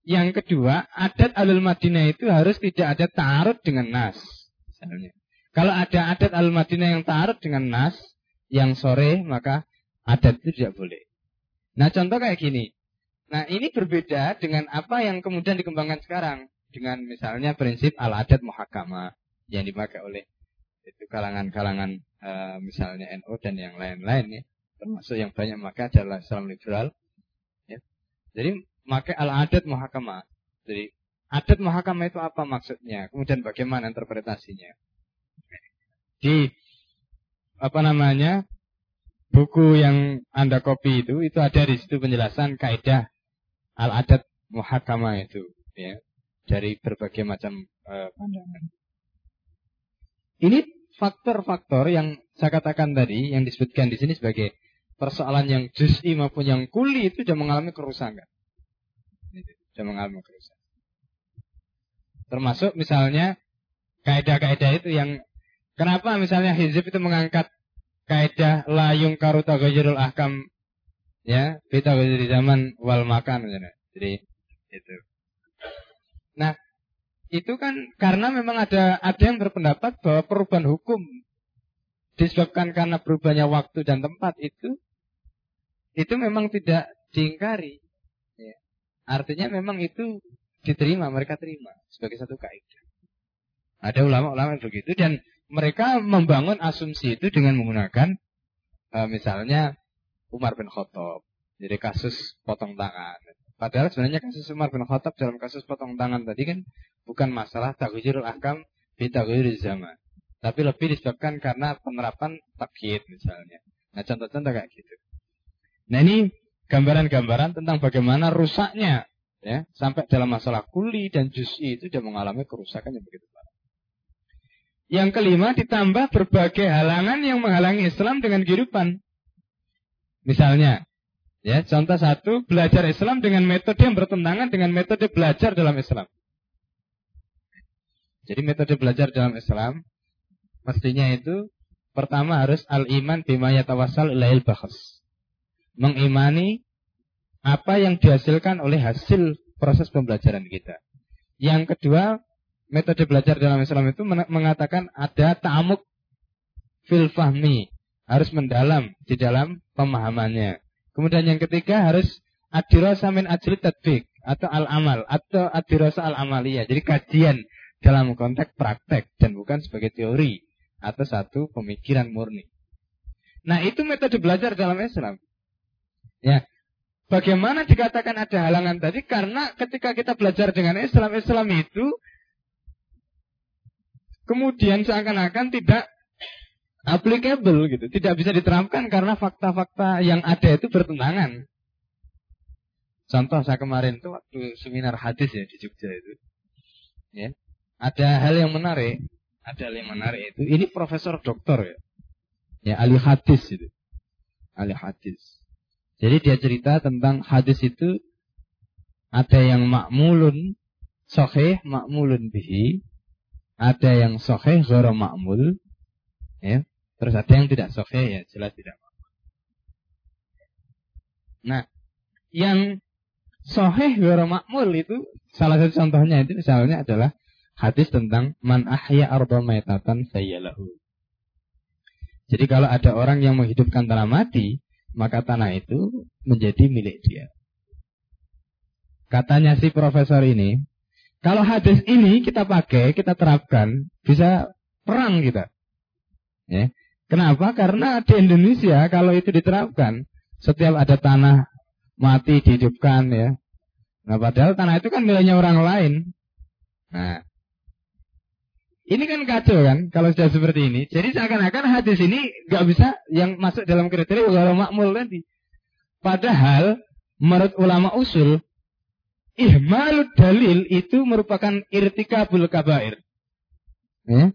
Yang kedua, adat alul Madinah itu harus tidak ada taruh dengan nas. Misalnya. Kalau ada adat alul Madinah yang taruh dengan nas, yang sore, maka adat itu tidak boleh. Nah contoh kayak gini. Nah ini berbeda dengan apa yang kemudian dikembangkan sekarang. Dengan misalnya prinsip al-adat muhakama yang dipakai oleh itu kalangan-kalangan uh, misalnya NU dan yang lain-lain ya termasuk yang banyak maka adalah Islam liberal ya. jadi maka al-adat muhakama jadi adat muhakama itu apa maksudnya kemudian bagaimana interpretasinya di apa namanya buku yang anda copy itu itu ada di situ penjelasan kaidah al-adat muhakama itu ya dari berbagai macam uh, pandangan ini faktor-faktor yang saya katakan tadi, yang disebutkan di sini sebagai persoalan yang juz'i maupun yang kuli itu sudah mengalami kerusakan. Sudah mengalami kerusakan. Termasuk misalnya kaidah-kaidah itu yang kenapa misalnya hizib itu mengangkat kaidah layung karuta gajirul ahkam ya kita di zaman wal makan jadi itu. Nah itu kan karena memang ada ada yang berpendapat bahwa perubahan hukum disebabkan karena berubahnya waktu dan tempat itu itu memang tidak diingkari. Ya. Artinya memang itu diterima, mereka terima sebagai satu kaidah. Ada ulama-ulama yang begitu dan mereka membangun asumsi itu dengan menggunakan uh, misalnya Umar bin Khattab. Jadi kasus potong tangan. Padahal sebenarnya kasus Umar bin Khattab dalam kasus potong tangan tadi kan bukan masalah taghirul ahkam bi taghirul zaman. Tapi lebih disebabkan karena penerapan takhid misalnya. Nah contoh-contoh kayak gitu. Nah ini gambaran-gambaran tentang bagaimana rusaknya ya sampai dalam masalah kuli dan juz'i itu sudah mengalami kerusakan yang begitu parah. Yang kelima ditambah berbagai halangan yang menghalangi Islam dengan kehidupan. Misalnya, Ya, contoh satu, belajar Islam dengan metode yang bertentangan dengan metode belajar dalam Islam. Jadi metode belajar dalam Islam mestinya itu pertama harus al-iman bima yatawassal ilail bahas. Mengimani apa yang dihasilkan oleh hasil proses pembelajaran kita. Yang kedua, metode belajar dalam Islam itu mengatakan ada ta'amuk fil fahmi, harus mendalam di dalam pemahamannya. Kemudian yang ketiga harus adirasa min ajli tadbik atau al-amal atau adirasa al-amaliyah. Jadi kajian dalam konteks praktek dan bukan sebagai teori atau satu pemikiran murni. Nah, itu metode belajar dalam Islam. Ya. Bagaimana dikatakan ada halangan tadi? Karena ketika kita belajar dengan Islam, Islam itu kemudian seakan-akan tidak applicable gitu, tidak bisa diterapkan karena fakta-fakta yang ada itu bertentangan. Contoh saya kemarin tuh waktu seminar hadis ya di Jogja itu, ya. Ada hal yang menarik, ada hal yang menarik itu, ini profesor doktor ya, ya ahli hadis itu, ahli hadis. Jadi dia cerita tentang hadis itu ada yang makmulun sahih makmulun bihi, ada yang sahih ghara makmul, ya. Terus ada yang tidak sahih ya jelas tidak apa. Nah, yang sahih wa makmul itu salah satu contohnya itu misalnya adalah hadis tentang man ahya arba maitatan sayyalahu. Jadi kalau ada orang yang menghidupkan tanah mati, maka tanah itu menjadi milik dia. Katanya si profesor ini, kalau hadis ini kita pakai, kita terapkan, bisa perang kita. Ya. Kenapa? Karena di Indonesia kalau itu diterapkan, setiap ada tanah mati dihidupkan ya. Nah padahal tanah itu kan miliknya orang lain. Nah, ini kan kacau kan kalau sudah seperti ini. Jadi seakan-akan hadis ini nggak bisa yang masuk dalam kriteria ulama makmul nanti. Padahal menurut ulama usul, ihmal dalil itu merupakan irtikabul kabair. Ya.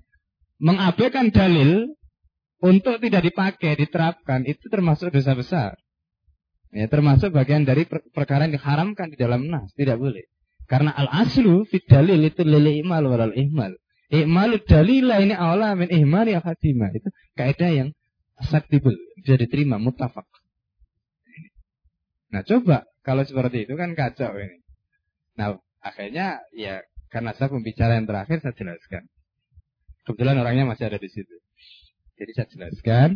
Mengabaikan dalil untuk tidak dipakai, diterapkan, itu termasuk dosa besar. Ya, termasuk bagian dari perkara yang diharamkan di dalam nas, tidak boleh. Karena al-aslu fit dalil itu lil imal walal ihmal. Imal dalil ini awla min ihmali al-khatimah. Itu kaidah yang acceptable, bisa diterima, mutafak. Nah coba kalau seperti itu kan kacau ini. Nah akhirnya ya karena saya pembicara yang terakhir saya jelaskan. Kebetulan orangnya masih ada di situ. Jadi saya jelaskan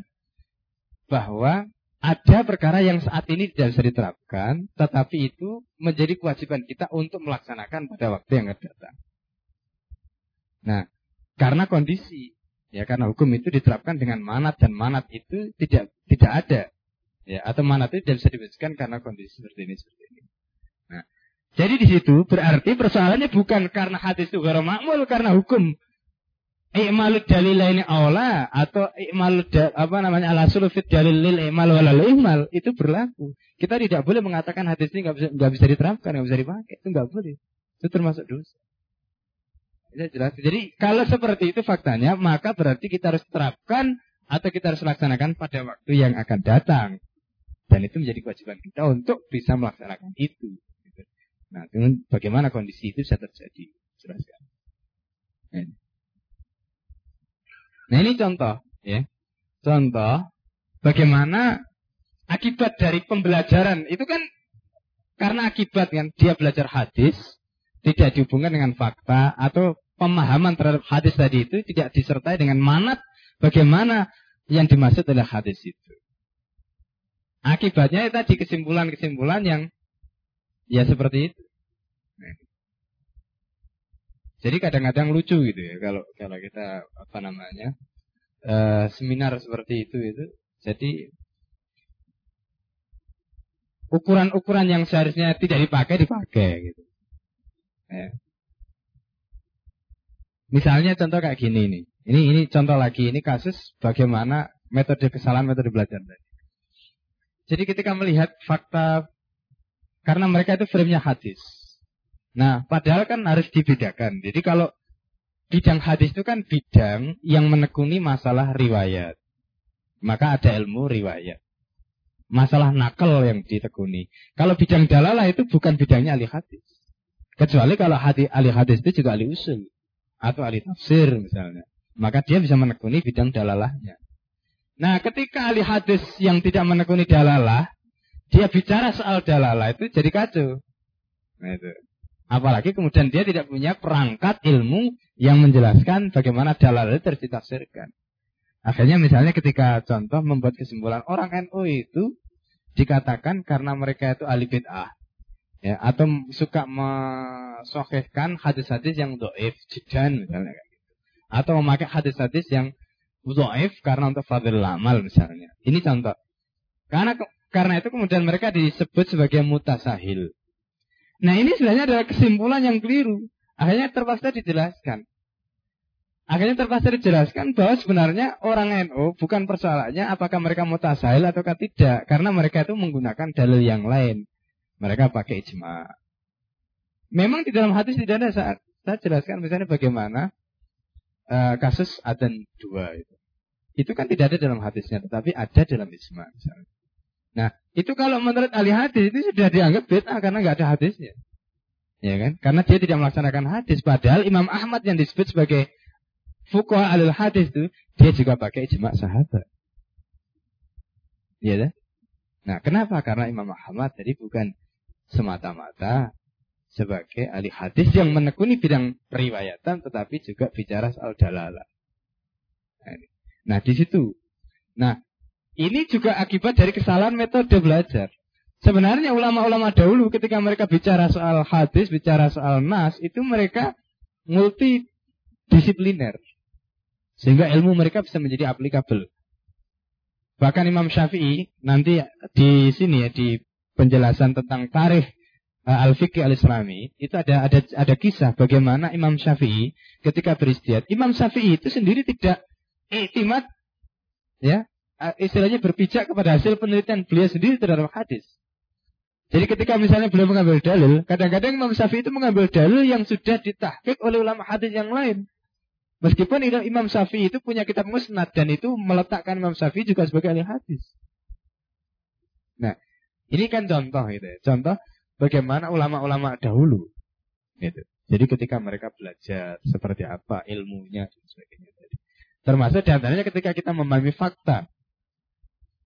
bahwa ada perkara yang saat ini tidak bisa diterapkan, tetapi itu menjadi kewajiban kita untuk melaksanakan pada waktu yang akan datang. Nah, karena kondisi, ya karena hukum itu diterapkan dengan manat dan manat itu tidak tidak ada, ya atau manat itu tidak bisa diwujudkan karena kondisi seperti ini seperti ini. Nah, jadi di situ berarti persoalannya bukan karena hadis itu makmul karena hukum I'malu dalil ini awla atau i'malu apa namanya ala sulufit dalil lil i'mal walal i'mal itu berlaku. Kita tidak boleh mengatakan hadis ini nggak bisa nggak bisa diterapkan, nggak bisa dipakai. Itu nggak boleh. Itu termasuk dosa. Itu jelas. Jadi kalau seperti itu faktanya, maka berarti kita harus terapkan atau kita harus laksanakan pada waktu yang akan datang. Dan itu menjadi kewajiban kita untuk bisa melaksanakan itu. Nah, bagaimana kondisi itu bisa terjadi? Jelaskan. Nah ini contoh, ya. Contoh bagaimana akibat dari pembelajaran itu kan karena akibat kan dia belajar hadis tidak dihubungkan dengan fakta atau pemahaman terhadap hadis tadi itu tidak disertai dengan manat bagaimana yang dimaksud adalah hadis itu. Akibatnya tadi kesimpulan-kesimpulan yang ya seperti itu. Jadi kadang-kadang lucu gitu ya kalau kalau kita apa namanya uh, seminar seperti itu itu. Jadi ukuran-ukuran yang seharusnya tidak dipakai dipakai gitu. Ya. Misalnya contoh kayak gini nih. Ini ini contoh lagi ini kasus bagaimana metode kesalahan metode belajar tadi. Jadi ketika melihat fakta karena mereka itu frame-nya hadis. Nah, padahal kan harus dibedakan. Jadi kalau bidang hadis itu kan bidang yang menekuni masalah riwayat. Maka ada ilmu riwayat. Masalah nakal yang ditekuni. Kalau bidang dalalah itu bukan bidangnya ahli hadis. Kecuali kalau hadis, ahli hadis itu juga ahli usul. Atau ahli tafsir misalnya. Maka dia bisa menekuni bidang dalalahnya. Nah ketika ahli hadis yang tidak menekuni dalalah. Dia bicara soal dalalah itu jadi kacau. Nah itu. Apalagi kemudian dia tidak punya perangkat ilmu yang menjelaskan bagaimana dalal itu harus ditafsirkan. Akhirnya misalnya ketika contoh membuat kesimpulan orang NU itu dikatakan karena mereka itu ahli bid'ah. Ya, atau suka mesohhkan hadis-hadis yang doif, jidan misalnya gitu. Atau memakai hadis-hadis yang doif karena untuk fadil amal misalnya. Ini contoh. Karena karena itu kemudian mereka disebut sebagai mutasahil. Nah ini sebenarnya adalah kesimpulan yang keliru. Akhirnya terpaksa dijelaskan. Akhirnya terpaksa dijelaskan bahwa sebenarnya orang NU bukan persoalannya apakah mereka mutasail atau tidak. Karena mereka itu menggunakan dalil yang lain. Mereka pakai ijma. Memang di dalam hadis tidak ada saat saya jelaskan misalnya bagaimana uh, kasus adan dua itu. Itu kan tidak ada dalam hadisnya, tetapi ada dalam ijma misalnya. Nah, itu kalau menurut ahli hadis itu sudah dianggap bid'ah karena nggak ada hadisnya. Ya kan? Karena dia tidak melaksanakan hadis. Padahal Imam Ahmad yang disebut sebagai fuqaha alil hadis itu dia juga pakai ijma sahabat. Iya kan? Nah, kenapa? Karena Imam Ahmad tadi bukan semata-mata sebagai ahli hadis yang menekuni bidang periwayatan tetapi juga bicara soal dalalah. Nah, di situ. Nah, ini juga akibat dari kesalahan metode belajar. Sebenarnya ulama-ulama dahulu ketika mereka bicara soal hadis, bicara soal nas, itu mereka multidisipliner. Sehingga ilmu mereka bisa menjadi aplikabel. Bahkan Imam Syafi'i nanti di sini ya di penjelasan tentang tarikh uh, al-fiqh al-islami itu ada ada ada kisah bagaimana Imam Syafi'i ketika beristiad. Imam Syafi'i itu sendiri tidak iktimat ya istilahnya berpijak kepada hasil penelitian beliau sendiri terhadap hadis. Jadi ketika misalnya beliau mengambil dalil, kadang-kadang Imam Syafi'i itu mengambil dalil yang sudah ditahkik oleh ulama hadis yang lain. Meskipun Imam Syafi'i itu punya kitab musnad dan itu meletakkan Imam Syafi'i juga sebagai ahli hadis. Nah, ini kan contoh itu ya. Contoh bagaimana ulama-ulama dahulu Gitu. Jadi ketika mereka belajar seperti apa ilmunya dan sebagainya. Termasuk di antaranya ketika kita memahami fakta.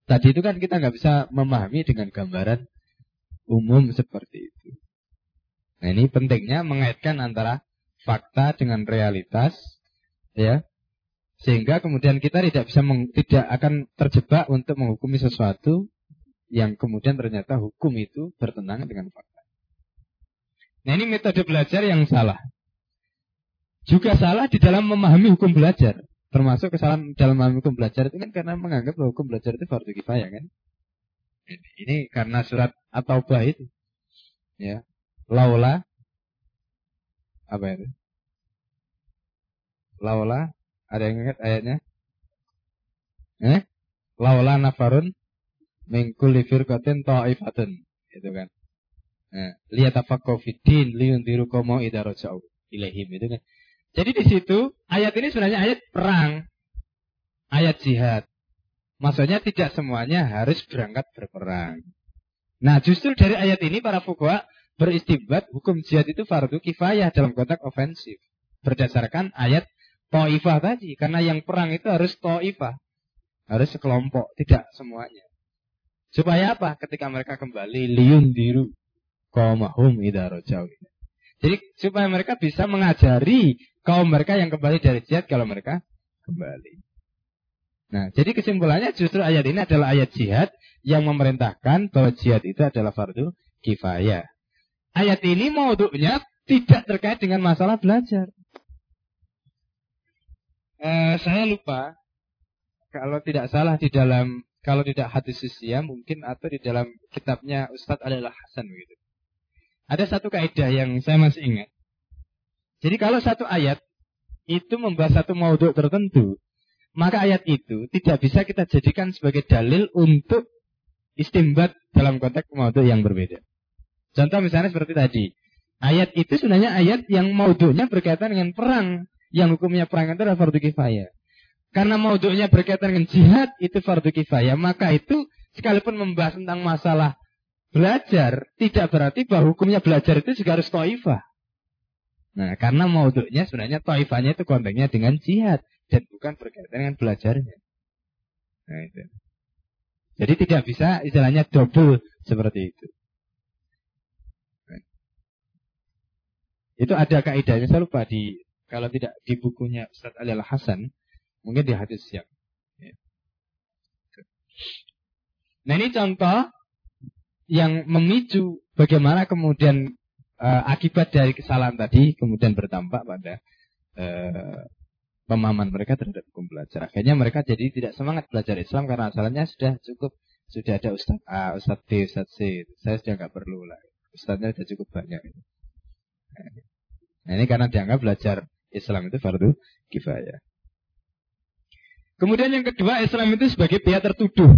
Tadi itu kan kita nggak bisa memahami dengan gambaran umum seperti itu. Nah ini pentingnya mengaitkan antara fakta dengan realitas, ya, sehingga kemudian kita tidak bisa meng, tidak akan terjebak untuk menghukumi sesuatu yang kemudian ternyata hukum itu bertentangan dengan fakta. Nah ini metode belajar yang salah. Juga salah di dalam memahami hukum belajar. Termasuk kesalahan dalam hukum belajar itu kan karena menganggap bahwa hukum belajar itu fardu kifayah kan. Ini karena surat atau taubah itu. Ya. Laula apa itu? Laula ada yang ingat ayatnya? Eh? Laula nafarun mingkul firqatin ta'ifatun. Itu kan. Nah, lihat apa fiddin liyundiru komo idarojau ilahim itu kan. Jadi di situ ayat ini sebenarnya ayat perang, ayat jihad. Maksudnya tidak semuanya harus berangkat berperang. Nah justru dari ayat ini para fuqaha beristibat hukum jihad itu fardu kifayah dalam konteks ofensif. Berdasarkan ayat to'ifah tadi. Karena yang perang itu harus to'ifah. Harus sekelompok, tidak semuanya. Supaya apa? Ketika mereka kembali liun diru kaumahum idza Jadi supaya mereka bisa mengajari kaum mereka yang kembali dari jihad kalau mereka kembali. Nah, jadi kesimpulannya justru ayat ini adalah ayat jihad yang memerintahkan bahwa jihad itu adalah fardu kifayah. Ayat ini maudhu'nya tidak terkait dengan masalah belajar. Eh, saya lupa kalau tidak salah di dalam kalau tidak hadis sisia mungkin atau di dalam kitabnya Ustadz adalah Hasan begitu. Ada satu kaidah yang saya masih ingat. Jadi kalau satu ayat itu membahas satu maudhu tertentu, maka ayat itu tidak bisa kita jadikan sebagai dalil untuk istimbat dalam konteks maudhu yang berbeda. Contoh misalnya seperti tadi. Ayat itu sebenarnya ayat yang maudhunya berkaitan dengan perang. Yang hukumnya perang itu adalah fardu kifayah. Karena maudhunya berkaitan dengan jihad itu fardu kifayah. Maka itu sekalipun membahas tentang masalah belajar tidak berarti bahwa hukumnya belajar itu juga harus toifah. Nah, karena maudhunya sebenarnya toifahnya itu konteksnya dengan jihad dan bukan berkaitan dengan belajarnya. Nah, itu. Jadi tidak bisa istilahnya double seperti itu. Itu ada kaidahnya saya lupa di kalau tidak di bukunya Ustaz Ali Al Hasan, mungkin di hadis yang. Ya. Nah ini contoh yang memicu bagaimana kemudian uh, akibat dari kesalahan tadi kemudian berdampak pada uh, pemahaman mereka terhadap hukum belajar. Akhirnya mereka jadi tidak semangat belajar Islam karena asalnya sudah cukup sudah ada Ustaz A, Ustaz B, Ustaz C. Saya sudah nggak perlu lah. Ustaznya sudah cukup banyak. Nah, ini karena dianggap belajar Islam itu fardu kifayah. Kemudian yang kedua Islam itu sebagai pihak tertuduh.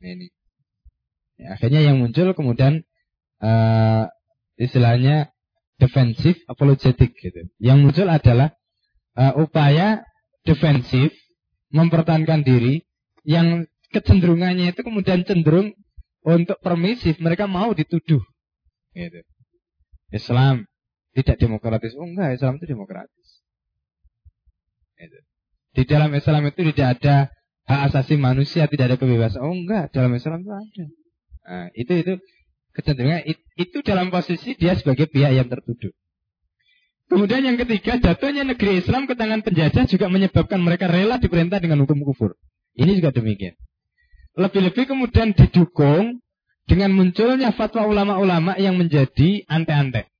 Nah, ini Ya, akhirnya yang muncul kemudian uh, istilahnya defensif apologetik gitu. Yang muncul adalah uh, upaya defensif mempertahankan diri yang kecenderungannya itu kemudian cenderung untuk permisif, mereka mau dituduh. Gitu. Islam tidak demokratis. Oh enggak, Islam itu demokratis. Gitu. Di dalam Islam itu tidak ada hak asasi manusia, tidak ada kebebasan. Oh enggak, dalam Islam itu ada. Nah, itu itu kecenderungan itu dalam posisi dia sebagai pihak yang tertuduh. Kemudian yang ketiga, jatuhnya negeri Islam ke tangan penjajah juga menyebabkan mereka rela diperintah dengan hukum kufur. Ini juga demikian. Lebih-lebih kemudian didukung dengan munculnya fatwa ulama-ulama yang menjadi ante-ante.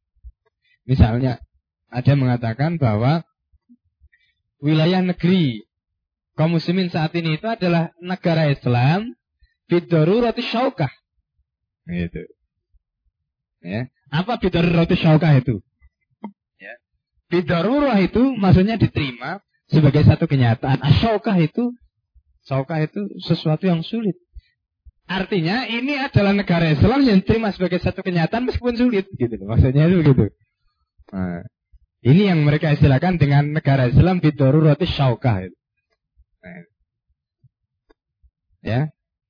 Misalnya, ada yang mengatakan bahwa wilayah negeri kaum muslimin saat ini itu adalah negara Islam roti syaukah Gitu. Ya. Apa roti syaukah itu? Ya. Bidarurah itu maksudnya diterima sebagai satu kenyataan. Asyaukah itu syaukah itu sesuatu yang sulit. Artinya ini adalah negara Islam yang diterima sebagai satu kenyataan meskipun sulit gitu Maksudnya itu begitu. Nah, ini yang mereka istilahkan dengan negara Islam roti syaukah itu. Nah, ya,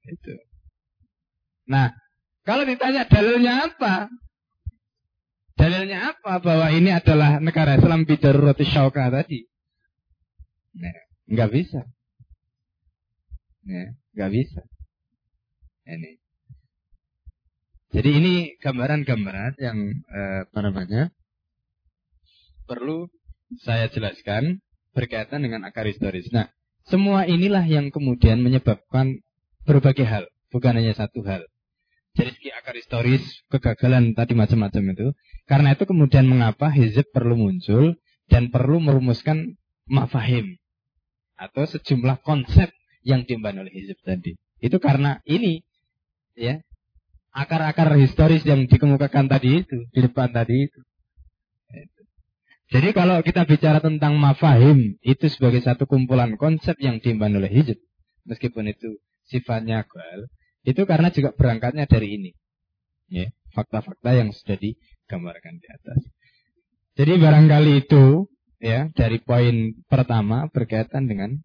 itu. Nah, kalau ditanya dalilnya apa? Dalilnya apa? Bahwa ini adalah negara Islam roti syauka tadi. Nah, nggak bisa. Ya, nggak bisa. Ini. Jadi ini gambaran-gambaran yang eh, apa namanya perlu saya jelaskan berkaitan dengan akar historis. Nah, semua inilah yang kemudian menyebabkan berbagai hal, bukan hanya satu hal. Jadi segi akar historis, kegagalan tadi macam-macam itu. Karena itu kemudian mengapa hizib perlu muncul dan perlu merumuskan mafahim atau sejumlah konsep yang diemban oleh hizib tadi. Itu karena ini ya akar-akar historis yang dikemukakan tadi itu, di depan tadi itu. Jadi kalau kita bicara tentang mafahim, itu sebagai satu kumpulan konsep yang diimban oleh hijab. Meskipun itu sifatnya gal, itu karena juga berangkatnya dari ini. Ya, fakta-fakta yang sudah digambarkan di atas. Jadi barangkali itu ya dari poin pertama berkaitan dengan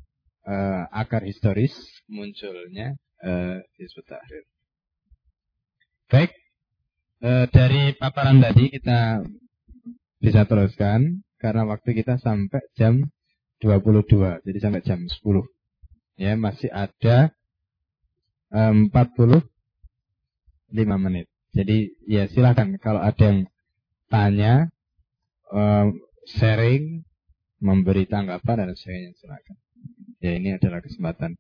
uh, akar historis munculnya uh, Tahrir. Baik, e, dari paparan tadi kita bisa teruskan karena waktu kita sampai jam 22, jadi sampai jam 10. Ya, masih ada 45 menit. Jadi ya silakan kalau ada yang tanya, sharing, memberi tanggapan dan sebagainya silakan. Ya ini adalah kesempatan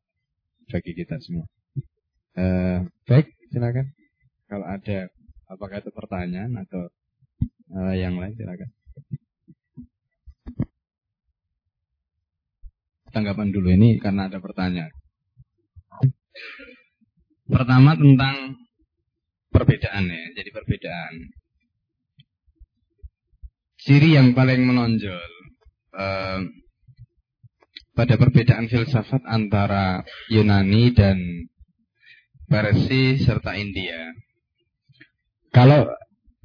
bagi kita semua. E, baik, silakan. Kalau ada apakah itu pertanyaan atau uh, yang lain silakan. Tanggapan dulu ini karena ada pertanyaan. Pertama tentang perbedaan ya, jadi perbedaan. Ciri yang paling menonjol uh, pada perbedaan filsafat antara Yunani dan Persia serta India kalau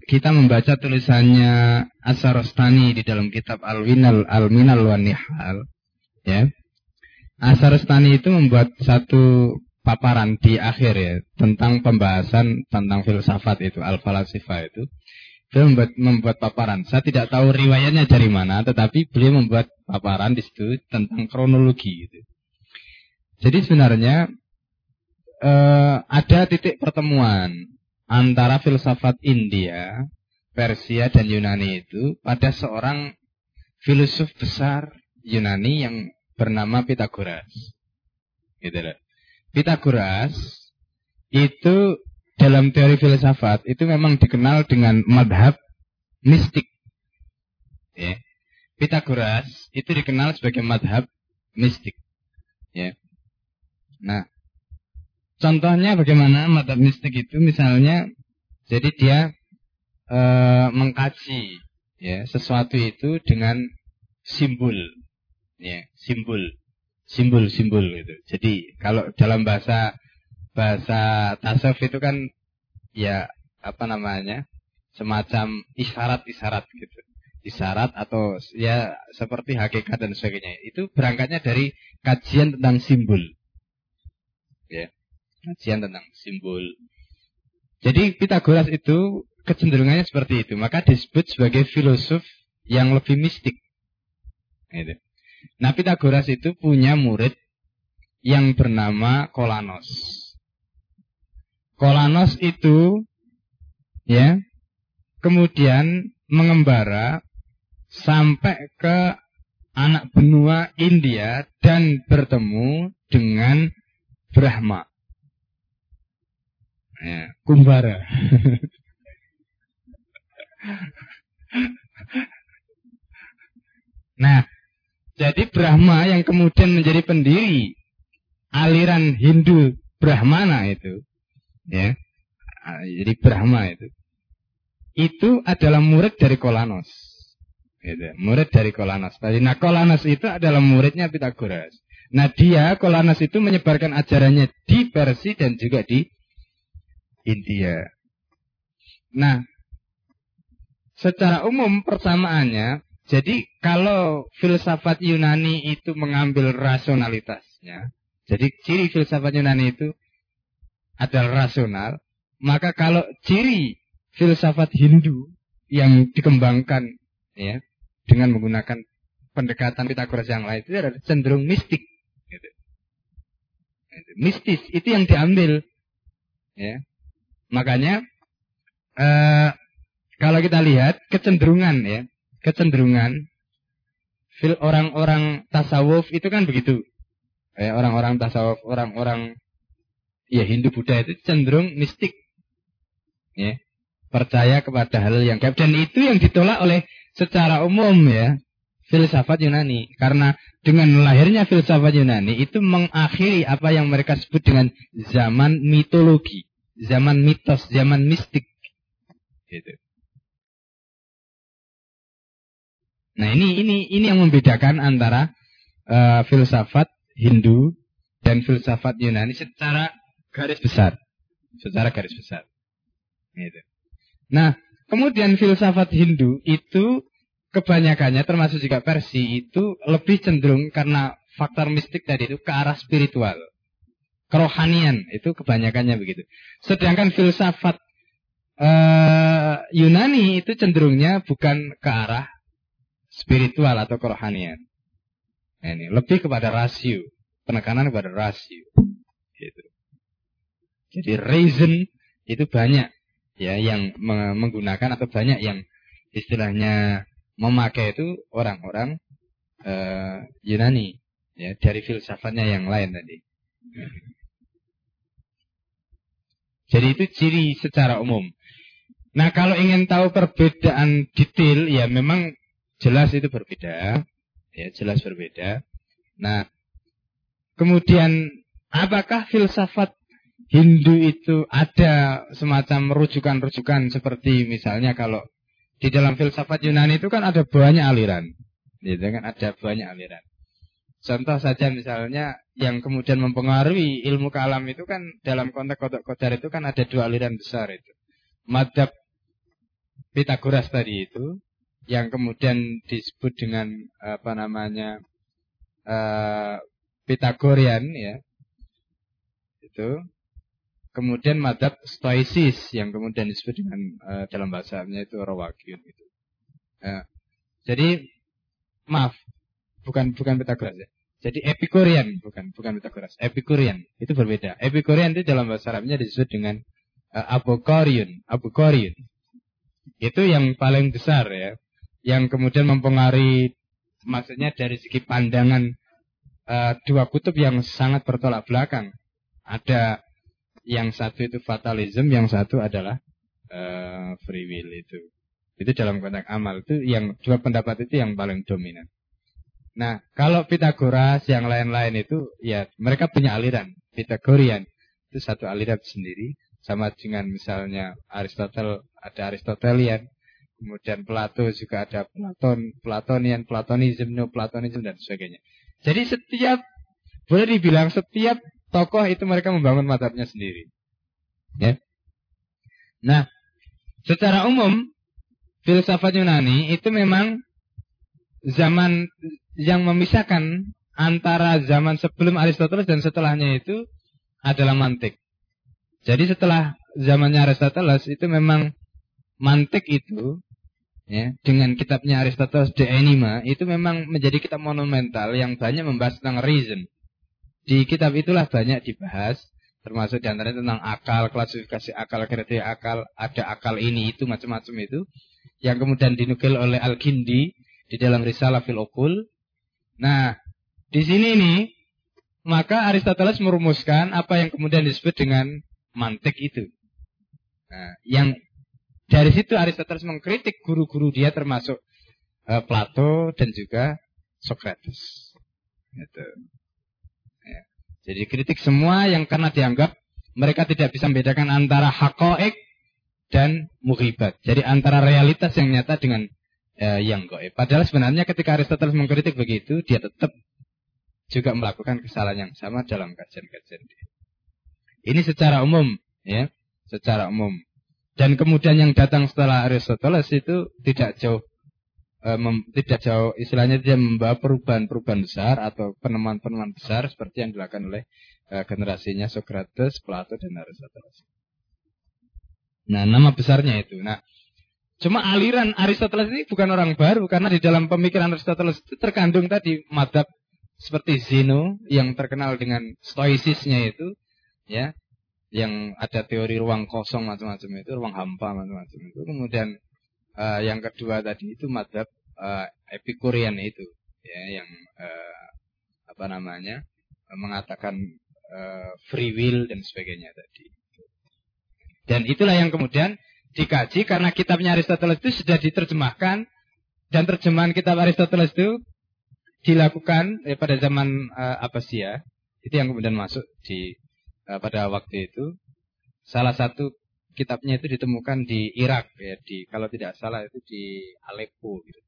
kita membaca tulisannya Asarostani di dalam kitab Al-Winal Al-Minal wa Nihal, ya. Asarostani itu membuat satu paparan di akhir ya tentang pembahasan tentang filsafat itu al-falasifah itu. Beliau membuat, membuat paparan. Saya tidak tahu riwayatnya dari mana, tetapi beliau membuat paparan di situ tentang kronologi gitu. Jadi sebenarnya eh, ada titik pertemuan antara filsafat India, Persia dan Yunani itu pada seorang filosof besar Yunani yang bernama Pitagoras. Gitu loh. Pitagoras itu dalam teori filsafat itu memang dikenal dengan madhab mistik. Ya. Pitagoras itu dikenal sebagai madhab mistik. Ya. Nah, Contohnya bagaimana madhab mistik itu misalnya jadi dia e, mengkaji ya sesuatu itu dengan simbol ya simbol simbol simbol itu. Jadi kalau dalam bahasa bahasa tasawuf itu kan ya apa namanya semacam isyarat-isyarat gitu isyarat atau ya seperti hakikat dan sebagainya itu berangkatnya dari kajian tentang simbol ya kajian tentang simbol. Jadi Pitagoras itu kecenderungannya seperti itu. Maka disebut sebagai filosof yang lebih mistik. Gitu. Nah Pitagoras itu punya murid yang bernama Kolanos. Kolanos itu ya kemudian mengembara sampai ke anak benua India dan bertemu dengan Brahma ya, kumbara. (laughs) nah, jadi Brahma yang kemudian menjadi pendiri aliran Hindu Brahmana itu, ya, jadi Brahma itu, itu adalah murid dari Kolanos. Gitu, murid dari Kolanos. Nah, Kolanos itu adalah muridnya Pitagoras. Nah, dia Kolanos itu menyebarkan ajarannya di Persia dan juga di India. Nah, secara umum persamaannya, jadi kalau filsafat Yunani itu mengambil rasionalitasnya, jadi ciri filsafat Yunani itu adalah rasional, maka kalau ciri filsafat Hindu yang dikembangkan ya dengan menggunakan pendekatan Pitagoras yang lain itu adalah cenderung mistik. Gitu. Mistis itu yang diambil. Ya. Makanya eh, kalau kita lihat kecenderungan ya, kecenderungan orang-orang tasawuf itu kan begitu. Ya, orang-orang tasawuf, orang-orang ya Hindu Buddha itu cenderung mistik. Ya. Percaya kepada hal yang gaib dan itu yang ditolak oleh secara umum ya filsafat Yunani karena dengan lahirnya filsafat Yunani itu mengakhiri apa yang mereka sebut dengan zaman mitologi, zaman mitos, zaman mistik. Gitu. Nah ini ini ini yang membedakan antara uh, filsafat Hindu dan filsafat Yunani secara garis besar, secara garis besar. Gitu. Nah kemudian filsafat Hindu itu kebanyakannya termasuk juga versi itu lebih cenderung karena faktor mistik tadi itu ke arah spiritual. Kerohanian itu kebanyakannya begitu. Sedangkan filsafat uh, Yunani itu cenderungnya bukan ke arah spiritual atau kerohanian. Nah, ini lebih kepada rasio, penekanan kepada rasio. Gitu. Jadi reason itu banyak ya yang menggunakan atau banyak yang istilahnya memakai itu orang-orang uh, Yunani ya dari filsafatnya yang lain tadi. Jadi itu ciri secara umum. Nah kalau ingin tahu perbedaan detail ya memang jelas itu berbeda, ya jelas berbeda. Nah kemudian apakah filsafat Hindu itu ada semacam rujukan-rujukan seperti misalnya kalau di dalam filsafat Yunani itu kan ada banyak aliran. Gitu kan ada banyak aliran. Contoh saja misalnya yang kemudian mempengaruhi ilmu kalam itu kan dalam konteks kodok kodar itu kan ada dua aliran besar itu. Madhab Pitagoras tadi itu yang kemudian disebut dengan apa namanya uh, Pitagorian ya itu Kemudian madhab stoicis yang kemudian disebut dengan uh, dalam bahasanya itu rawakyun itu. Uh, jadi maaf, bukan bukan Pitagoras ya. Jadi Epikurian bukan bukan Pitagoras. Epikurian itu berbeda. Epikurian itu dalam bahasa Arabnya disebut dengan uh, Abokorion, Abokorion. Itu yang paling besar ya, yang kemudian mempengaruhi maksudnya dari segi pandangan uh, dua kutub yang sangat bertolak belakang. Ada yang satu itu fatalism, yang satu adalah uh, free will itu. Itu dalam konteks amal itu yang dua pendapat itu yang paling dominan. Nah, kalau Pitagoras yang lain-lain itu ya mereka punya aliran. Pitagorian itu satu aliran sendiri sama dengan misalnya Aristotle ada Aristotelian, kemudian Plato juga ada Platon, Platonian, Platonism, Neoplatonism dan sebagainya. Jadi setiap boleh dibilang setiap tokoh itu mereka membangun madhabnya sendiri. Ya. Nah, secara umum filsafat Yunani itu memang zaman yang memisahkan antara zaman sebelum Aristoteles dan setelahnya itu adalah mantik. Jadi setelah zamannya Aristoteles itu memang mantik itu ya dengan kitabnya Aristoteles De Enigma itu memang menjadi kitab monumental yang banyak membahas tentang reason. Di kitab itulah banyak dibahas, termasuk di antaranya tentang akal, klasifikasi akal, kriteria akal, ada akal ini itu macam-macam itu, yang kemudian dinukil oleh Al-Kindi di dalam Risalah Fil Okul. Nah, di sini nih, maka Aristoteles merumuskan apa yang kemudian disebut dengan mantik itu. Nah, yang dari situ Aristoteles mengkritik guru-guru dia termasuk uh, Plato dan juga Socrates. Gitu. Jadi kritik semua yang karena dianggap mereka tidak bisa membedakan antara hakoek dan mukhibat. Jadi antara realitas yang nyata dengan eh, yang goib. Padahal sebenarnya ketika Aristoteles mengkritik begitu, dia tetap juga melakukan kesalahan yang sama dalam kajian-kajian dia. Ini secara umum, ya, secara umum. Dan kemudian yang datang setelah Aristoteles itu tidak jauh Eh, mem, tidak jauh istilahnya dia membawa perubahan-perubahan besar atau penemuan-penemuan besar seperti yang dilakukan oleh uh, generasinya Socrates, Plato dan Aristoteles. Nah, nama besarnya itu. Nah, Cuma aliran Aristoteles ini bukan orang baru karena di dalam pemikiran Aristoteles itu terkandung tadi madhab seperti Zeno yang terkenal dengan stoicisnya itu, ya, yang ada teori ruang kosong macam-macam itu, ruang hampa macam-macam itu. Kemudian uh, yang kedua tadi itu madhab uh, Epikurian itu, ya, yang uh, apa namanya mengatakan uh, free will dan sebagainya tadi. Dan itulah yang kemudian dikaji karena kitabnya Aristoteles itu sudah diterjemahkan dan terjemahan kitab Aristoteles itu dilakukan eh, pada zaman uh, Abbasiyah itu yang kemudian masuk di uh, pada waktu itu salah satu kitabnya itu ditemukan di Irak ya di kalau tidak salah itu di Aleppo gitu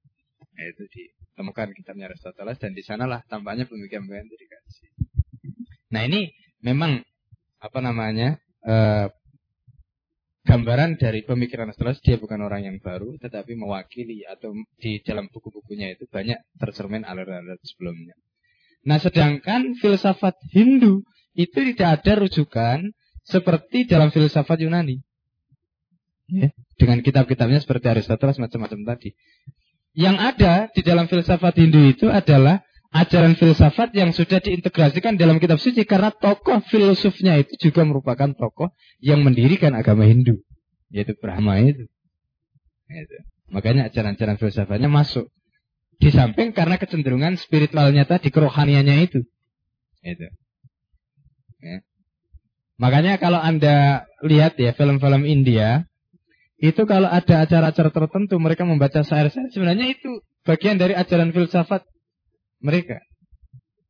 ya, itu ditemukan kitabnya Aristoteles dan di sanalah tampaknya pemikiran-pemikiran itu dikaji nah ini memang apa namanya uh, gambaran dari pemikiran Aristoteles dia bukan orang yang baru tetapi mewakili atau di dalam buku-bukunya itu banyak tercermin aliran-aliran sebelumnya. Nah, sedangkan filsafat Hindu itu tidak ada rujukan seperti dalam filsafat Yunani. Ya, dengan kitab-kitabnya seperti Aristoteles macam-macam tadi. Yang ada di dalam filsafat Hindu itu adalah ajaran filsafat yang sudah diintegrasikan dalam kitab suci karena tokoh filsufnya itu juga merupakan tokoh yang mendirikan agama Hindu yaitu Brahma itu. itu. Makanya ajaran-ajaran filsafatnya masuk. Di samping karena kecenderungan spiritualnya tadi, kerohaniannya itu. Itu. Ya. Makanya kalau Anda lihat ya film-film India, itu kalau ada acara-acara tertentu mereka membaca syair-syair, sebenarnya itu bagian dari ajaran filsafat mereka.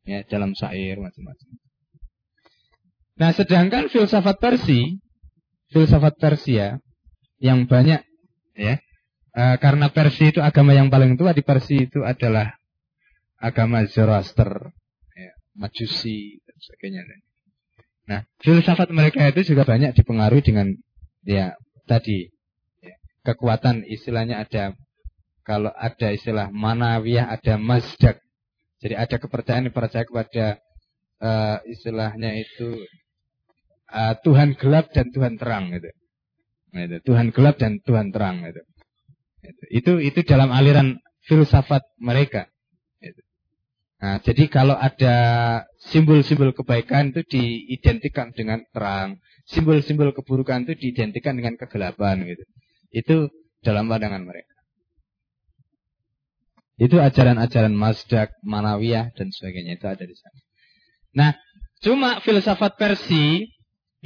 Ya, dalam syair macam-macam. Nah, sedangkan filsafat Persia, filsafat Persia yang banyak ya. E, karena Persia itu agama yang paling tua di Persia itu adalah agama Zoroaster, ya, Majusi dan sebagainya. Nah, filsafat mereka itu juga banyak dipengaruhi dengan ya tadi ya, kekuatan istilahnya ada kalau ada istilah manawiyah ada mazdak jadi ada kepercayaan yang percaya kepada uh, istilahnya itu uh, Tuhan gelap dan Tuhan terang gitu. Nah, itu. Tuhan gelap dan Tuhan terang gitu. Itu itu dalam aliran filsafat mereka. Nah, jadi kalau ada simbol-simbol kebaikan itu diidentikan dengan terang, simbol-simbol keburukan itu diidentikan dengan kegelapan gitu. Itu dalam pandangan mereka. Itu ajaran-ajaran Mazdak, Manawiyah dan sebagainya itu ada di sana. Nah, cuma filsafat Persi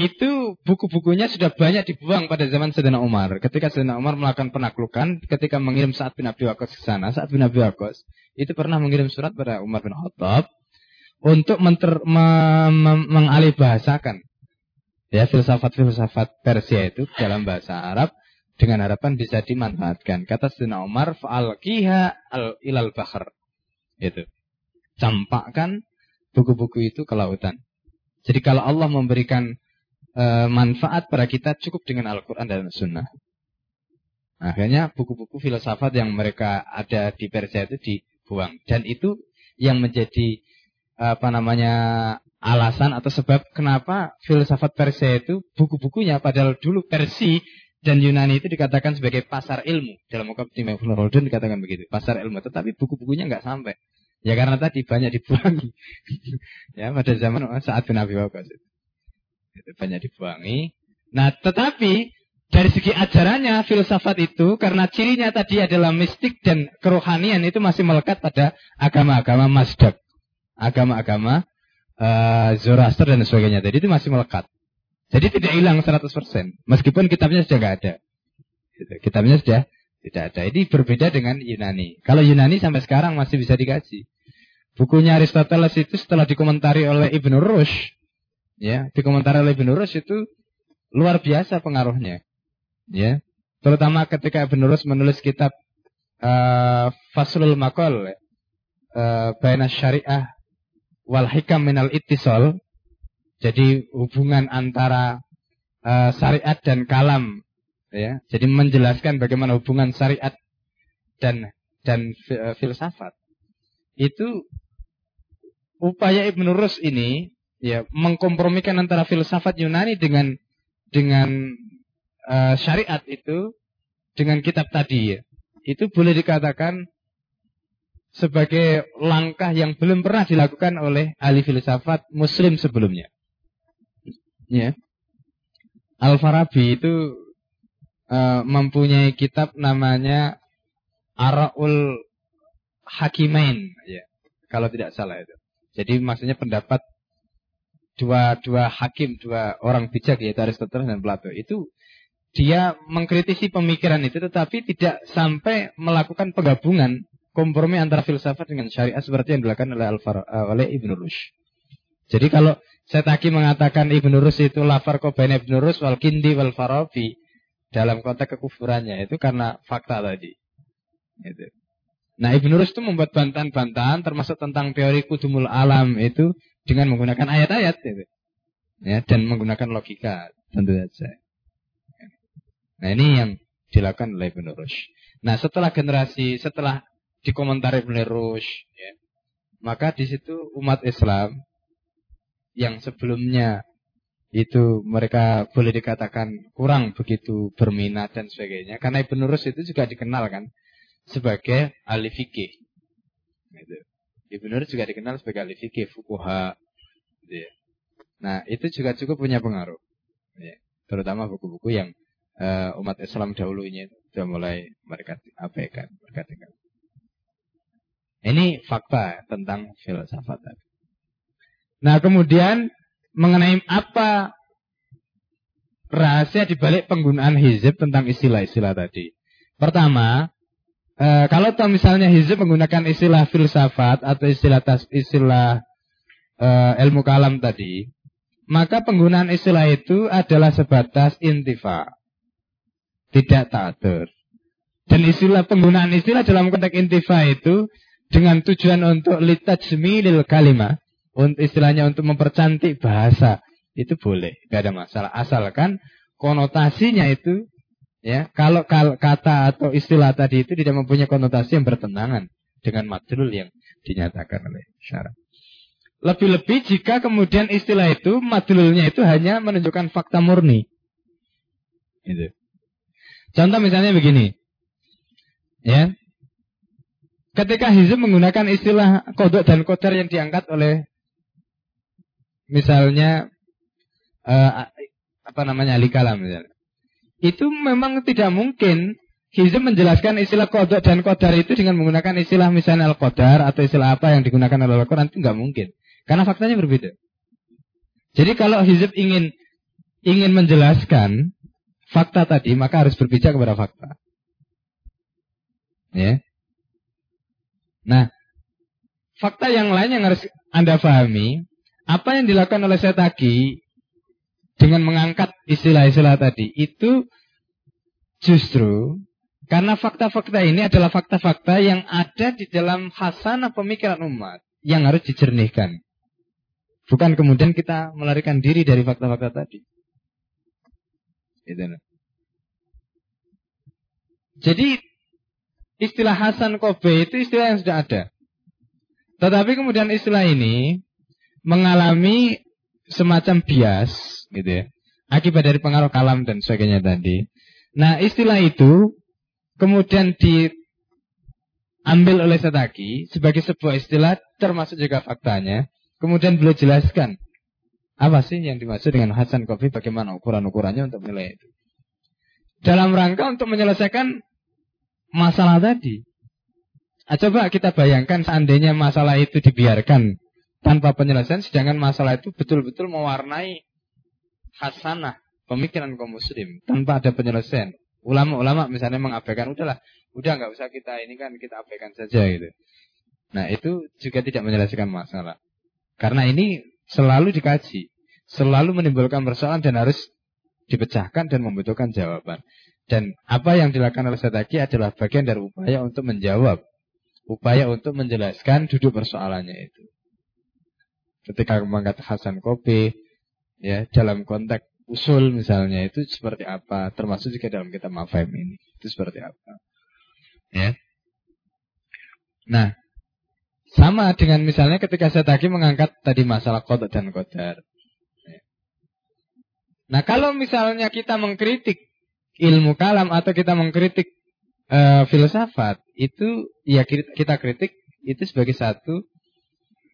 itu buku-bukunya sudah banyak dibuang pada zaman Sayyidina Umar. Ketika Sayyidina Umar melakukan penaklukan, ketika mengirim Sa'ad bin Abi Waqqas ke sana, Sa'ad bin Abi Waqqas itu pernah mengirim surat pada Umar bin Khattab untuk menter, me, me, mengalihbahasakan ya filsafat-filsafat Persia itu dalam bahasa Arab dengan harapan bisa dimanfaatkan. Kata Sayyidina Umar, kiha al ilal bahar. Itu. Campakkan buku-buku itu ke lautan. Jadi kalau Allah memberikan e, manfaat pada kita cukup dengan Al-Quran dan Sunnah. Akhirnya buku-buku filsafat yang mereka ada di Persia itu dibuang. Dan itu yang menjadi apa namanya alasan atau sebab kenapa filsafat Persia itu buku-bukunya padahal dulu Persia dan Yunani itu dikatakan sebagai pasar ilmu. Dalam Muqaddimah Ibnu Khaldun dikatakan begitu, pasar ilmu. Tetapi buku-bukunya nggak sampai. Ya karena tadi banyak dibuangi. (laughs) ya pada zaman saat bin Abi banyak dibuangi. Nah, tetapi dari segi ajarannya filsafat itu karena cirinya tadi adalah mistik dan kerohanian itu masih melekat pada agama-agama Mazdak. Agama-agama uh, Zoroaster dan sebagainya. Jadi itu masih melekat. Jadi tidak hilang 100%. Meskipun kitabnya sudah nggak ada. Gitu. Kitabnya sudah tidak ada. Ini berbeda dengan Yunani. Kalau Yunani sampai sekarang masih bisa dikaji. Bukunya Aristoteles itu setelah dikomentari oleh Ibn Rushd, ya, dikomentari oleh Ibn Rushd itu luar biasa pengaruhnya. Ya. Terutama ketika Ibn Rushd menulis kitab uh, Faslul Makol, uh, Baina Syariah wal Hikam minal Ittisol, jadi hubungan antara uh, syariat dan kalam, ya. Jadi menjelaskan bagaimana hubungan syariat dan dan filsafat. Itu upaya Ibn Rus ini ya mengkompromikan antara filsafat Yunani dengan dengan uh, syariat itu dengan kitab tadi ya, itu boleh dikatakan sebagai langkah yang belum pernah dilakukan oleh ahli filsafat muslim sebelumnya. Ya. Al-Farabi itu uh, mempunyai kitab namanya Araul Hakimain ya. Kalau tidak salah itu. Jadi maksudnya pendapat dua dua hakim, dua orang bijak yaitu Aristoteles dan Plato itu dia mengkritisi pemikiran itu tetapi tidak sampai melakukan penggabungan kompromi antara filsafat dengan syariat seperti yang dilakukan oleh Al uh, oleh Ibnu Rushd. Jadi kalau Setaki mengatakan Ibnu Rushd itu lafar kobain Ibnu Rushd wal kindi wal farabi dalam konteks kekufurannya itu karena fakta tadi. Itu. Nah Ibnu Rushd itu membuat bantahan-bantahan termasuk tentang teori kudumul alam itu dengan menggunakan ayat-ayat itu. Ya, dan menggunakan logika tentu saja. Nah ini yang dilakukan oleh Ibnu Rushd. Nah setelah generasi, setelah dikomentari Ibnu Rushd, ya, maka di situ umat Islam yang sebelumnya itu mereka boleh dikatakan kurang begitu berminat dan sebagainya. Karena Ibnu Rushd itu juga dikenal kan sebagai ahli fikih. Gitu. Ibnu Rushd juga dikenal sebagai ahli fikih, fukuha. Gitu ya. Nah itu juga cukup punya pengaruh. Ya. Terutama buku-buku yang uh, umat Islam dahulu ini sudah mulai mereka abaikan, mereka tinggal. Ini fakta tentang filsafat tadi. Nah, kemudian mengenai apa rahasia dibalik penggunaan hizib tentang istilah-istilah tadi. Pertama, eh, kalau tahu misalnya hizib menggunakan istilah filsafat atau istilah tas, istilah eh, ilmu kalam tadi, maka penggunaan istilah itu adalah sebatas intifa tidak ta'atur. Dan istilah penggunaan istilah dalam konteks intifa itu dengan tujuan untuk litajmilil kalimah, untuk istilahnya untuk mempercantik bahasa, itu boleh, tidak ada masalah. Asalkan konotasinya itu ya, kalau kata atau istilah tadi itu tidak mempunyai konotasi yang bertentangan dengan madrul yang dinyatakan oleh syarat. Lebih-lebih jika kemudian istilah itu madrulnya itu hanya menunjukkan fakta murni. Itu. Contoh misalnya begini. Ya. Ketika Hizb menggunakan istilah kodok dan kodar yang diangkat oleh misalnya uh, apa namanya ahli kalam misalnya. Itu memang tidak mungkin Hizb menjelaskan istilah kodok dan kodar itu dengan menggunakan istilah misalnya al-qadar atau istilah apa yang digunakan oleh Al-Quran itu nggak mungkin. Karena faktanya berbeda. Jadi kalau Hizb ingin ingin menjelaskan fakta tadi, maka harus berpijak kepada fakta. Ya. Nah, fakta yang lain yang harus Anda pahami, apa yang dilakukan oleh Setaki dengan mengangkat istilah-istilah tadi, itu justru karena fakta-fakta ini adalah fakta-fakta yang ada di dalam hasanah pemikiran umat yang harus dijernihkan. Bukan kemudian kita melarikan diri dari fakta-fakta tadi. Gitu. Jadi istilah Hasan Kobe itu istilah yang sudah ada. Tetapi kemudian istilah ini mengalami semacam bias gitu ya. Akibat dari pengaruh kalam dan sebagainya tadi. Nah istilah itu kemudian diambil oleh Setaki sebagai sebuah istilah termasuk juga faktanya. Kemudian beliau jelaskan apa sih yang dimaksud dengan Hasan Kofi, bagaimana ukuran-ukurannya untuk menilai itu. Dalam rangka untuk menyelesaikan masalah tadi. Nah, coba kita bayangkan seandainya masalah itu dibiarkan tanpa penyelesaian, sedangkan masalah itu betul-betul mewarnai hasanah pemikiran kaum muslim tanpa ada penyelesaian. Ulama-ulama misalnya mengabaikan, udahlah, udah nggak usah kita ini kan kita abaikan saja gitu. Nah itu juga tidak menyelesaikan masalah. Karena ini selalu dikaji, selalu menimbulkan persoalan dan harus dipecahkan dan membutuhkan jawaban. Dan apa yang dilakukan oleh Sataki adalah bagian dari upaya untuk menjawab, upaya untuk menjelaskan duduk persoalannya itu. Ketika mengangkat Hasan Kopi, ya dalam konteks usul misalnya itu seperti apa, termasuk juga dalam kitab Mafahim ini itu seperti apa, ya. Nah, sama dengan misalnya ketika saya tadi mengangkat tadi masalah kodok dan kodar. Nah kalau misalnya kita mengkritik ilmu kalam atau kita mengkritik uh, filsafat itu ya kita kritik itu sebagai satu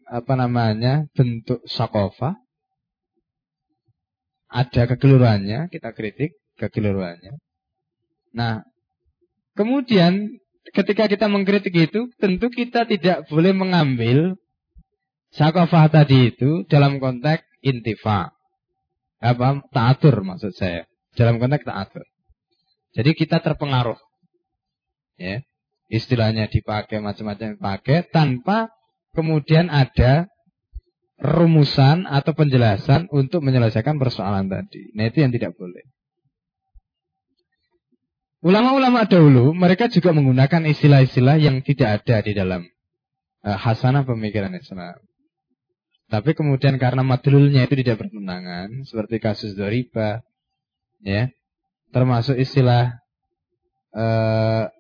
apa namanya bentuk sakofa ada kekeliruannya kita kritik kekeliruannya nah kemudian ketika kita mengkritik itu tentu kita tidak boleh mengambil sakofah tadi itu dalam konteks intifa. Apa? Taatur maksud saya. Dalam konteks taatur. Jadi kita terpengaruh. Ya istilahnya dipakai macam-macam dipakai tanpa kemudian ada rumusan atau penjelasan untuk menyelesaikan persoalan tadi. Nah itu yang tidak boleh. Ulama-ulama dahulu mereka juga menggunakan istilah-istilah yang tidak ada di dalam uh, hasanah pemikiran Islam. Tapi kemudian karena madlulnya itu tidak bertentangan, seperti kasus Doriba, ya, termasuk istilah uh,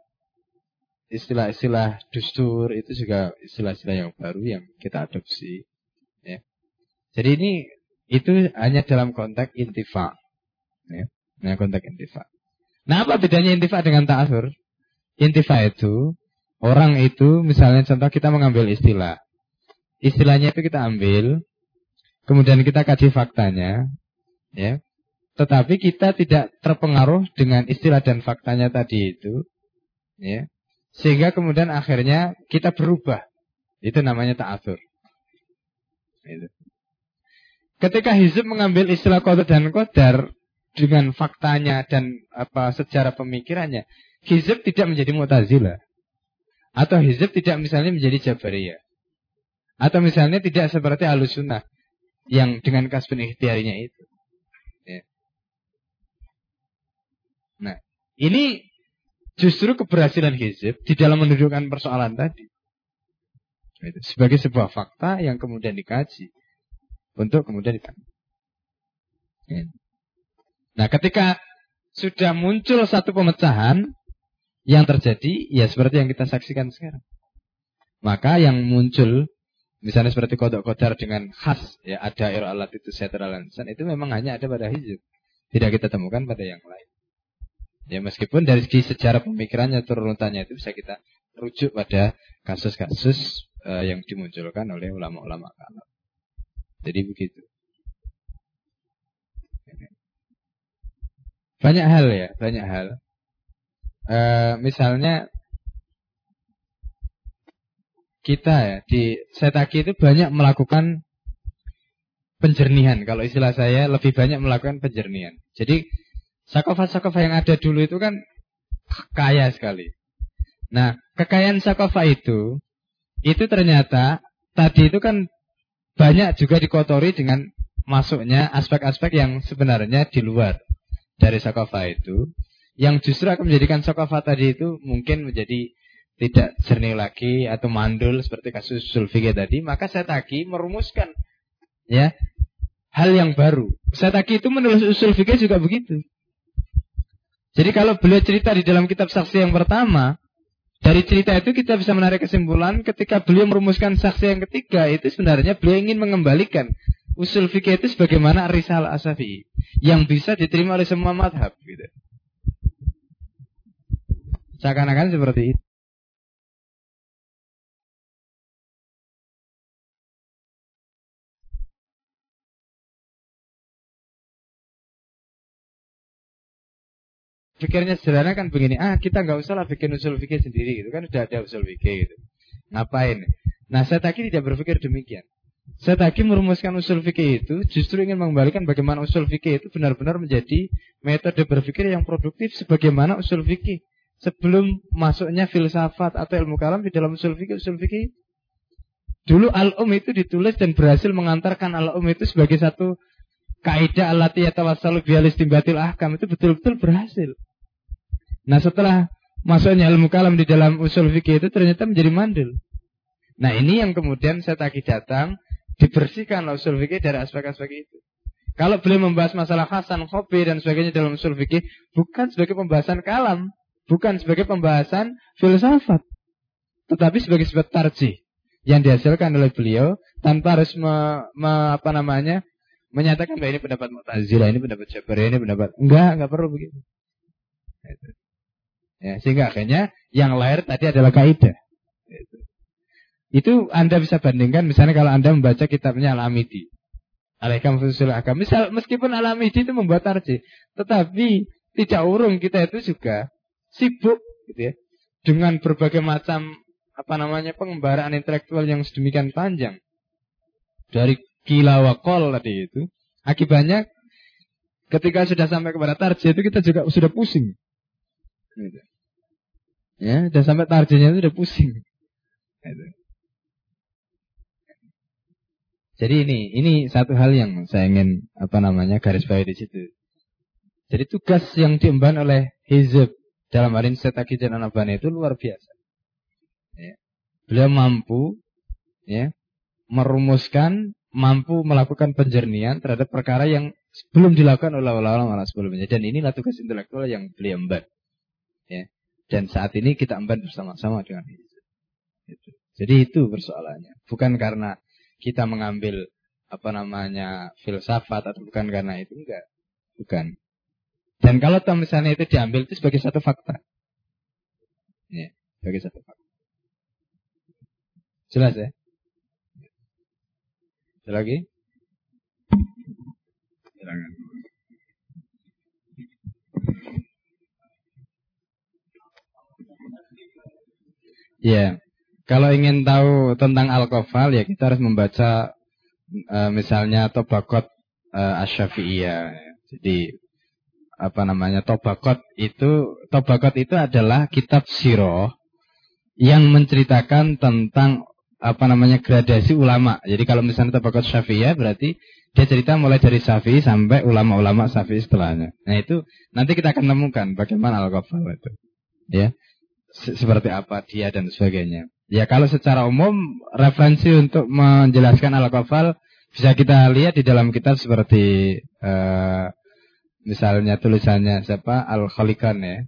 istilah-istilah dustur itu juga istilah-istilah yang baru yang kita adopsi. Ya. Jadi ini itu hanya dalam konteks intifa. Ya. Nah, konteks intifa. Nah, apa bedanya intifa dengan ta'asur? Intifa itu, orang itu, misalnya contoh kita mengambil istilah. Istilahnya itu kita ambil, kemudian kita kaji faktanya, ya. Tetapi kita tidak terpengaruh dengan istilah dan faktanya tadi itu, ya. Sehingga kemudian akhirnya kita berubah. Itu namanya ta'athur. Itu. Ketika Hizib mengambil istilah qadar dan qadar dengan faktanya dan apa secara pemikirannya, Hizib tidak menjadi Mu'tazilah. Atau Hizib tidak misalnya menjadi Jabariyah. Atau misalnya tidak seperti Ahlussunnah yang dengan kasbun ikhtiarinya itu. Ya. Nah, ini justru keberhasilan Hizib di dalam menunjukkan persoalan tadi. Sebagai sebuah fakta yang kemudian dikaji. Untuk kemudian ditanya. Ya. Nah ketika sudah muncul satu pemecahan yang terjadi, ya seperti yang kita saksikan sekarang. Maka yang muncul, misalnya seperti kodok kodar dengan khas, ya ada alat itu setral itu memang hanya ada pada hizib. Tidak kita temukan pada yang lain. Ya meskipun dari segi sejarah pemikirannya turunutannya itu bisa kita rujuk pada kasus-kasus uh, yang dimunculkan oleh ulama-ulama kalam. Jadi begitu. Banyak hal ya, banyak hal. Uh, misalnya kita ya di Setaki itu banyak melakukan penjernihan. Kalau istilah saya lebih banyak melakukan penjernihan. Jadi Sakofa-sakofa yang ada dulu itu kan kaya sekali. Nah, kekayaan sakofa itu, itu ternyata tadi itu kan banyak juga dikotori dengan masuknya aspek-aspek yang sebenarnya di luar dari sakofa itu. Yang justru akan menjadikan sakofa tadi itu mungkin menjadi tidak jernih lagi atau mandul seperti kasus sulfige tadi. Maka saya tadi merumuskan ya hal yang baru. Saya tadi itu menulis usul fikih juga begitu. Jadi kalau beliau cerita di dalam kitab saksi yang pertama, dari cerita itu kita bisa menarik kesimpulan ketika beliau merumuskan saksi yang ketiga itu sebenarnya beliau ingin mengembalikan usul fikih itu sebagaimana risalah asafi yang bisa diterima oleh semua madhab gitu. Seakan-akan seperti itu. Pikirnya sederhana kan begini, ah kita nggak usah lah bikin usul fikih sendiri gitu kan udah ada usul fikih gitu. Ngapain? Nah saya tadi tidak berpikir demikian. Saya tadi merumuskan usul fikih itu justru ingin mengembalikan bagaimana usul fikih itu benar-benar menjadi metode berpikir yang produktif sebagaimana usul fikih sebelum masuknya filsafat atau ilmu kalam di dalam usul fikih usul fikih dulu al-um itu ditulis dan berhasil mengantarkan al-um itu sebagai satu kaidah alati tawassalu bialis timbatil ahkam itu betul-betul berhasil. Nah setelah masuknya ilmu kalam di dalam usul fikih itu ternyata menjadi mandul. Nah ini yang kemudian saya tagih datang dibersihkan usul fikih dari aspek-aspek itu. Kalau beliau membahas masalah Hasan, Khobi dan sebagainya dalam usul fikih bukan sebagai pembahasan kalam, bukan sebagai pembahasan filsafat, tetapi sebagai sebuah tarjih yang dihasilkan oleh beliau tanpa harus me, me, apa namanya menyatakan bahwa ini pendapat Mu'tazilah, ini pendapat Jabari, ini pendapat enggak, enggak perlu begitu. Ya, sehingga akhirnya yang lahir tadi adalah kaidah. Gitu. Itu Anda bisa bandingkan misalnya kalau Anda membaca kitabnya Al-Amidi. Alaikam Fusul Agam. Misal meskipun Al-Amidi itu membuat tarjih, tetapi tidak urung kita itu juga sibuk gitu ya dengan berbagai macam apa namanya pengembaraan intelektual yang sedemikian panjang dari kilawakol tadi itu akibatnya ketika sudah sampai kepada tarjih itu kita juga sudah pusing gitu. ya sudah sampai tarjihnya itu sudah pusing gitu. jadi ini ini satu hal yang saya ingin apa namanya garis bawahi di situ jadi tugas yang diemban oleh Hizb dalam hal ini Setaki dan Anabani itu luar biasa. Ya. Beliau mampu ya, merumuskan, mampu melakukan penjernihan terhadap perkara yang belum dilakukan oleh ulama-ulama sebelumnya. Dan inilah tugas intelektual yang beliau emban. Ya. Dan saat ini kita emban bersama-sama dengan itu. Itu. Jadi itu persoalannya. Bukan karena kita mengambil apa namanya filsafat atau bukan karena itu enggak. Bukan. Dan kalau misalnya itu diambil itu sebagai satu fakta. Ya, sebagai satu fakta. Jelas ya? Ada lagi? Silakan. Ya, kalau ingin tahu tentang alkohol ya kita harus membaca uh, misalnya Tobakot uh, Asyafi'iyah. Jadi apa namanya Tobakot itu Tobakot itu adalah kitab siroh yang menceritakan tentang apa namanya gradasi ulama. Jadi kalau misalnya Tobakot Syafi'iyah berarti dia cerita mulai dari Syafi'i sampai ulama-ulama Syafi'i setelahnya. Nah itu nanti kita akan temukan bagaimana al-kafal itu. Ya. Seperti apa dia dan sebagainya. Ya kalau secara umum referensi untuk menjelaskan al-kafal bisa kita lihat di dalam kitab seperti uh, misalnya tulisannya siapa? Al Khalikan ya.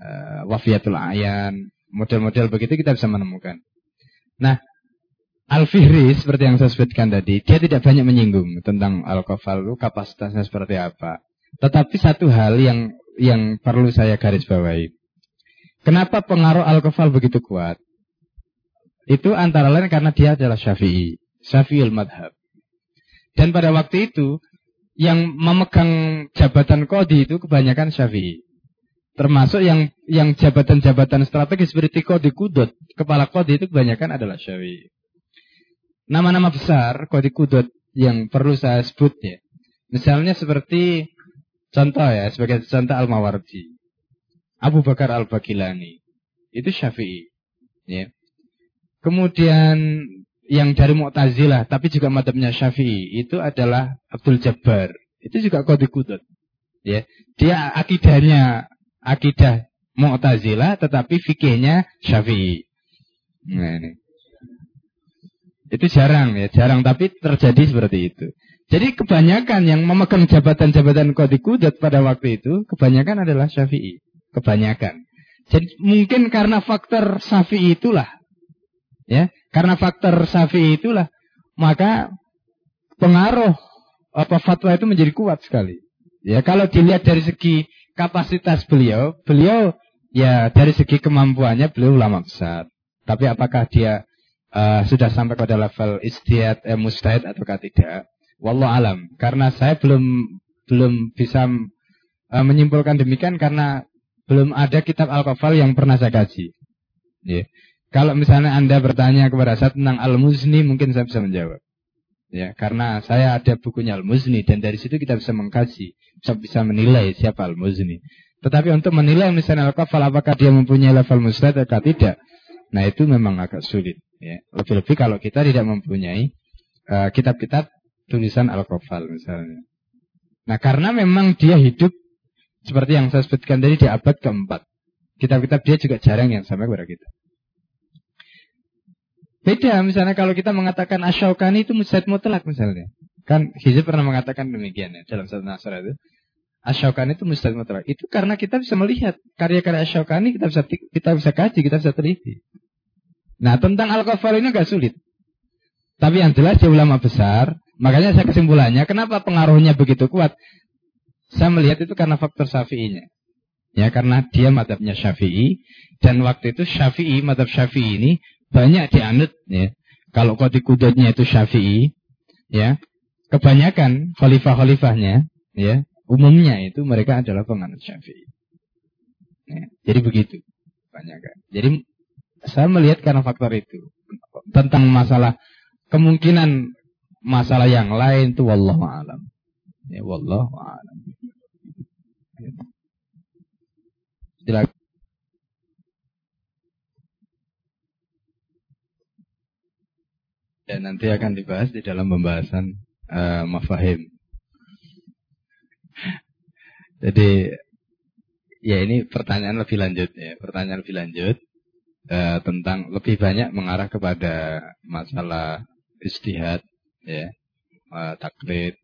Uh, Wafiatul Ayan. Model-model begitu kita bisa menemukan. Nah Al Fihri seperti yang saya sebutkan tadi dia tidak banyak menyinggung tentang itu kapasitasnya seperti apa. Tetapi satu hal yang yang perlu saya garis bawahi kenapa pengaruh alkohol begitu kuat itu antara lain karena dia adalah syafi'i syafi'il madhab dan pada waktu itu yang memegang jabatan kodi itu kebanyakan syafi'i. Termasuk yang yang jabatan-jabatan strategis seperti kodi kudut, kepala kodi itu kebanyakan adalah syafi'i. Nama-nama besar kodi kudut yang perlu saya sebut ya. Misalnya seperti contoh ya, sebagai contoh Al-Mawardi. Abu Bakar Al-Bakilani. Itu syafi'i. Ya. Kemudian yang dari Mu'tazilah tapi juga madhabnya Syafi'i itu adalah Abdul Jabbar. Itu juga kode kudut. Ya. Dia akidahnya akidah Mu'tazilah tetapi fikihnya Syafi'i. Nah, ini. Itu jarang ya, jarang tapi terjadi seperti itu. Jadi kebanyakan yang memegang jabatan-jabatan kode kudut pada waktu itu kebanyakan adalah Syafi'i. Kebanyakan. Jadi mungkin karena faktor Syafi'i itulah ya karena faktor safi itulah, maka pengaruh apa fatwa itu menjadi kuat sekali. Ya, kalau dilihat dari segi kapasitas beliau, beliau ya dari segi kemampuannya beliau ulama besar. Tapi apakah dia uh, sudah sampai pada level istiad eh, mustahid ataukah tidak? Wallah alam. Karena saya belum belum bisa uh, menyimpulkan demikian karena belum ada kitab al-kafal yang pernah saya kaji. Yeah. Kalau misalnya Anda bertanya kepada saya tentang Al-Muzni, mungkin saya bisa menjawab. Ya, karena saya ada bukunya Al-Muzni dan dari situ kita bisa mengkaji, bisa bisa menilai siapa Al-Muzni. Tetapi untuk menilai misalnya Al-Kafal apakah dia mempunyai level mustahid atau tidak, nah itu memang agak sulit. Ya. Lebih-lebih kalau kita tidak mempunyai uh, kitab-kitab tulisan Al-Kafal misalnya. Nah karena memang dia hidup seperti yang saya sebutkan tadi di abad keempat. Kitab-kitab dia juga jarang yang sampai kepada kita. Beda misalnya kalau kita mengatakan asyaukani itu mujtahid mutlak misalnya. Kan Hizib pernah mengatakan demikian ya dalam satu nasr itu. Asyaukani itu mujtahid mutlak. Itu karena kita bisa melihat karya-karya asyaukani kita bisa kita bisa kaji, kita bisa teliti. Nah, tentang al-kafar ini agak sulit. Tapi yang jelas dia ulama besar, makanya saya kesimpulannya kenapa pengaruhnya begitu kuat? Saya melihat itu karena faktor syafi'inya. Ya, karena dia madhabnya Syafi'i dan waktu itu Syafi'i, madhab Syafi'i ini banyak dianut ya. Kalau kau kudutnya itu Syafi'i, ya, kebanyakan khalifah-khalifahnya, ya, umumnya itu mereka adalah penganut Syafi'i. Ya, jadi begitu, kebanyakan. Jadi saya melihat karena faktor itu tentang masalah kemungkinan masalah yang lain itu wallahu alam. Ya wallahu alam. Silakan. Dan nanti akan dibahas di dalam pembahasan uh, mafahim. Jadi ya ini pertanyaan lebih lanjut ya, pertanyaan lebih lanjut uh, tentang lebih banyak mengarah kepada masalah istihad ya, uh, taklid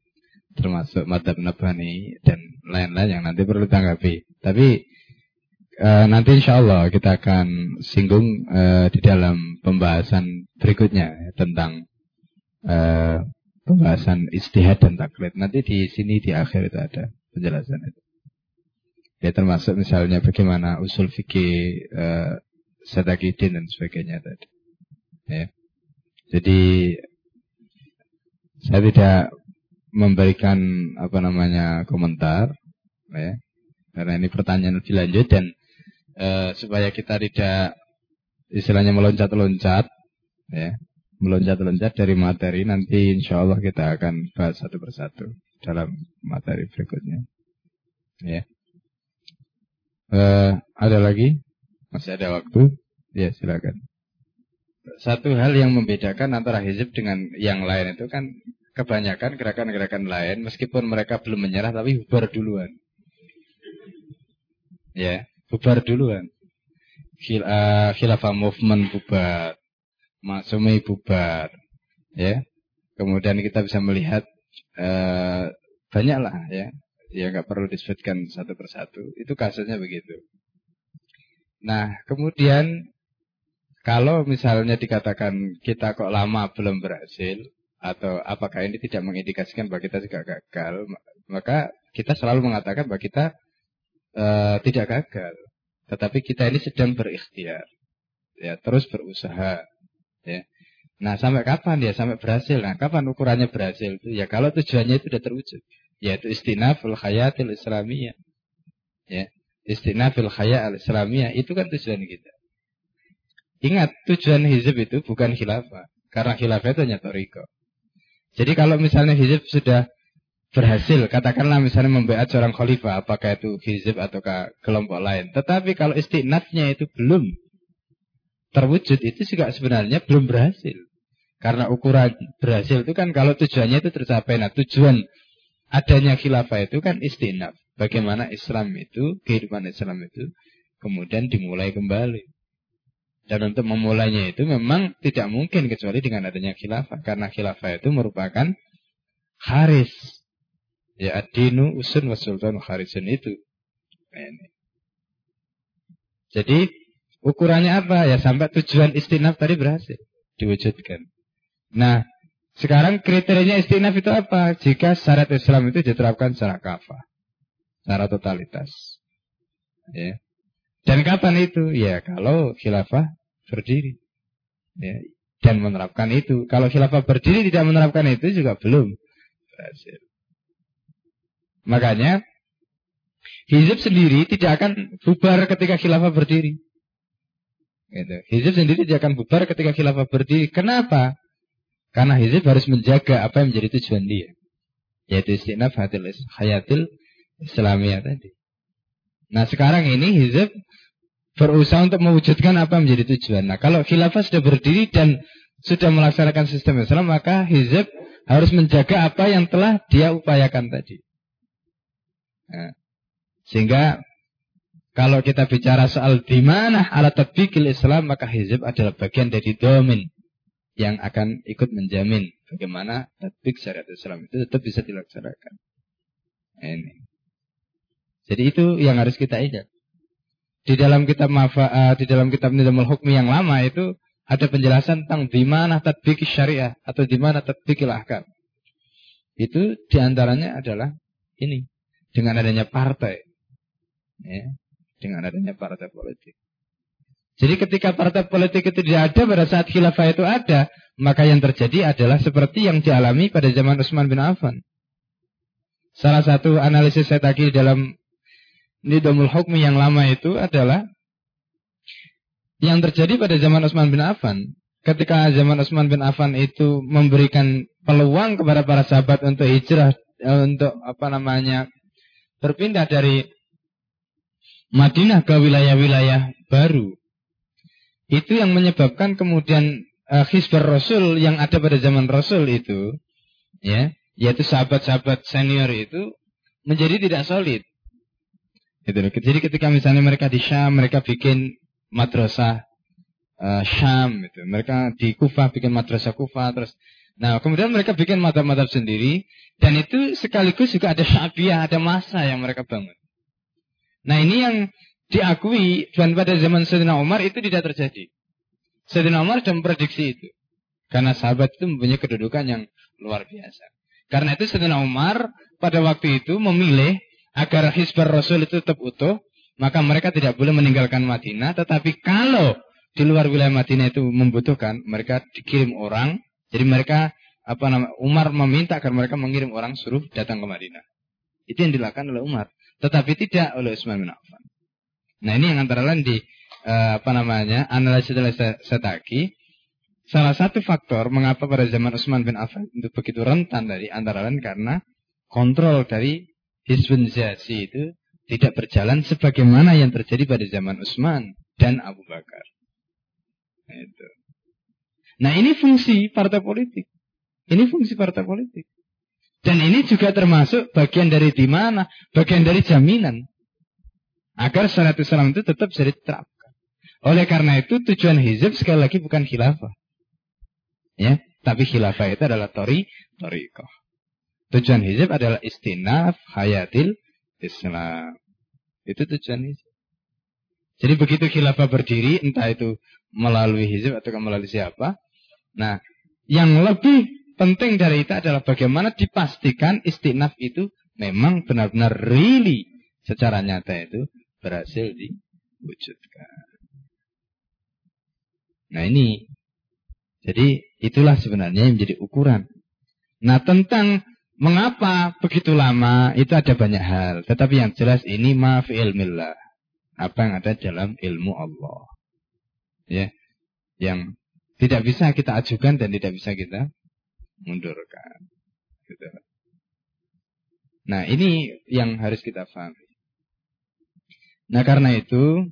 termasuk madhab nabani dan lain-lain yang nanti perlu ditanggapi. Tapi Uh, nanti insya Allah kita akan singgung uh, di dalam pembahasan berikutnya ya, tentang uh, pembahasan istihad dan taklid. Nanti di sini di akhir itu ada penjelasan itu. Ya termasuk misalnya bagaimana usul fikih uh, sedakidin dan sebagainya tadi. Ya. Jadi saya tidak memberikan apa namanya komentar, ya, karena ini pertanyaan lebih lanjut dan uh, supaya kita tidak istilahnya meloncat-loncat ya. Meloncat-loncat dari materi nanti insya Allah kita akan bahas satu persatu dalam materi berikutnya ya. Uh, ada lagi? Masih ada waktu? Ya silakan. Satu hal yang membedakan antara hizib dengan yang lain itu kan kebanyakan gerakan-gerakan lain meskipun mereka belum menyerah tapi bubar duluan ya bubar duluan. Khil, uh, khilafah movement bubar. Masumi bubar. Ya. Kemudian kita bisa melihat uh, banyaklah ya. Ya nggak perlu disebutkan satu persatu. Itu kasusnya begitu. Nah, kemudian kalau misalnya dikatakan kita kok lama belum berhasil atau apakah ini tidak mengindikasikan bahwa kita juga gagal, maka kita selalu mengatakan bahwa kita uh, tidak gagal. Tetapi kita ini sedang berikhtiar. Ya, terus berusaha. Ya. Nah, sampai kapan ya? Sampai berhasil. Nah, kapan ukurannya berhasil? Ya, kalau tujuannya itu sudah terwujud. Yaitu istinaful khayatil islamiyah. Ya. Istinaful khayal islamiyah. Itu kan tujuan kita. Ingat, tujuan hizib itu bukan khilafah. Karena khilafah itu hanya toriko. Jadi kalau misalnya hizib sudah berhasil, katakanlah misalnya membeat seorang khalifah, apakah itu hizib ataukah kelompok lain. Tetapi kalau istinatnya itu belum terwujud, itu juga sebenarnya belum berhasil. Karena ukuran berhasil itu kan kalau tujuannya itu tercapai. Nah tujuan adanya khilafah itu kan istinaf. Bagaimana Islam itu, kehidupan Islam itu kemudian dimulai kembali. Dan untuk memulainya itu memang tidak mungkin kecuali dengan adanya khilafah. Karena khilafah itu merupakan haris Ya adinu usun wa sultan kharisun itu. Jadi ukurannya apa? Ya sampai tujuan istinaf tadi berhasil diwujudkan. Nah, sekarang kriterianya istinaf itu apa? Jika syarat Islam itu diterapkan secara kafah. Secara totalitas. Ya. Dan kapan itu? Ya kalau khilafah berdiri. Ya. Dan menerapkan itu. Kalau khilafah berdiri tidak menerapkan itu juga belum berhasil. Makanya Hizib sendiri tidak akan bubar ketika khilafah berdiri. Gitu. Hizib sendiri tidak akan bubar ketika khilafah berdiri. Kenapa? Karena Hizib harus menjaga apa yang menjadi tujuan dia. Yaitu istinaf hayatil Islamiyah tadi. Nah sekarang ini Hizib berusaha untuk mewujudkan apa menjadi tujuan. Nah kalau khilafah sudah berdiri dan sudah melaksanakan sistem Islam, maka Hizib harus menjaga apa yang telah dia upayakan tadi. Ya. Sehingga kalau kita bicara soal di mana alat tatbikil Islam maka hizib adalah bagian dari domin yang akan ikut menjamin bagaimana tatbik syariat Islam itu tetap bisa dilaksanakan. Ini. Jadi itu yang harus kita ingat. Di dalam kitab mafa, uh, di dalam kitab Nizamul Hukmi yang lama itu ada penjelasan tentang di mana tatbik syariah atau di mana tatbikil ahkam. Itu di antaranya adalah ini dengan adanya partai. Ya. dengan adanya partai politik. Jadi ketika partai politik itu tidak ada pada saat khilafah itu ada, maka yang terjadi adalah seperti yang dialami pada zaman Utsman bin Affan. Salah satu analisis saya tadi dalam Nidamul Hukmi yang lama itu adalah yang terjadi pada zaman Utsman bin Affan. Ketika zaman Utsman bin Affan itu memberikan peluang kepada para sahabat untuk hijrah eh, untuk apa namanya berpindah dari Madinah ke wilayah-wilayah baru. Itu yang menyebabkan kemudian uh, Rasul yang ada pada zaman Rasul itu, ya, yaitu sahabat-sahabat senior itu menjadi tidak solid. Gitu. Jadi ketika misalnya mereka di Syam, mereka bikin madrasah uh, Syam, gitu. mereka di Kufah bikin madrasah Kufah, terus Nah, kemudian mereka bikin madhab-madhab sendiri dan itu sekaligus juga ada syabiah, ada masa yang mereka bangun. Nah, ini yang diakui dan pada zaman Sayyidina Umar itu tidak terjadi. Sayyidina Umar sudah memprediksi itu. Karena sahabat itu mempunyai kedudukan yang luar biasa. Karena itu Sayyidina Umar pada waktu itu memilih agar Hizbar Rasul itu tetap utuh, maka mereka tidak boleh meninggalkan Madinah, tetapi kalau di luar wilayah Madinah itu membutuhkan, mereka dikirim orang jadi mereka apa nama Umar meminta agar mereka mengirim orang suruh datang ke Madinah. Itu yang dilakukan oleh Umar, tetapi tidak oleh Utsman bin Affan. Nah, ini yang antara lain di uh, apa namanya? analisis setaki salah satu faktor mengapa pada zaman Utsman bin Affan itu begitu rentan dari antara lain karena kontrol dari Hizbun itu tidak berjalan sebagaimana yang terjadi pada zaman Utsman dan Abu Bakar. Nah, itu. Nah ini fungsi partai politik. Ini fungsi partai politik. Dan ini juga termasuk bagian dari di mana? Bagian dari jaminan. Agar syariat Islam itu tetap bisa diterapkan. Oleh karena itu tujuan hizib sekali lagi bukan khilafah. Ya, tapi khilafah itu adalah tori, torikoh. Tujuan hizib adalah istinaf hayatil Islam. Itu tujuan hizib. Jadi begitu khilafah berdiri, entah itu melalui hizib atau melalui siapa, Nah, yang lebih penting dari itu adalah bagaimana dipastikan istinaf itu memang benar-benar really secara nyata itu berhasil diwujudkan. Nah ini, jadi itulah sebenarnya yang menjadi ukuran. Nah tentang mengapa begitu lama itu ada banyak hal. Tetapi yang jelas ini maaf ilmillah. Apa yang ada dalam ilmu Allah. Ya, yang tidak bisa kita ajukan dan tidak bisa kita mundurkan. Gitu. Nah ini yang harus kita pahami. Nah karena itu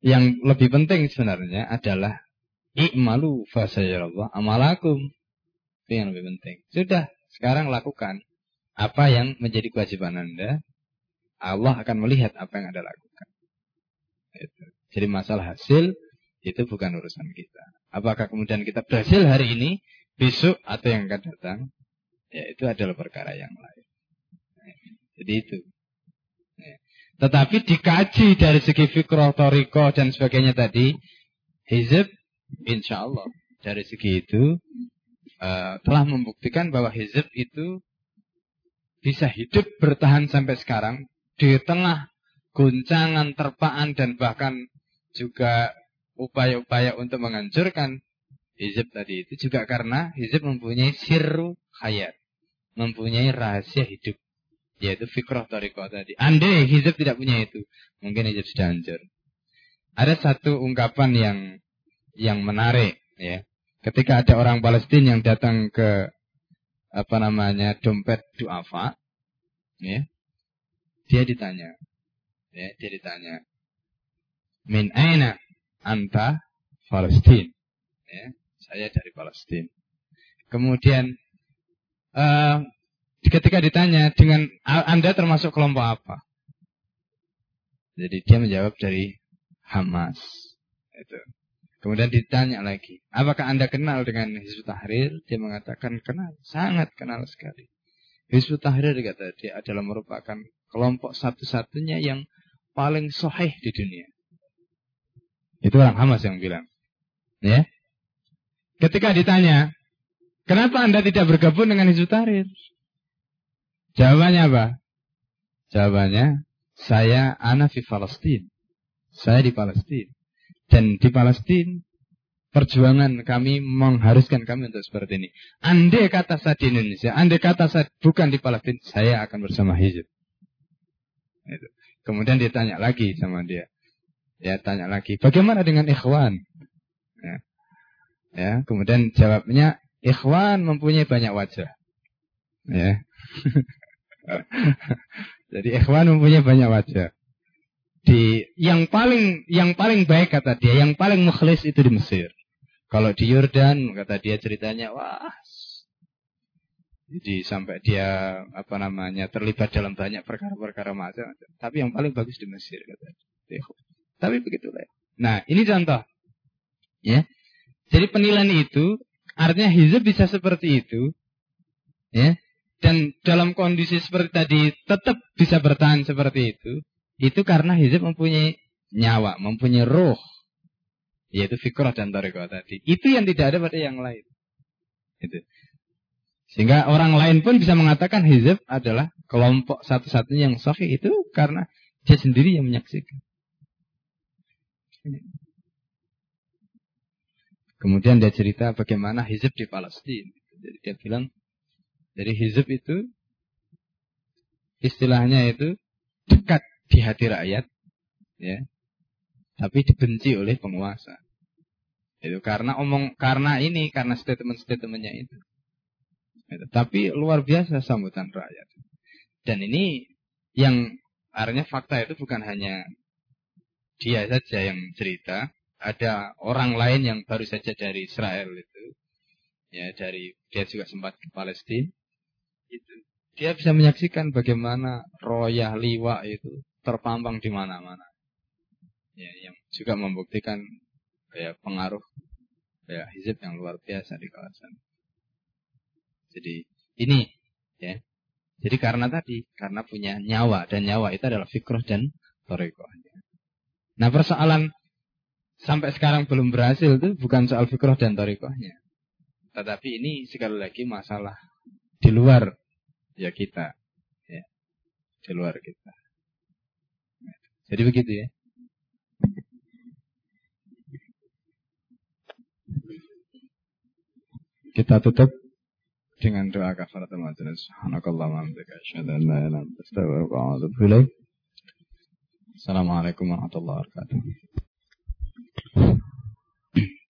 yang lebih penting sebenarnya adalah i'malu fasayarallah amalakum. Itu yang lebih penting. Sudah, sekarang lakukan apa yang menjadi kewajiban Anda. Allah akan melihat apa yang Anda lakukan. Itu. Jadi masalah hasil itu bukan urusan kita. Apakah kemudian kita berhasil hari ini, besok atau yang akan datang, ya itu adalah perkara yang lain. Jadi itu. Ya. Tetapi dikaji dari segi fikroh, toriko, dan sebagainya tadi, hizib, insya Allah, dari segi itu, uh, telah membuktikan bahwa hizib itu bisa hidup bertahan sampai sekarang di tengah guncangan, terpaan, dan bahkan juga upaya-upaya untuk menghancurkan hizib tadi itu juga karena hizib mempunyai sirru hayat. Mempunyai rahasia hidup. Yaitu fikroh toriko tadi. Andai hizib tidak punya itu. Mungkin hizib sudah hancur. Ada satu ungkapan yang yang menarik. ya Ketika ada orang Palestina yang datang ke apa namanya dompet duafa, ya, dia ditanya, ya, dia ditanya, min aina anta Palestina. Ya, saya dari Palestina. Kemudian uh, ketika ditanya dengan Anda termasuk kelompok apa? Jadi dia menjawab dari Hamas. Itu. Kemudian ditanya lagi, apakah Anda kenal dengan Hizbut Tahrir? Dia mengatakan kenal, sangat kenal sekali. Hizbut Tahrir kata dia adalah merupakan kelompok satu-satunya yang paling soheh di dunia. Itu orang Hamas yang bilang. Ya. Ketika ditanya, kenapa Anda tidak bergabung dengan Hizbut Tahrir? Jawabannya apa? Jawabannya, saya anak di Palestina. Saya di Palestina. Dan di Palestina perjuangan kami mengharuskan kami untuk seperti ini. Andai kata saya di Indonesia, andai kata saya bukan di Palestina, saya akan bersama. Itu. Kemudian dia tanya lagi sama dia. Ya, tanya lagi, bagaimana dengan ikhwan? Ya. ya, kemudian jawabnya, ikhwan mempunyai banyak wajah. Ya. (laughs) Jadi ikhwan mempunyai banyak wajah. Di yang paling yang paling baik kata dia, yang paling mukhlis itu di Mesir. Kalau di Yordan kata dia ceritanya wah jadi sampai dia apa namanya terlibat dalam banyak perkara-perkara macam. Tapi yang paling bagus di Mesir kata dia. Tapi begitulah. Nah ini contoh, ya. Jadi penilaian itu artinya hizab bisa seperti itu, ya. Dan dalam kondisi seperti tadi tetap bisa bertahan seperti itu, itu karena hizab mempunyai nyawa, mempunyai roh. Yaitu fikrah dan tarekat tadi. Itu yang tidak ada pada yang lain. Itu. Sehingga orang lain pun bisa mengatakan hizab adalah kelompok satu-satunya yang sahih itu karena dia sendiri yang menyaksikan. Kemudian dia cerita bagaimana hizab di Palestina. Jadi dia bilang, dari hizab itu istilahnya itu dekat di hati rakyat, ya, tapi dibenci oleh penguasa. Itu karena omong karena ini karena statement-statementnya itu. itu. Tapi luar biasa sambutan rakyat. Dan ini yang artinya fakta itu bukan hanya dia saja yang cerita, ada orang lain yang baru saja dari Israel itu, ya dari dia juga sempat ke Palestina, itu dia bisa menyaksikan bagaimana royah liwa itu terpampang di mana-mana. Ya, yang juga membuktikan kayak pengaruh ya hizib yang luar biasa di kawasan. Jadi ini ya. Jadi karena tadi karena punya nyawa dan nyawa itu adalah fikroh dan toriko. Nah persoalan sampai sekarang belum berhasil itu bukan soal fikroh dan torikohnya. Tetapi ini sekali lagi masalah di luar ya kita. Ya, di luar kita. Jadi begitu ya. Kita tutup dengan doa kafaratul majelis. Subhanakallah wa bihamdika asyhadu an la ilaha illa anta astaghfiruka wa atubu ilaik. Assalamualaikum warahmatullahi wabarakatuh.